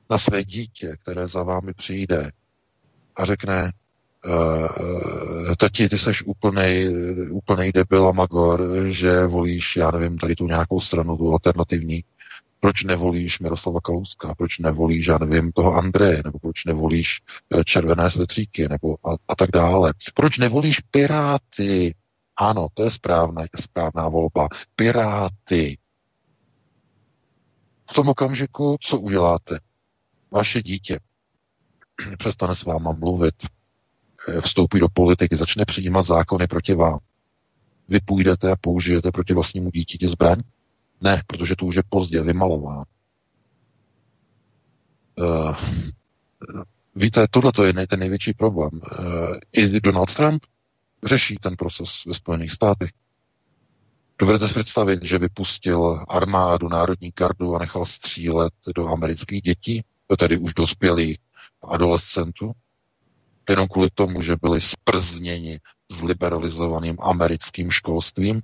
Na své dítě, které za vámi přijde a řekne, uh, tati, ty seš úplnej, úplnej debil a magor, že volíš, já nevím, tady tu nějakou stranu, tu alternativní. Proč nevolíš Miroslava Kalouska? Proč nevolíš, já nevím, toho Andreje? Nebo proč nevolíš eh, červené svetříky? Nebo a, a tak dále. Proč nevolíš Piráty? Ano, to je správná, správná volba. Piráty. V tom okamžiku, co uděláte? Vaše dítě přestane s váma mluvit, eh, vstoupí do politiky, začne přijímat zákony proti vám. Vy půjdete a použijete proti vlastnímu dítěti zbraň? Ne, protože to už je pozdě vymalová. Uh, víte, tohle je ten největší problém. Uh, I Donald Trump řeší ten proces ve Spojených státech. Dovedete si představit, že vypustil armádu, národní gardu a nechal střílet do amerických dětí, tedy už dospělých adolescentů, jenom kvůli tomu, že byli sprzněni s liberalizovaným americkým školstvím,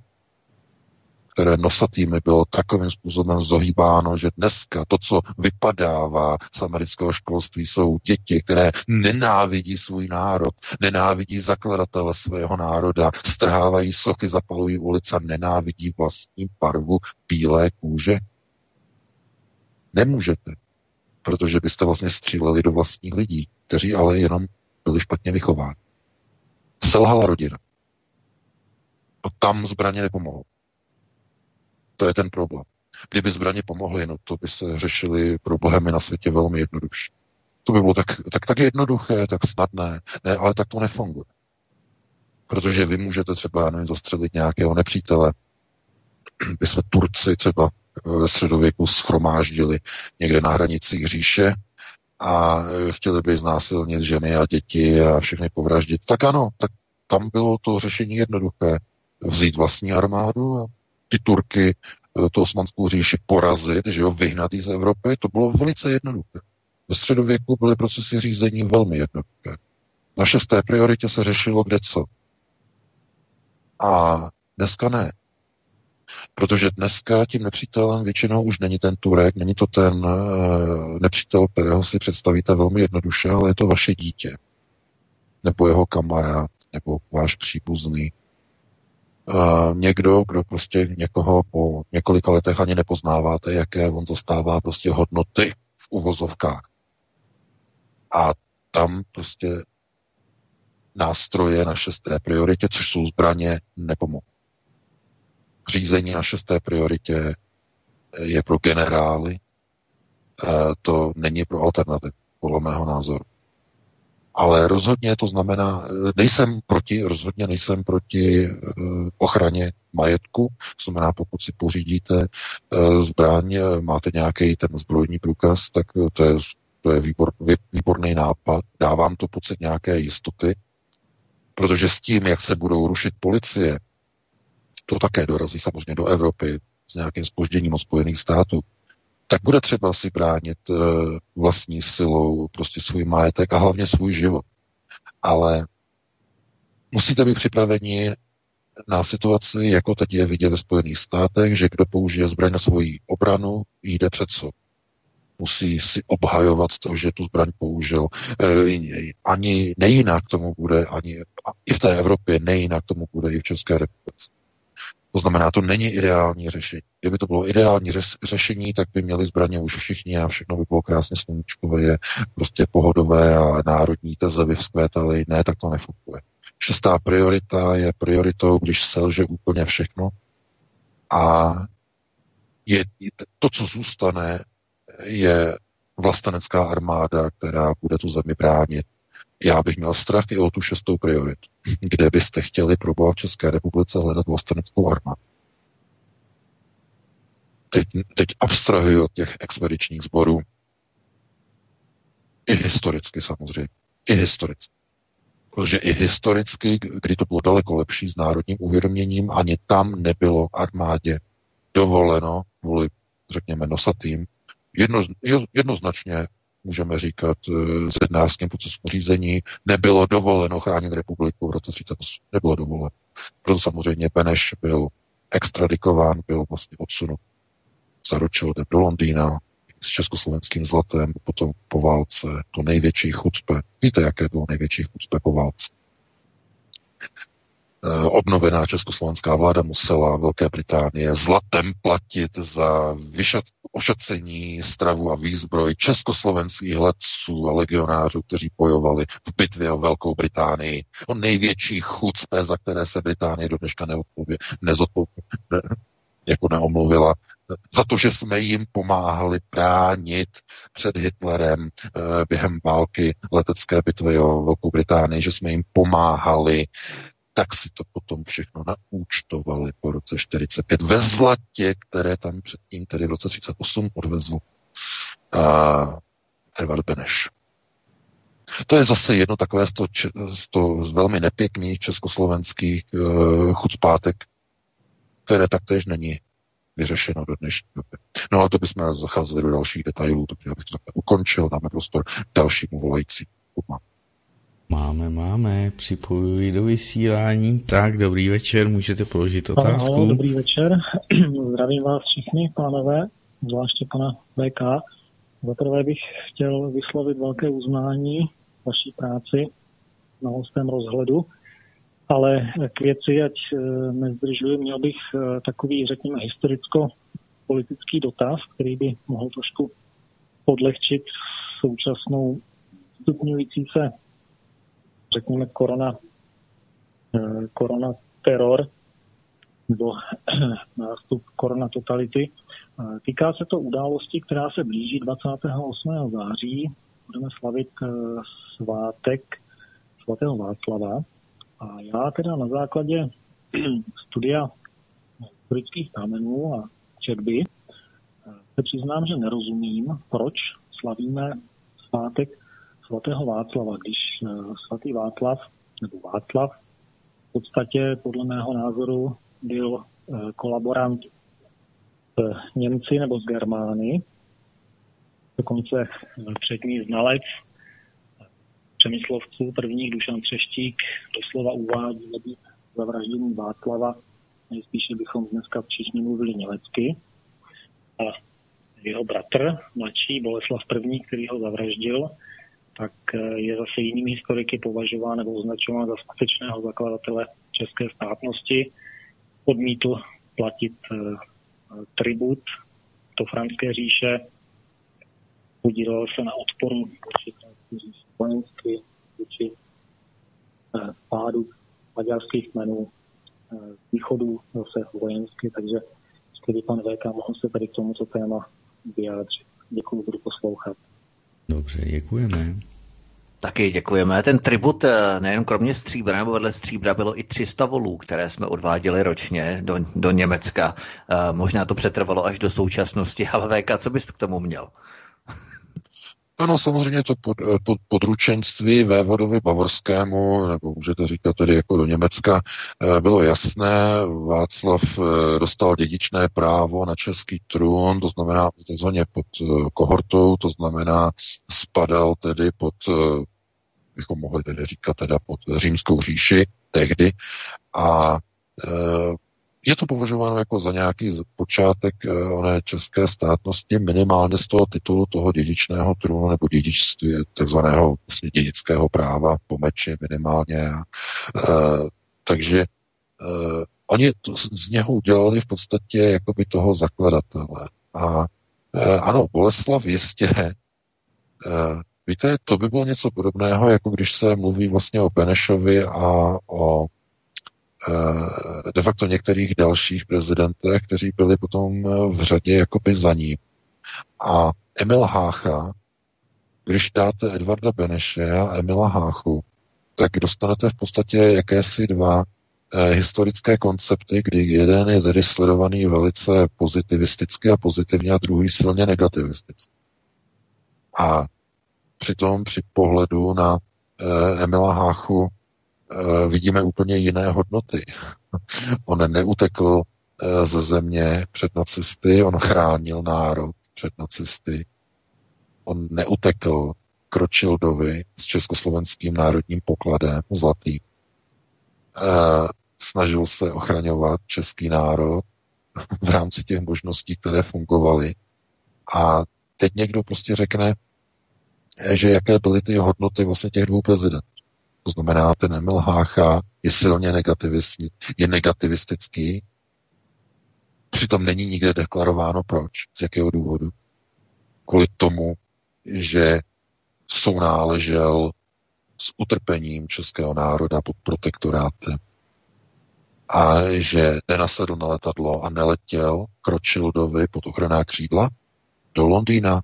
které nosatými bylo takovým způsobem zohýbáno, že dneska to, co vypadává z amerického školství, jsou děti, které nenávidí svůj národ, nenávidí zakladatele svého národa, strhávají sochy, zapalují ulice nenávidí vlastní barvu bílé kůže. Nemůžete, protože byste vlastně stříleli do vlastních lidí, kteří ale jenom byli špatně vychováni. Selhala rodina. A tam zbraně nepomohou. To je ten problém. Kdyby zbraně pomohly, no to by se řešily problémy na světě velmi jednodušší. To by bylo tak, tak, tak jednoduché, tak snadné. Ne, ale tak to nefunguje. Protože vy můžete třeba nevím, zastřelit nějakého nepřítele, by se Turci třeba ve středověku schromáždili někde na hranicích říše a chtěli by znásilnit ženy a děti a všechny povraždit, tak ano, tak tam bylo to řešení jednoduché. Vzít vlastní armádu a ty Turky, eh, tu osmanskou říši porazit, že jo, vyhnat z Evropy, to bylo velice jednoduché. Ve středověku byly procesy řízení velmi jednoduché. Na šesté prioritě se řešilo kde co. A dneska ne. Protože dneska tím nepřítelem většinou už není ten Turek, není to ten uh, nepřítel, kterého si představíte velmi jednoduše, ale je to vaše dítě. Nebo jeho kamarád, nebo váš příbuzný, Uh, někdo, kdo prostě někoho po několika letech ani nepoznáváte, jaké on zastává prostě hodnoty v uvozovkách. A tam prostě nástroje na šesté prioritě, což jsou zbraně, nepomohou. Řízení na šesté prioritě je pro generály, to není pro alternativu, podle mého názoru. Ale rozhodně to znamená, nejsem proti, rozhodně nejsem proti uh, ochraně majetku, to znamená, pokud si pořídíte uh, zbraň, máte nějaký ten zbrojní průkaz, tak to je, to je výbor, výborný nápad, dávám to pocit nějaké jistoty, protože s tím, jak se budou rušit policie, to také dorazí samozřejmě do Evropy s nějakým spožděním od Spojených států, tak bude třeba si bránit uh, vlastní silou prostě svůj majetek a hlavně svůj život. Ale musíte být připraveni na situaci, jako teď je vidět ve Spojených státech, že kdo použije zbraň na svoji obranu, jde před co. Musí si obhajovat to, že tu zbraň použil. E, ani nejinak tomu bude, ani i v té Evropě nejinak tomu bude i v České republice. To znamená, to není ideální řešení. Kdyby to bylo ideální řešení, tak by měli zbraně už všichni a všechno by bylo krásně sluníčkové, je prostě pohodové a národní teze by vzkvétaly. Ne, tak to nefunguje. Šestá priorita je prioritou, když selže úplně všechno a je, to, co zůstane, je vlastenecká armáda, která bude tu zemi bránit já bych měl strach i o tu šestou prioritu. Kde byste chtěli pro v České republice hledat vlasteneckou armádu? Teď, teď abstrahuji od těch expedičních sborů. I historicky samozřejmě. I historicky. Protože i historicky, kdy to bylo daleko lepší s národním uvědoměním, ani tam nebylo armádě dovoleno kvůli, řekněme, nosatým, jedno, jednoznačně můžeme říkat, eh, zednářském procesu řízení nebylo dovoleno chránit republiku v roce 38. Nebylo dovoleno. Proto samozřejmě Beneš byl extradikován, byl vlastně odsunut. Zaručil do Londýna s československým zlatem, potom po válce, to největší chucpe. Víte, jaké bylo největší chucpe po válce? Eh, obnovená československá vláda musela Velké Británie zlatem platit za vyšat, ošacení, stravu a výzbroj československých letců a legionářů, kteří bojovali v bitvě o Velkou Británii. O největší chucpe, za které se Británie do dneška jako neomluvila, za to, že jsme jim pomáhali bránit před Hitlerem eh, během války letecké bitvy o Velkou Británii, že jsme jim pomáhali tak si to potom všechno naúčtovali po roce 45 ve zlatě, které tam předtím, tedy v roce 38 odvezl uh, Edvard Beneš. To je zase jedno takové z, to, z, to, z velmi nepěkných československých uh, chucpátek, které taktéž není vyřešeno do dnešní doby. No ale to bychom zacházeli do dalších detailů, takže abych to ukončil, dáme prostor dalšímu volající. Mám.
Máme, máme, připojuji do vysílání. Tak, dobrý večer, můžete položit otázku. Ano,
dobrý večer, zdravím vás všichni, pánové, zvláště pana VK. Za prvé bych chtěl vyslovit velké uznání vaší práci na hostém rozhledu, ale k věci, ať eh, nezdržuji, měl bych eh, takový, řekněme, historicko-politický dotaz, který by mohl trošku podlehčit současnou stupňující se řekněme, korona, eh, korona teror nebo nástup korona totality. Eh, týká se to události, která se blíží 28. září. Budeme slavit eh, svátek svatého Václava. A já teda na základě studia historických kámenů a četby se přiznám, že nerozumím, proč slavíme svátek svatého Václava, když svatý Václav, nebo Václav, v podstatě podle mého názoru byl eh, kolaborant s Němci nebo z Germány, dokonce eh, přední znalec přemyslovců prvních Dušan Třeštík doslova uvádí nebýt zavraždění Václava, nejspíše bychom dneska všichni mluvili německy. A jeho bratr, mladší Boleslav I., který ho zavraždil, tak eh, je zase jinými historiky považován nebo označován za skutečného zakladatele české státnosti. Odmítl platit eh, tribut do franské říše, podílel se na odporu vůči franské říše vojensky, vůči eh, pádu maďarských kmenů, východu zase vojensky, takže kdyby pan VK mohl se tady k tomuto téma vyjádřit. Děkuji, budu poslouchat.
Dobře, děkujeme.
Taky děkujeme. Ten tribut eh, nejen kromě stříbra nebo vedle stříbra bylo i 300 volů, které jsme odváděli ročně do, do Německa. Eh, možná to přetrvalo až do současnosti, ale VK, co bys k tomu měl?
Ano, samozřejmě to pod, eh, pod, područenství vévodovi bavorskému, nebo můžete říkat tedy jako do Německa, bylo jasné. Václav dostal dědičné právo na český trůn, to znamená takzvaně pod kohortou, to znamená spadal tedy pod bychom mohli tedy říkat teda pod římskou říši tehdy. A je to považováno jako za nějaký počátek e, oné české státnosti, minimálně z toho titulu toho dědičného trůnu nebo dědičství, takzvaného vlastně dědického práva po meči minimálně. E, takže e, oni to, z něho udělali v podstatě jakoby toho zakladatele. A e, ano, Boleslav jistě e, Víte, to by bylo něco podobného, jako když se mluví vlastně o Benešovi a o de facto některých dalších prezidentech, kteří byli potom v řadě jakoby za ním. A Emil Hácha, když dáte Edvarda Beneše a Emila Háchu, tak dostanete v podstatě jakési dva e, historické koncepty, kdy jeden je tedy sledovaný velice pozitivisticky a pozitivně a druhý silně negativisticky. A Přitom při pohledu na eh, Emila Háchu vidíme úplně jiné hodnoty. On neutekl ze země před nacisty, on chránil národ před nacisty. On neutekl k Rothschildovi s československým národním pokladem zlatým. E, snažil se ochraňovat český národ v rámci těch možností, které fungovaly. A teď někdo prostě řekne, že jaké byly ty hodnoty vlastně těch dvou prezidentů. Znamená, ten Hácha je silně negativistický, je negativistický, přitom není nikde deklarováno proč, z jakého důvodu. Kvůli tomu, že sounáležel s utrpením českého národa pod protektorátem a že nenasedl na letadlo a neletěl k Rothschildovi pod ochranná křídla do Londýna.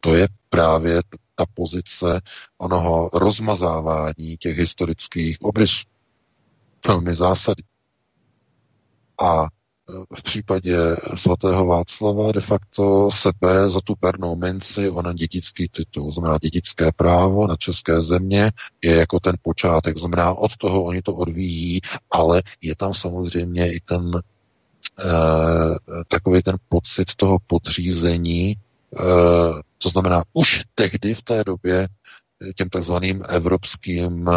To je právě ta pozice onoho rozmazávání těch historických obrysů. Velmi zásadní. A v případě svatého Václava de facto se bere za tu pernou minci onen dědický titul. Znamená dědické právo na české země je jako ten počátek. Znamená od toho oni to odvíjí, ale je tam samozřejmě i ten eh, takový ten pocit toho podřízení, to znamená už tehdy v té době těm takzvaným evropským eh,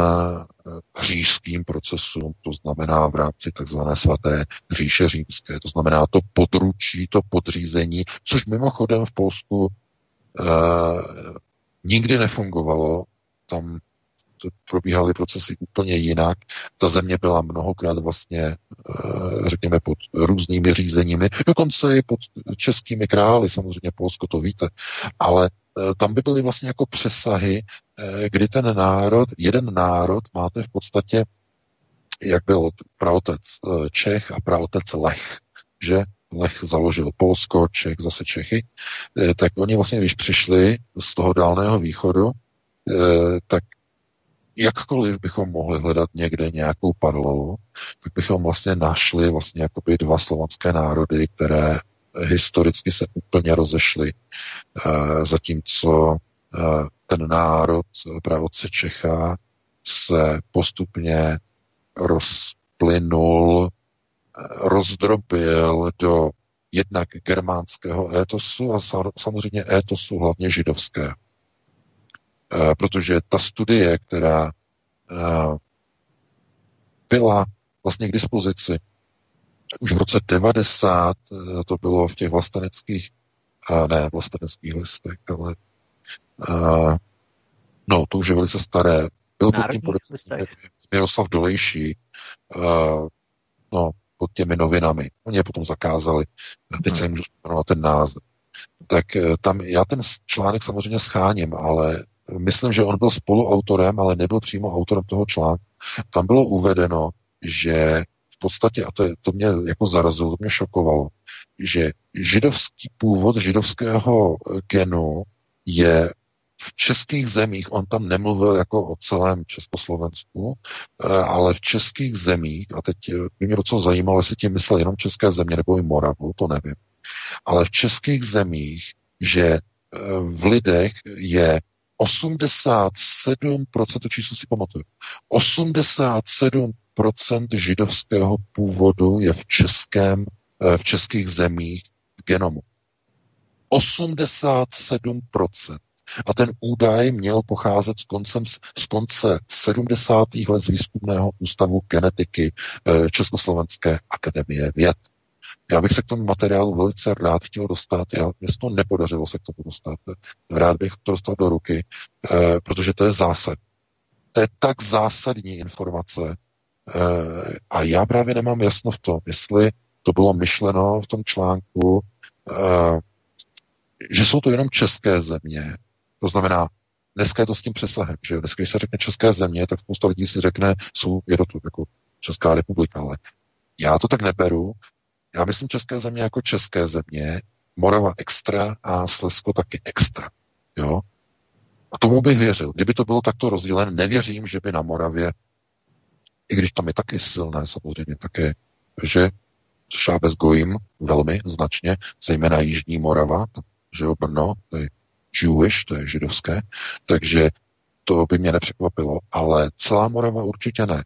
říšským procesům, to znamená v rámci takzvané svaté říše římské, to znamená to područí, to podřízení, což mimochodem v Polsku uh, nikdy nefungovalo, tam probíhaly procesy úplně jinak. Ta země byla mnohokrát vlastně, eh, řekněme, pod různými řízeními, dokonce i pod českými krály, samozřejmě Polsko to víte, ale eh, tam by byly vlastně jako přesahy, eh, kdy ten národ, jeden národ máte v podstatě, jak byl praotec Čech a praotec Lech, že Lech založil Polsko, Čech, zase Čechy, tak oni vlastně, když přišli z toho dálného východu, tak jakkoliv bychom mohli hledat někde nějakou paralelu, tak bychom vlastně našli vlastně jakoby dva slovanské národy, které historicky se úplně rozešly, eh, zatímco eh, ten národ pravodce Čecha se postupně rozplynul, eh, rozdrobil do jednak germánského étosu a samozřejmě étosu hlavně židovského. Eh, protože ta studie, která eh, byla vlastně k dispozici už v roce 90, eh, to bylo v těch vlasteneckých, ne vlasteneckých listech, ale no, to už je velice staré. Byl pod tím podepsaný Miroslav Dolejší, no, pod těmi novinami. Oni je potom zakázali. Teď se nemůžu vzpomenout ten název. Tak tam já ten článek samozřejmě scháním, ale myslím, že on byl spoluautorem, ale nebyl přímo autorem toho článku. Tam bylo uvedeno, že v podstatě, a to, je, to mě jako zarazilo, to mě šokovalo, že židovský původ židovského genu je v českých zemích, on tam nemluvil jako o celém Československu, eh, ale v českých zemích, a teď by mě docela zajímalo, jestli tím myslel jenom české země nebo i Moravu, to nevím, ale v českých zemích, že v lidech je 87%, to číslo si pamatuju, 87% židovského původu je v českém, eh, v českých zemích v genomu. 87%. A ten údaj měl pocházet z, koncem, z konce 70. let z výzkumného ústavu genetiky eh, Československé akademie věd. Já bych se k tomu materiálu velice rád chtěl dostat. Já, mě to nepodařilo se k tomu dostat. Rád bych to dostal do ruky, eh, protože to je zásad. To je tak zásadní informace eh, a já právě nemám jasno v tom, jestli to bylo myšleno v tom článku, eh, že jsou to jenom české země. To znamená, dneska je to s tím přesahem, že jo? Dneska, když se řekne české země, tak spousta lidí si řekne, jsou, je to tu jako Česká republika, ale já to tak neberu, já myslím české země jako české země, Morava extra a Slezsko taky extra. Jo? A tomu bych věřil. Kdyby to bylo takto rozdělené, nevěřím, že by na Moravě, i když tam je taky silné samozřejmě také, že Šábez Gojim velmi značně, zejména Jižní Morava, že jo, Brno, to je Jewish, to je židovské, takže to by mě nepřekvapilo, ale celá Morava určitě ne.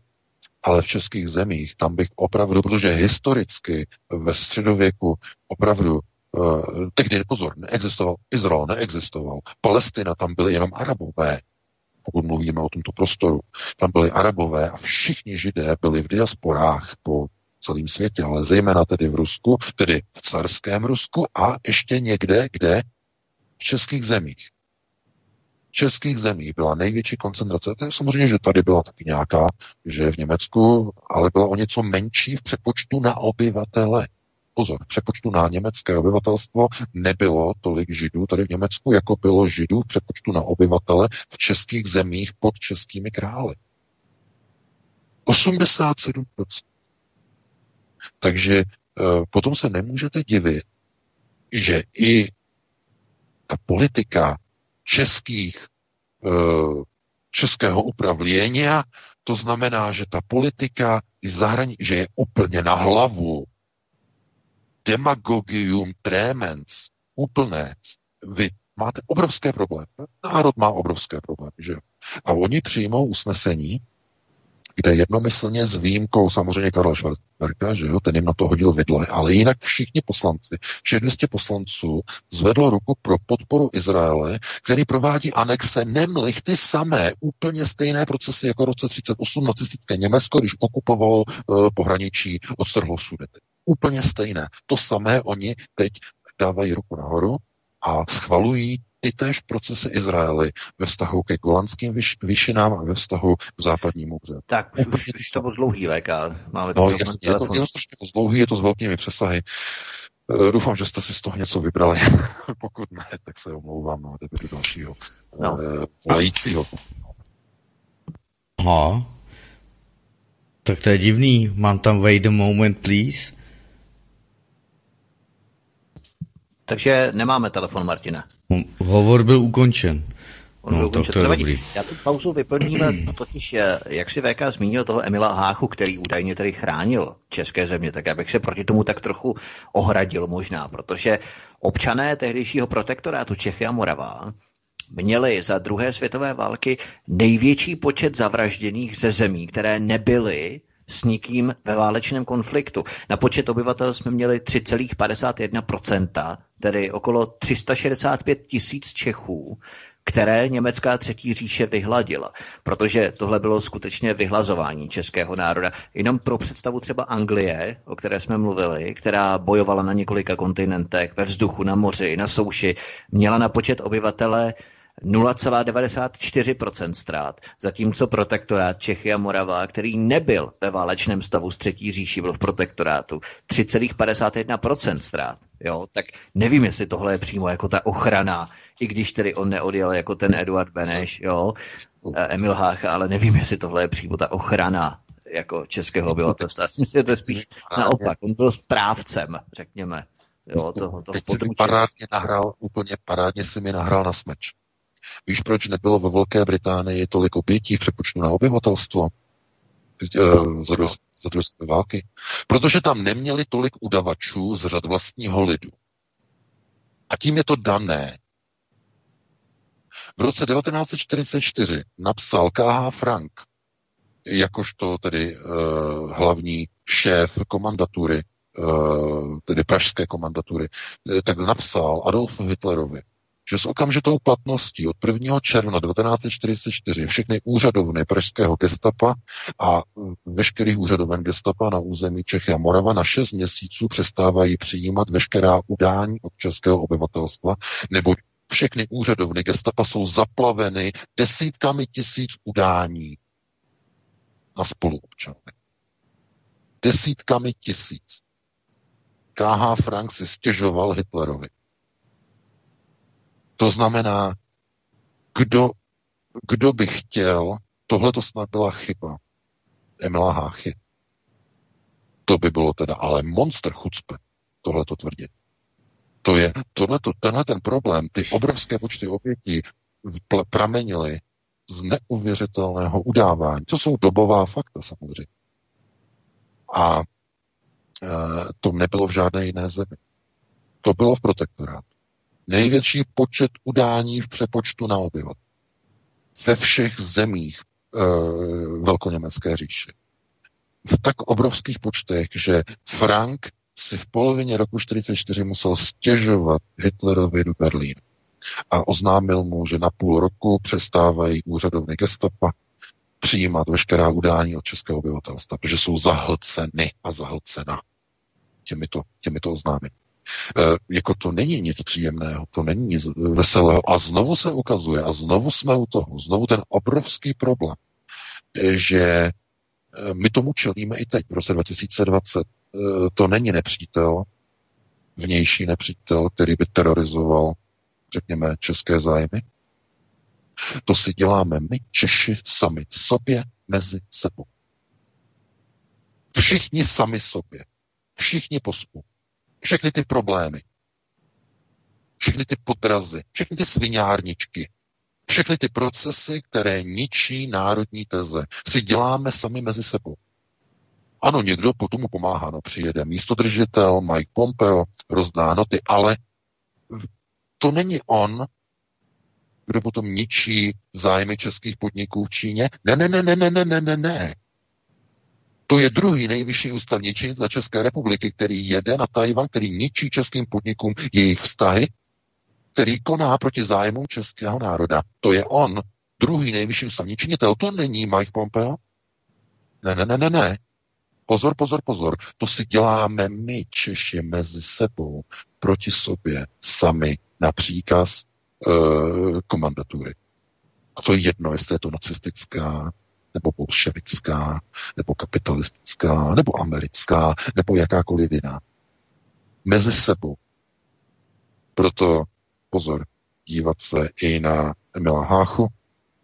Ale v českých zemích, tam bych opravdu, protože historicky ve středověku opravdu Uh, tehdy pozor, neexistoval Izrael, neexistoval. Palestina, tam byly jenom arabové, pokud mluvíme o tomto prostoru. Tam byli arabové a všichni židé byli v diasporách po celém světě, ale zejména tedy v Rusku, tedy v carském Rusku a ještě někde, kde v českých zemích. Českých zemích byla největší koncentrace. To je samozřejmě, že tady byla taky nějaká, že v Německu, ale byla o něco menší v přepočtu na obyvatele. Pozor, v přepočtu na německé obyvatelstvo nebylo tolik židů tady v Německu, jako bylo židů v přepočtu na obyvatele v českých zemích pod českými krály. 87%. Takže e, potom se nemůžete divit, že i ta politika českých, e, českého upravlění, to znamená, že ta politika zahrani- že je úplně na hlavu demagogium tremens, úplné. Vy máte obrovské problémy. Národ má obrovské problémy, že A oni přijmou usnesení, kde jednomyslně s výjimkou samozřejmě Karla Schwarzenberga, že jo, ten jim na to hodil vidle, ale jinak všichni poslanci, všech 200 poslanců zvedlo ruku pro podporu Izraele, který provádí anexe nemlich ty samé, úplně stejné procesy jako v roce 38 nacistické Německo, když okupovalo uh, pohraničí, odstrhlo Sudety. Úplně stejné. To samé oni teď dávají ruku nahoru a schvalují ty též procesy Izraeli ve vztahu ke golandským vyš, výšinám a ve vztahu k západnímu břehu.
Tak, už, už, už to moc dlouhý VK.
Máme no, jasně, je to, je to strašně moc dlouhý, je to s velkými přesahy. Eh, doufám, že jste si z toho něco vybrali. Pokud ne, tak se omlouvám, no, jdeme do dalšího no.
Aha. Tak to je divný. Mám tam wait a moment, please.
Takže nemáme telefon Martina.
Hovor byl ukončen.
On no, byl to je dobrý. Já tu pauzu vyplníme, totiž, eh, jak si VK zmínil toho Emila Háchu, který údajně tady chránil české země, tak já bych se proti tomu tak trochu ohradil možná, protože občané tehdejšího protektorátu Čechy a Morava měli za druhé světové války největší počet zavražděných ze zemí, které nebyly s nikým ve válečném konfliktu. Na počet obyvatel jsme měli 3,51%, tedy okolo 365 tisíc Čechů, které německá třetí říše vyhladila, protože tohle bylo skutečně vyhlazování českého národa. Jenom pro představu třeba Anglie, o které jsme mluvili, která bojovala na několika kontinentech, ve vzduchu, na moři, na souši, měla na počet obyvatele 0,94% ztrát, zatímco protektorát Čechy a Morava, který nebyl ve válečném stavu s třetí říší, byl v protektorátu 3,51% ztrát. Jo? Tak nevím, jestli tohle je přímo jako ta ochrana, i když tedy on neodjel jako ten Eduard Beneš, jo? Emil Hácha, ale nevím, jestli tohle je přímo ta ochrana jako českého obyvatelstva. Myslím si, že to je spíš naopak. On byl správcem, řekněme. Jo, toho, toho
Teď to parádně nahrál, úplně parádně si mi nahrál na smeč. Víš, proč nebylo ve Velké Británii tolik obětí v přepočtu na obyvatelstvo eh, za, druhé, za druhé války? Protože tam neměli tolik udavačů z řad vlastního lidu. A tím je to dané. V roce 1944 napsal K.H. Frank, jakožto tedy uh, hlavní šéf komandatury, uh, tedy pražské komandatury, tak napsal Adolfu Hitlerovi, že s okamžitou platností od 1. června 1944 všechny úřadovny pražského gestapa a veškerých úřadoven gestapa na území Čechy a Morava na 6 měsíců přestávají přijímat veškerá udání od českého obyvatelstva, neboť všechny úřadovny gestapa jsou zaplaveny desítkami tisíc udání na spoluobčany. Desítkami tisíc. KH Frank si stěžoval Hitlerovi. To znamená, kdo, kdo by chtěl, tohle to snad byla chyba Emila Háchy. To by bylo teda ale monster chucpe, tohle to tvrdit. To je, tohleto, tenhle ten problém, ty obrovské počty obětí pramenily z neuvěřitelného udávání. To jsou dobová fakta samozřejmě. A e, to nebylo v žádné jiné zemi. To bylo v protektorátu největší počet udání v přepočtu na obyvat. ve všech zemích e, velkoněmecké říše. V tak obrovských počtech, že Frank si v polovině roku 1944 musel stěžovat Hitlerovi do Berlína a oznámil mu, že na půl roku přestávají úřadovny gestapa přijímat veškerá udání od českého obyvatelstva, protože jsou zahlceny a zahlcena těmito, těmito oznámy. E, jako to není nic příjemného, to není nic veselého. A znovu se ukazuje, a znovu jsme u toho, znovu ten obrovský problém, že e, my tomu čelíme i teď, v roce 2020. E, to není nepřítel, vnější nepřítel, který by terorizoval, řekněme, české zájmy. To si děláme my, Češi, sami sobě, mezi sebou. Všichni sami sobě. Všichni pospu. Všechny ty problémy. Všechny ty podrazy. Všechny ty sviňárničky. Všechny ty procesy, které ničí národní teze, si děláme sami mezi sebou. Ano, někdo po tomu pomáhá, no přijede místodržitel, Mike Pompeo, rozdá noty, ale to není on, kdo potom ničí zájmy českých podniků v Číně. Ne, ne, ne, ne, ne, ne, ne, ne, ne. To je druhý nejvyšší ústavní činitel České republiky, který jede na Tajvan, který ničí českým podnikům jejich vztahy, který koná proti zájmům českého národa. To je on, druhý nejvyšší ústavní činitel. To není Mike Pompeo. Ne, ne, ne, ne, ne. Pozor, pozor, pozor. To si děláme my, Češi, mezi sebou, proti sobě, sami, na příkaz uh, komandatury. A to je jedno, jestli je to nacistická, nebo bolševická, nebo kapitalistická, nebo americká, nebo jakákoliv jiná. Mezi sebou. Proto pozor, dívat se i na Emila Háchu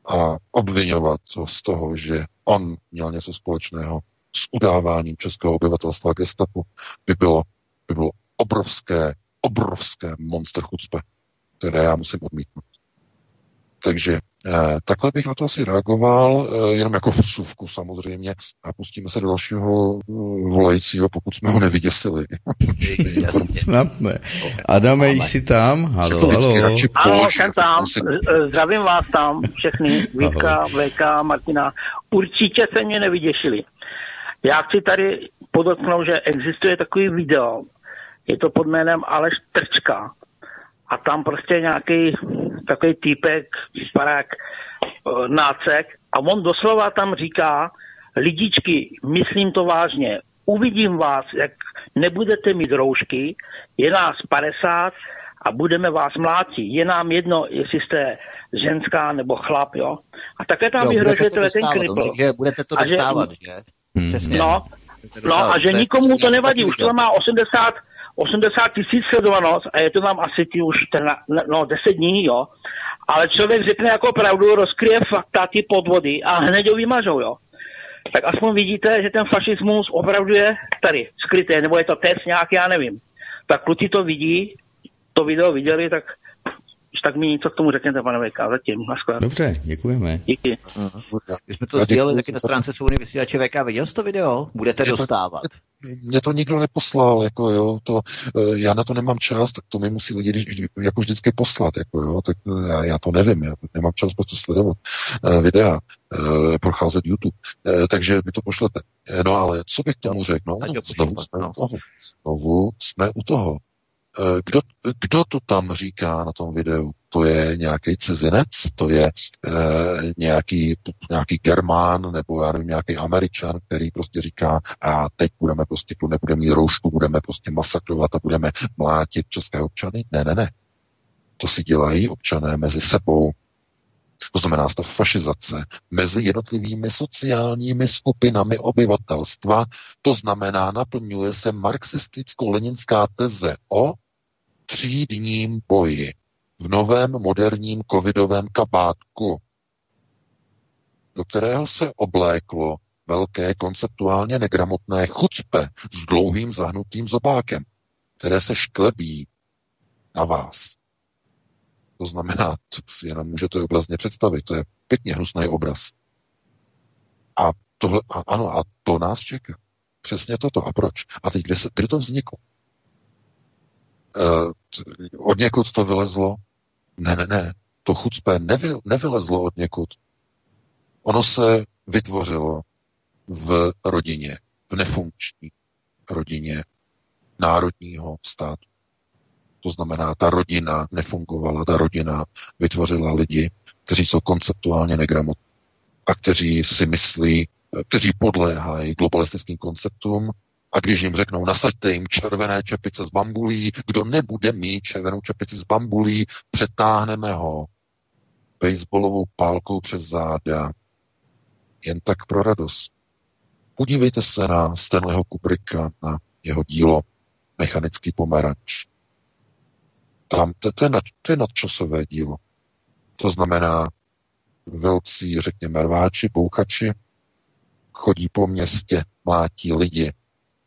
a obvinovat to z toho, že on měl něco společného s udáváním českého obyvatelstva gestapu, by bylo, by bylo obrovské, obrovské monster chucpe, které já musím odmítnout. Takže takhle bych na to asi reagoval, eh, jenom jako vsuvku samozřejmě, a pustíme se do dalšího eh, volajícího, pokud jsme ho nevyděsili.
Snad ne. Adame, jsi tam? Halo, halo.
Ano, jsem tam. Zdravím vás tam všechny. Vítka, VK, Martina. Určitě se mě nevyděšili. Já chci tady podotknout, že existuje takový video. Je to pod jménem Aleš Trčka a tam prostě nějaký takový týpek, parák, eh, nácek a on doslova tam říká, lidičky, myslím to vážně, uvidím vás, jak nebudete mít roušky, je nás 50 a budeme vás mlátit. Je nám jedno, jestli jste ženská nebo chlap, jo. A také tam vyhrožujete ten kripl.
Že budete to dostávat, že?
Hmm. Přesně. No, no a že nikomu to nevadí, už to má 80 80 tisíc sledovanost a je to tam asi ty už trna, no, 10 dní, jo. Ale člověk řekne jako pravdu, rozkryje fakta, ty podvody a hned ho vymažou, jo. Tak aspoň vidíte, že ten fašismus opravdu je tady, skrytý, nebo je to test nějaký, já nevím. Tak kluci to vidí, to video viděli, tak tak mi něco k tomu řekněte, pane VK, zatím. Naschle.
Dobře, děkujeme.
Díky.
Když jsme to sdělali taky na stránce svobody vysílače VK, viděl jsi to video? Budete mě dostávat. To,
mě to nikdo neposlal, jako jo, to, eh, já na to nemám čas, tak to mi musí lidi jako vždycky poslat, jako jo, tak eh, já, já to nevím, já nemám čas prostě sledovat uh, videa, uh, procházet YouTube, uh, takže mi to pošlete. No ale co bych tomu řekl, no, znovu jsme u toho, znovu jsme u toho. Eh, kdo, kdo to tam říká na tom videu? To je nějaký cizinec? To je e, nějaký, nějaký Germán nebo já nevím, nějaký Američan, který prostě říká, a teď budeme prostě, tu nebudeme mít roušku, budeme prostě masakrovat a budeme mlátit české občany? Ne, ne, ne. To si dělají občané mezi sebou. To znamená ta fašizace mezi jednotlivými sociálními skupinami obyvatelstva, to znamená naplňuje se marxisticko-leninská teze o třídním boji v novém moderním covidovém kabátku, do kterého se obléklo velké konceptuálně negramotné chucpe s dlouhým zahnutým zobákem, které se šklebí na vás. To znamená, to si jenom můžete obrazně představit, to je pěkně hnusný obraz. A, tohle, a ano, a to nás čeká. Přesně toto. A proč? A teď kde, se, kde to vzniklo? Uh, od někud to vylezlo? Ne, ne, ne. To chucpe nevy, nevylezlo od někud. Ono se vytvořilo v rodině, v nefunkční rodině národního státu. To znamená, ta rodina nefungovala, ta rodina vytvořila lidi, kteří jsou konceptuálně negramotní a kteří si myslí, kteří podléhají globalistickým konceptům a když jim řeknou, nasaďte jim červené čepice z bambulí, kdo nebude mít červenou čepici z bambulí, přetáhneme ho baseballovou pálkou přes záda. Jen tak pro radost. Podívejte se na Stanleyho Kubricka, na jeho dílo Mechanický pomeranč. Tam to, to, je, nad, to je nadčasové dílo. To znamená, velcí, řekněme, rváči, bouchači, chodí po městě, mlátí lidi,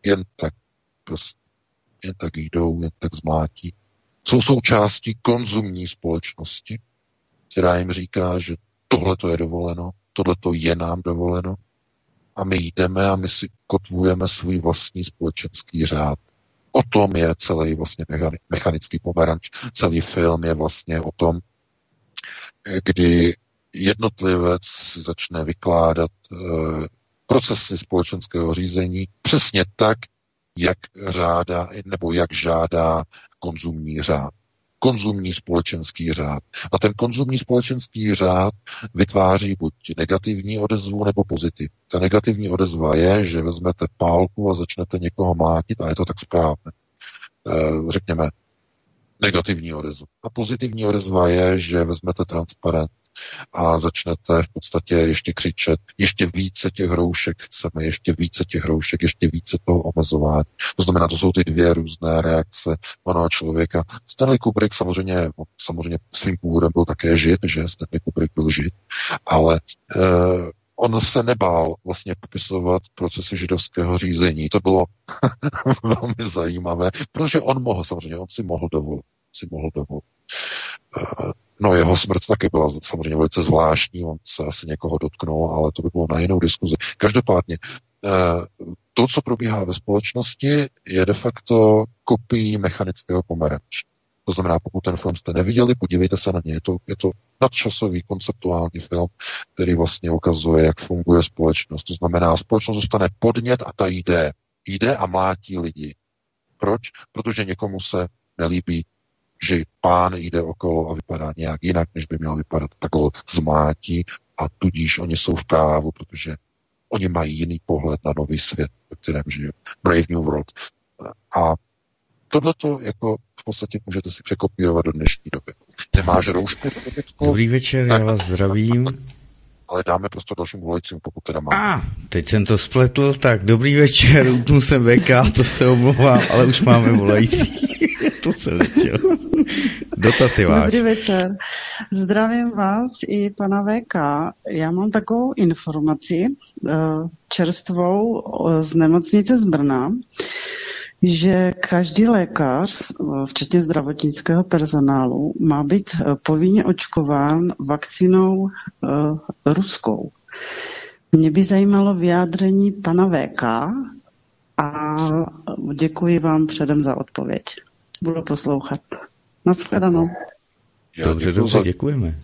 jen tak prostě, jen tak jdou, jen tak zmlátí. Jsou součástí konzumní společnosti, která jim říká, že tohle to je dovoleno, tohle to je nám dovoleno a my jdeme a my si kotvujeme svůj vlastní společenský řád. O tom je celý vlastně mechanický pomeranč. Celý film je vlastně o tom, kdy jednotlivec začne vykládat e, procesy společenského řízení přesně tak, jak řádá, nebo jak žádá konzumní řád. Konzumní společenský řád. A ten konzumní společenský řád vytváří buď negativní odezvu nebo pozitiv. Ta negativní odezva je, že vezmete pálku a začnete někoho mátit a je to tak správné. E, řekněme, negativní odezva. A pozitivní odezva je, že vezmete transparent a začnete v podstatě ještě křičet, ještě více těch roušek chceme, ještě více těch roušek, ještě více toho omezování. To znamená, to jsou ty dvě různé reakce onoho člověka. Stanley Kubrick samozřejmě, samozřejmě svým původem byl také žid, že Stanley Kubrick byl žid, ale eh, on se nebál vlastně popisovat procesy židovského řízení. To bylo velmi zajímavé, protože on mohl samozřejmě, on si mohl dovolit. Si mohl dovolit. No jeho smrt taky byla samozřejmě velice zvláštní, on se asi někoho dotknul, ale to by bylo na jinou diskuzi. Každopádně, eh, to, co probíhá ve společnosti, je de facto kopií mechanického pomeranče. To znamená, pokud ten film jste neviděli, podívejte se na ně. Je to, je to nadčasový konceptuální film, který vlastně ukazuje, jak funguje společnost. To znamená, společnost dostane podnět a ta jde. Jde a mlátí lidi. Proč? Protože někomu se nelíbí že pán jde okolo a vypadá nějak jinak, než by měl vypadat, tak ho zmátí a tudíž oni jsou v právu, protože oni mají jiný pohled na nový svět, ve kterém žijí. Brave New World. A tohle to jako v podstatě můžete si překopírovat do dnešní doby. Nemáš roušku?
Dobrý večer, tak, já vás zdravím.
Ale dáme prostě dalším volajícím, pokud teda máme.
A, teď jsem to spletl, tak dobrý večer, utnul jsem VK, to se omlouvám, ale už máme volající. to jsem nechtěl. Dotaz je váš.
Dobrý večer. Zdravím vás i pana VK. Já mám takovou informaci eh, čerstvou z nemocnice z Brna, že každý lékař, eh, včetně zdravotnického personálu, má být eh, povinně očkován vakcínou ruskou. Mě by zajímalo vyjádření pana VK a děkuji vám předem za odpověď. Budu poslouchat. Naschledanou.
Já dobře, dobře, za... děkujeme.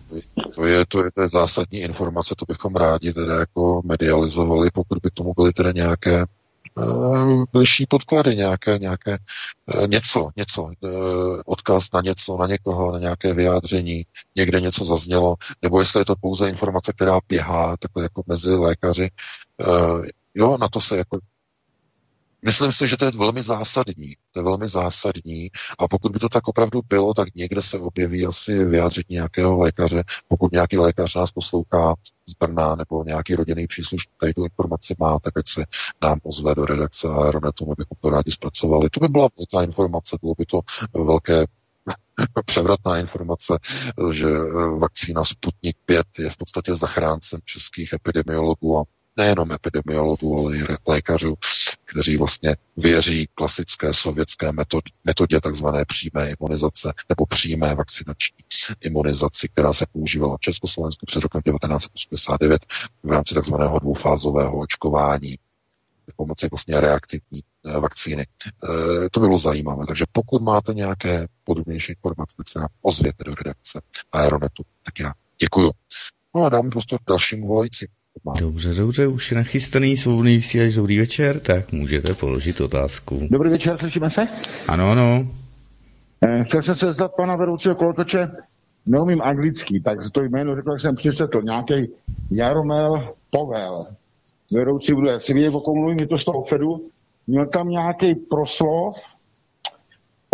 To je, to, je, to je zásadní informace, to bychom rádi teda jako medializovali, pokud by tomu byly teda nějaké uh, bližší podklady, nějaké, nějaké uh, něco, něco, uh, odkaz na něco, na někoho, na nějaké vyjádření, někde něco zaznělo, nebo jestli je to pouze informace, která běhá takhle jako mezi lékaři. Jo, na to se jako Myslím si, že to je velmi zásadní. To je velmi zásadní. A pokud by to tak opravdu bylo, tak někde se objeví asi vyjádřit nějakého lékaře. Pokud nějaký lékař nás poslouchá z Brna nebo nějaký rodinný příslušník tady tu informaci má, tak ať se nám ozve do redakce Aeronetu, my bychom to rádi zpracovali. To by byla velká informace, bylo by to velké převratná informace, že vakcína Sputnik 5 je v podstatě zachráncem českých epidemiologů a nejenom epidemiologů, ale i lékařů, kteří vlastně věří klasické sovětské metodě, metodě takzvané přímé imunizace nebo přímé vakcinační imunizaci, která se používala v Československu před rokem 1989 v rámci takzvaného dvoufázového očkování. pomocí vlastně reaktivní vakcíny. To bylo zajímavé. Takže pokud máte nějaké podrobnější informace, tak se nám ozvěte do redakce Aeronetu. Tak já děkuju. No a dáme prostor dalšímu volající.
Dobře, dobře, už je nachystaný svobodný vysílač, dobrý večer, tak můžete položit otázku.
Dobrý večer, slyšíme se?
Ano, ano.
Eh, chtěl jsem se zdat pana vedoucího kolotoče, neumím anglicky, tak to jméno řekl, jsem přečetl, nějaký Jaromel Povel, vedoucí bude, si vidět, o mluvím, je to z toho Fedu, měl tam nějaký proslov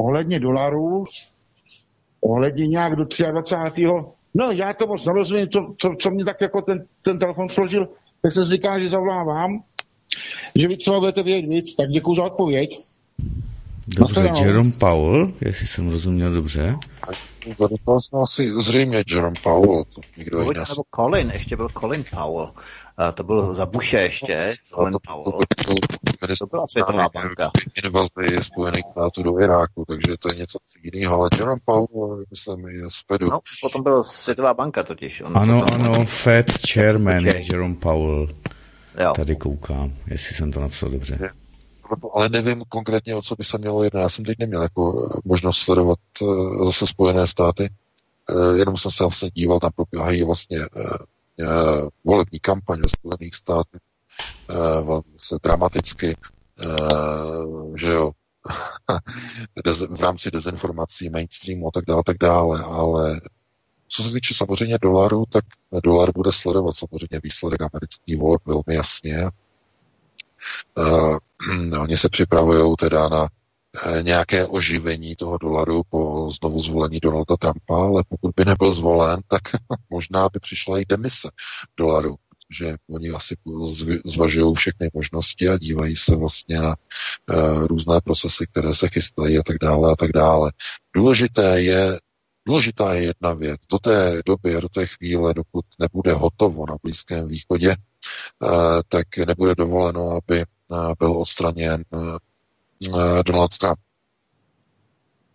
ohledně dolarů, ohledně nějak do 23. No, já to moc nerozumím, co, co, co mě tak jako ten, ten telefon složil, tak se říká, že zavolám vám, že vy třeba budete vědět víc, tak děkuji za odpověď.
Dobře, Jerome Powell, jestli jsem rozuměl dobře.
Jsem asi zřejmě Jerome Powell. To nikdo jiný.
Nebo Colin, ještě byl Colin Powell. A to byl za Bushe ještě, no, Colin Powell. To, to, to, to byla Světová banka.
Invazy Spojených států do Iráku, takže to je něco jiného, ale Jerome Powell, myslím, je z Fedu. No,
potom byla Světová banka totiž.
On ano, potom... ano, Fed Chairman Jerome Powell. Jo. Tady koukám, jestli jsem to napsal dobře. Je
ale nevím konkrétně, o co by se mělo jednat. Já jsem teď neměl jako možnost sledovat uh, zase Spojené státy, uh, jenom jsem se vlastně díval, tam probíhají vlastně volební kampaň ve Spojených státech, uh, se dramaticky, uh, že jo, v rámci dezinformací, mainstreamu a tak dále, tak dále, ale co se týče samozřejmě dolaru, tak dolar bude sledovat samozřejmě výsledek amerických voleb velmi jasně. Uh, oni se připravují teda na nějaké oživení toho dolaru po znovu zvolení Donalda Trumpa, ale pokud by nebyl zvolen, tak možná by přišla i demise dolaru, že oni asi zvažují všechny možnosti a dívají se vlastně na uh, různé procesy, které se chystají a tak dále a tak dále. Důležité je Důležitá je jedna věc. Do té doby, do té chvíle, dokud nebude hotovo na Blízkém východě, eh, tak nebude dovoleno, aby eh, byl odstraněn eh, Donald Trump.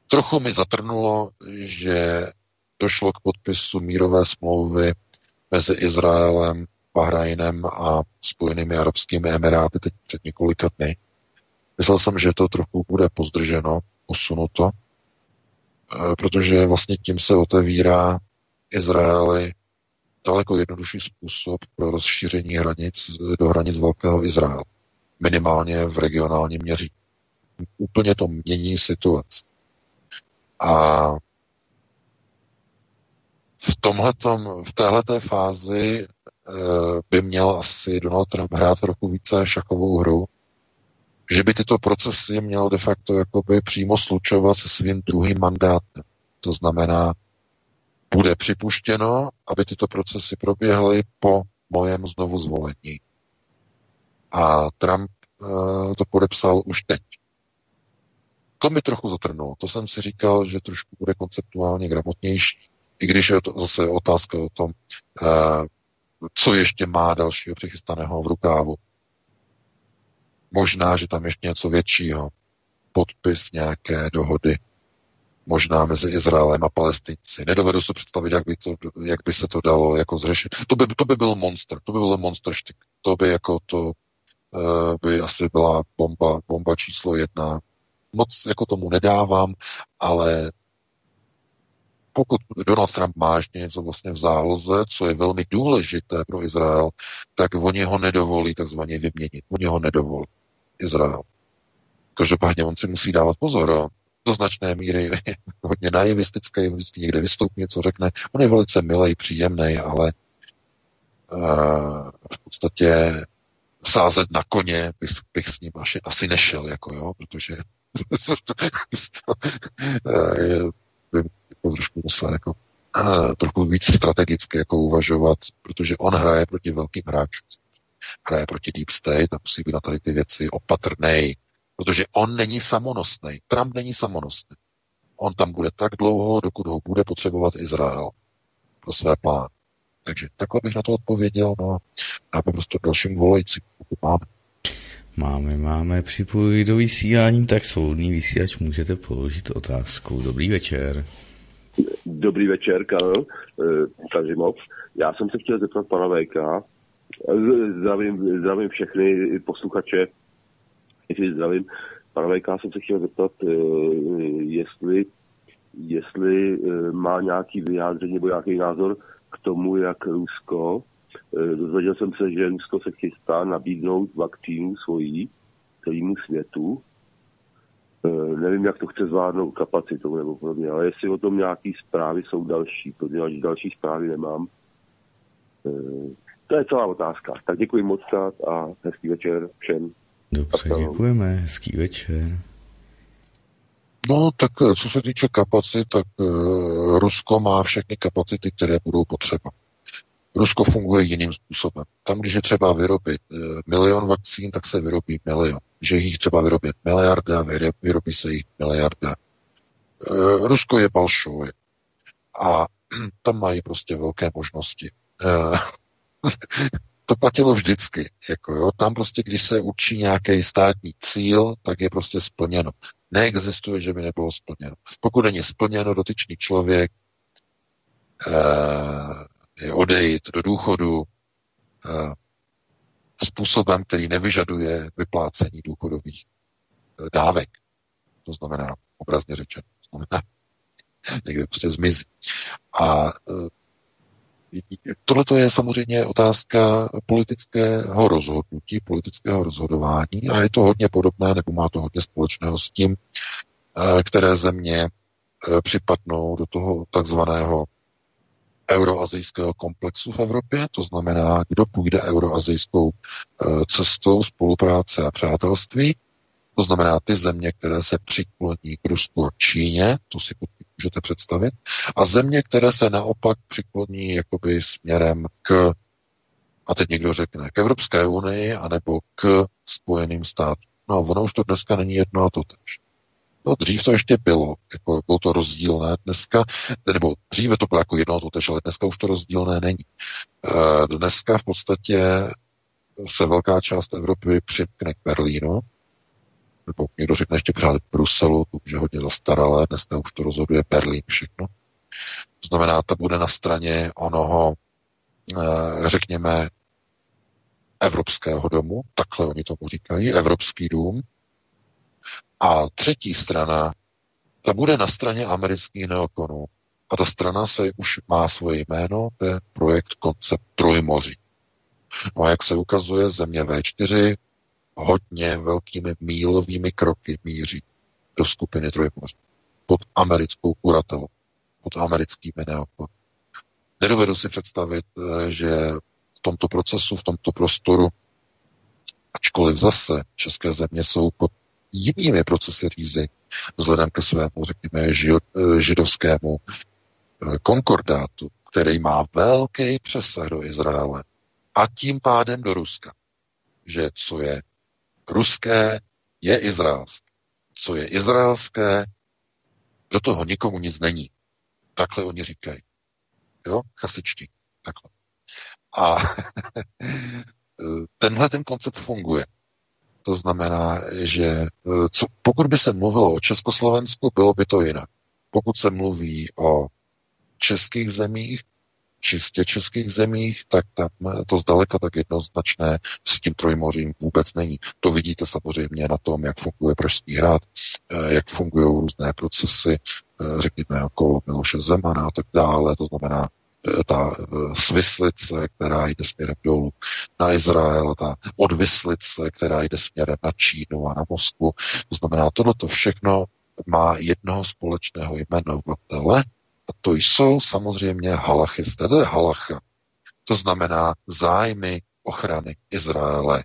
Trochu mi zatrnulo, že došlo k podpisu mírové smlouvy mezi Izraelem, Bahrajnem a Spojenými arabskými emiráty teď před několika dny. Myslel jsem, že to trochu bude pozdrženo, posunuto, Eh, protože vlastně tím se otevírá Izraeli daleko jednodušší způsob pro rozšíření hranic do hranic Velkého Izraele. Minimálně v regionálním měří. Úplně to mění situaci. A v tomhletom, v téhleté fázi eh, by měl asi Donald Trump hrát trochu více šakovou hru, že by tyto procesy měl de facto jakoby přímo slučovat se svým druhým mandátem. To znamená, bude připuštěno, aby tyto procesy proběhly po mojem znovu zvolení. A Trump uh, to podepsal už teď. To mi trochu zatrnulo. To jsem si říkal, že trošku bude konceptuálně gramotnější. I když je to zase otázka o tom, uh, co ještě má dalšího přichystaného v rukávu. Možná, že tam ještě něco většího. Podpis nějaké dohody. Možná mezi Izraelem a Palestinci. Nedovedu si představit, jak by, to, jak by se to dalo jako zřešit. To by, to by byl monster. To by byl monster štyk. To by jako to uh, by asi byla bomba, bomba číslo jedna. Moc jako tomu nedávám, ale pokud Donald Trump má něco vlastně v záloze, co je velmi důležité pro Izrael, tak oni ho nedovolí takzvaně vyměnit. Oni ho nedovolí. Izrael. Každopádně on si musí dávat pozor. A do značné míry hodně naivistické, vždycky někde vystoupí, něco řekne. On je velice milý, příjemný, ale uh, v podstatě sázet na koně bych, bych s ním asi, asi nešel, jako jo, protože je, jako trošku musel jako trochu víc strategicky jako uvažovat, protože on hraje proti velkým hráčům hraje proti Deep State a musí být na tady ty věci opatrný, protože on není samonosný. Trump není samonosný. On tam bude tak dlouho, dokud ho bude potřebovat Izrael pro své plány. Takže takhle bych na to odpověděl, no a prostě dalším volajícím, pokud máme.
Máme, máme připojit do vysílání, tak svobodný vysílač můžete položit otázku. Dobrý večer.
Dobrý večer, Karel eh, moc. Já jsem se chtěl zeptat pana VK, Zdravím, zdravím všechny posluchače. Zdravím. Pana VK jsem se chtěl zeptat, eh, jestli, jestli má nějaký vyjádření nebo nějaký názor k tomu, jak Rusko, dozvěděl jsem se, že Rusko se chystá nabídnout vakcínu svojí celému světu. Nevím, jak to chce zvládnout kapacitou nebo podobně, ale jestli o tom nějaký zprávy jsou další, protože další zprávy nemám. To je celá otázka. Tak děkuji moc a hezký večer všem.
Dobře, děkujeme, hezký večer.
No, tak eh, co se týče kapacit, tak Rusko má všechny kapacity, které budou potřeba. Rusko funguje jiným způsobem. Tam, když je třeba vyrobit uh, milion vakcín, tak se vyrobí milion. Že jich třeba vyrobit miliarda, vyrobí se jich miliarda. Uh, Rusko je balšoj. A tam mají prostě velké možnosti. Uh, to platilo vždycky. Jako jo. Tam prostě, když se určí nějaký státní cíl, tak je prostě splněno. Neexistuje, že by nebylo splněno. Pokud není splněno, dotyčný člověk eh, odejít do důchodu způsobem, který nevyžaduje vyplácení důchodových eh, dávek. To znamená, obrazně řečeno, to znamená, někde prostě zmizí. A eh, Tohle je samozřejmě otázka politického rozhodnutí, politického rozhodování a je to hodně podobné, nebo má to hodně společného s tím, eh, které země připadnou do toho takzvaného euroazijského komplexu v Evropě, to znamená, kdo půjde euroazijskou eh, cestou spolupráce a přátelství, to znamená ty země, které se přikloní k Rusku a Číně, to si můžete představit, a země, které se naopak přikloní jakoby směrem k, a teď někdo řekne, k Evropské unii, anebo k Spojeným státům. No, ono už to dneska není jedno a to tež. No, dřív to ještě bylo, jako bylo to rozdílné dneska, nebo dříve to bylo jako jedno to tež, ale dneska už to rozdílné není. E, dneska v podstatě se velká část Evropy připkne k Berlínu, nebo někdo řekne ještě pořád Bruselu, to už je hodně zastaralé, dneska už to rozhoduje Berlín všechno. To znamená, ta bude na straně onoho, eh, řekněme, Evropského domu, takhle oni tomu říkají, Evropský dům. A třetí strana, ta bude na straně amerických neokonů. A ta strana se už má svoje jméno, to je projekt Koncept Trojmoří. No a jak se ukazuje, země V4 hodně velkými mílovými kroky míří do skupiny Trojmoří. Pod americkou kuratelou, pod americkými neokony. Nedovedu si představit, eh, že v tomto procesu, v tomto prostoru, ačkoliv zase české země jsou pod jinými procesy řízení, vzhledem ke svému, řekněme, eh, židovskému eh, konkordátu, který má velký přesah do Izraele a tím pádem do Ruska. Že co je ruské je izraelské. Co je izraelské, do toho nikomu nic není. Takhle oni říkají. Jo, chasičtí. Takhle. A tenhle ten koncept funguje. To znamená, že co, pokud by se mluvilo o Československu, bylo by to jinak. Pokud se mluví o českých zemích, čistě českých zemích, tak tam to zdaleka tak jednoznačné s tím trojmořím vůbec není. To vidíte samozřejmě na tom, jak funguje Pražský hrad, eh, jak fungují různé procesy, eh, řekněme, okolo Miloše Zemana a tak dále, to znamená ta svislice, která jde směrem dolů na Izrael, ta odvislice, která jde směrem na Čínu a na Moskvu. To znamená, tohleto všechno má jednoho společného jmenovatele, a to jsou samozřejmě halachisté. To je halacha. To znamená zájmy ochrany Izraele.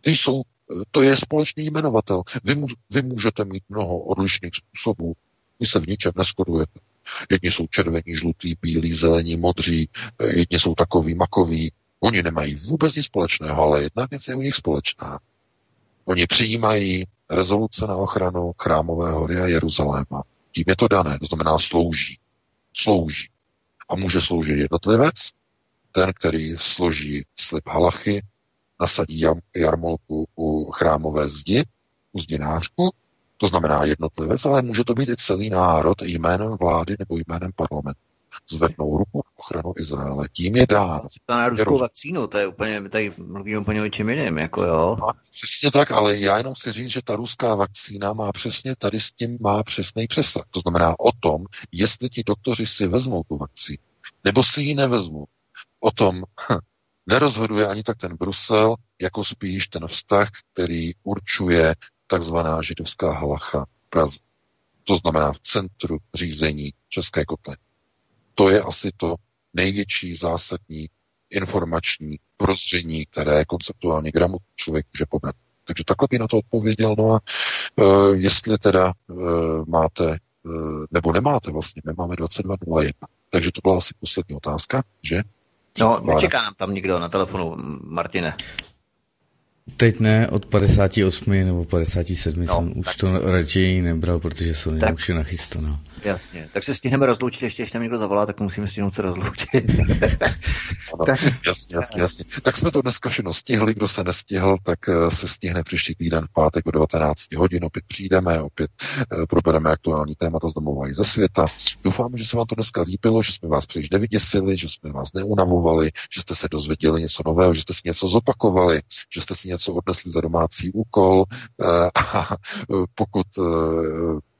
Ty jsou, to je společný jmenovatel. Vy, vy můžete mít mnoho odlišných způsobů. Vy se v ničem neskodujete. Jedni jsou červení, žlutý, bílí, zelení, modří, jedni jsou takový, makový. Oni nemají vůbec nic společného, ale jedna věc je u nich společná. Oni přijímají rezoluce na ochranu chrámové hory a Jeruzaléma. Tím je to dané, to znamená slouží slouží. A může sloužit jednotlivec, ten, který složí slib halachy, nasadí jarmolku u chrámové zdi, u zdinářku, to znamená jednotlivec, ale může to být i celý národ jménem vlády nebo jménem parlamentu. zvednou ruku na ochranu Izraele. Tím je dán.
Na ruskou vakcínu, to je úplně, my tady mluvíme úplně o čem jiném, jako jo.
A přesně tak, ale já jenom chci říct, že ta ruská vakcína má přesně tady s tím má přesný přesah. To znamená o tom, jestli ti doktoři si vezmou tu vakcínu, nebo si ji nevezmou. O tom nerozhoduje ani tak ten Brusel, jako spíš ten vztah, který určuje takzvaná židovská halacha v Praze. To znamená v centru řízení České kotle. To je asi to největší zásadní informační prozření, které konceptuálně gramotný člověk může pobrat. Takže takhle by na to odpověděl. No a e, jestli teda e, máte, e, nebo nemáte vlastně, my máme 22.01. Takže to byla asi poslední otázka, že?
No, nečeká nám tam nikdo na telefonu, Martine.
Teď ne, od 58 nebo 57 no, jsem už to raději nebral, protože jsou tak, už je nachystaná.
Jasně, tak se stihneme rozloučit, ještě ještě tam někdo zavolá, tak musíme stihnout se rozloučit.
ano, tak, jasně, jasně, jasně. Tak jsme to dneska všechno stihli, kdo se nestihl, tak eh, se stihne příští týden v pátek o 19 hodin, opět přijdeme, opět uh, probereme aktuální témata z domova i ze světa. Doufám, že se vám to dneska líbilo, že jsme vás příliš nevyděsili, že jsme vás neunavovali, že jste se dozvěděli něco nového, že jste si něco zopakovali, že jste si něco odnesli za domácí úkol uh, a pokud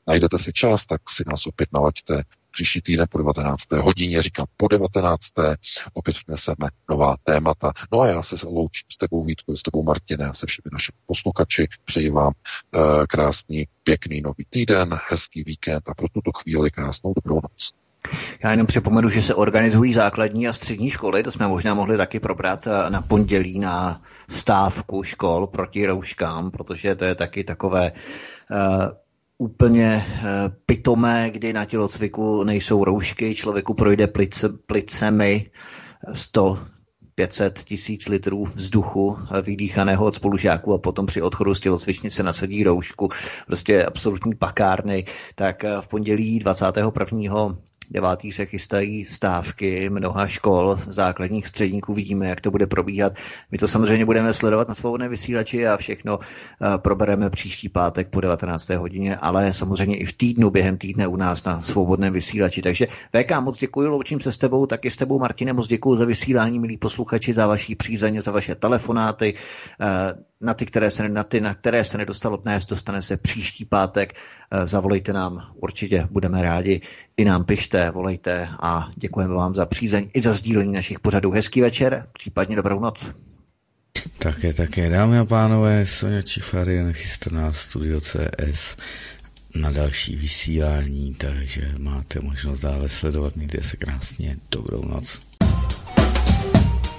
najdete si čas, tak si nás opět nalaďte příští týden po 19. hodině, říkám po 19. opět vneseme nová témata. No a já se loučím s tebou Vítku, s tebou Martine a se všemi našimi posluchači. Přeji vám uh, krásný, pěkný nový týden, hezký víkend a pro tuto chvíli krásnou dobrou noc.
Já jenom připomenu, že se organizují základní a střední školy, to jsme možná mohli taky probrat eh, na pondělí na stávku škol proti rouškám, protože to je taky takové uh, úplně eh, pitomé, kdy na tělocviku nejsou roušky, člověku projde plice, plicemi 100, 500 tisíc litrů vzduchu eh, vydýchaného od spolužáků a potom při odchodu z tělocvičnice nasadí roušku. Prostě absolutní pakárny. Tak eh, v pondělí 21 devátý se chystají stávky mnoha škol, základních středníků, vidíme, jak to bude probíhat. My to samozřejmě budeme sledovat na svobodné vysílači a všechno eh, probereme příští pátek po 19. hodině, ale samozřejmě i v týdnu, během týdne u nás na svobodném vysílači. Takže VK, moc děkuji, loučím se s tebou, taky s tebou, Martine, moc děkuji za vysílání, milí posluchači, za vaší přízeň, za vaše telefonáty. Na ty, které se, na ty, na které se nedostalo dnes, dostane se příští pátek. Eh, zavolejte nám, určitě budeme rádi. I nám pište, volejte a děkujeme vám za přízeň i za sdílení našich pořadů. Hezký večer, případně dobrou noc.
Také, také, dámy a pánové, Sonja Čifarian chystaná Studio CS na další vysílání, takže máte možnost dále sledovat, mějte se krásně, dobrou noc.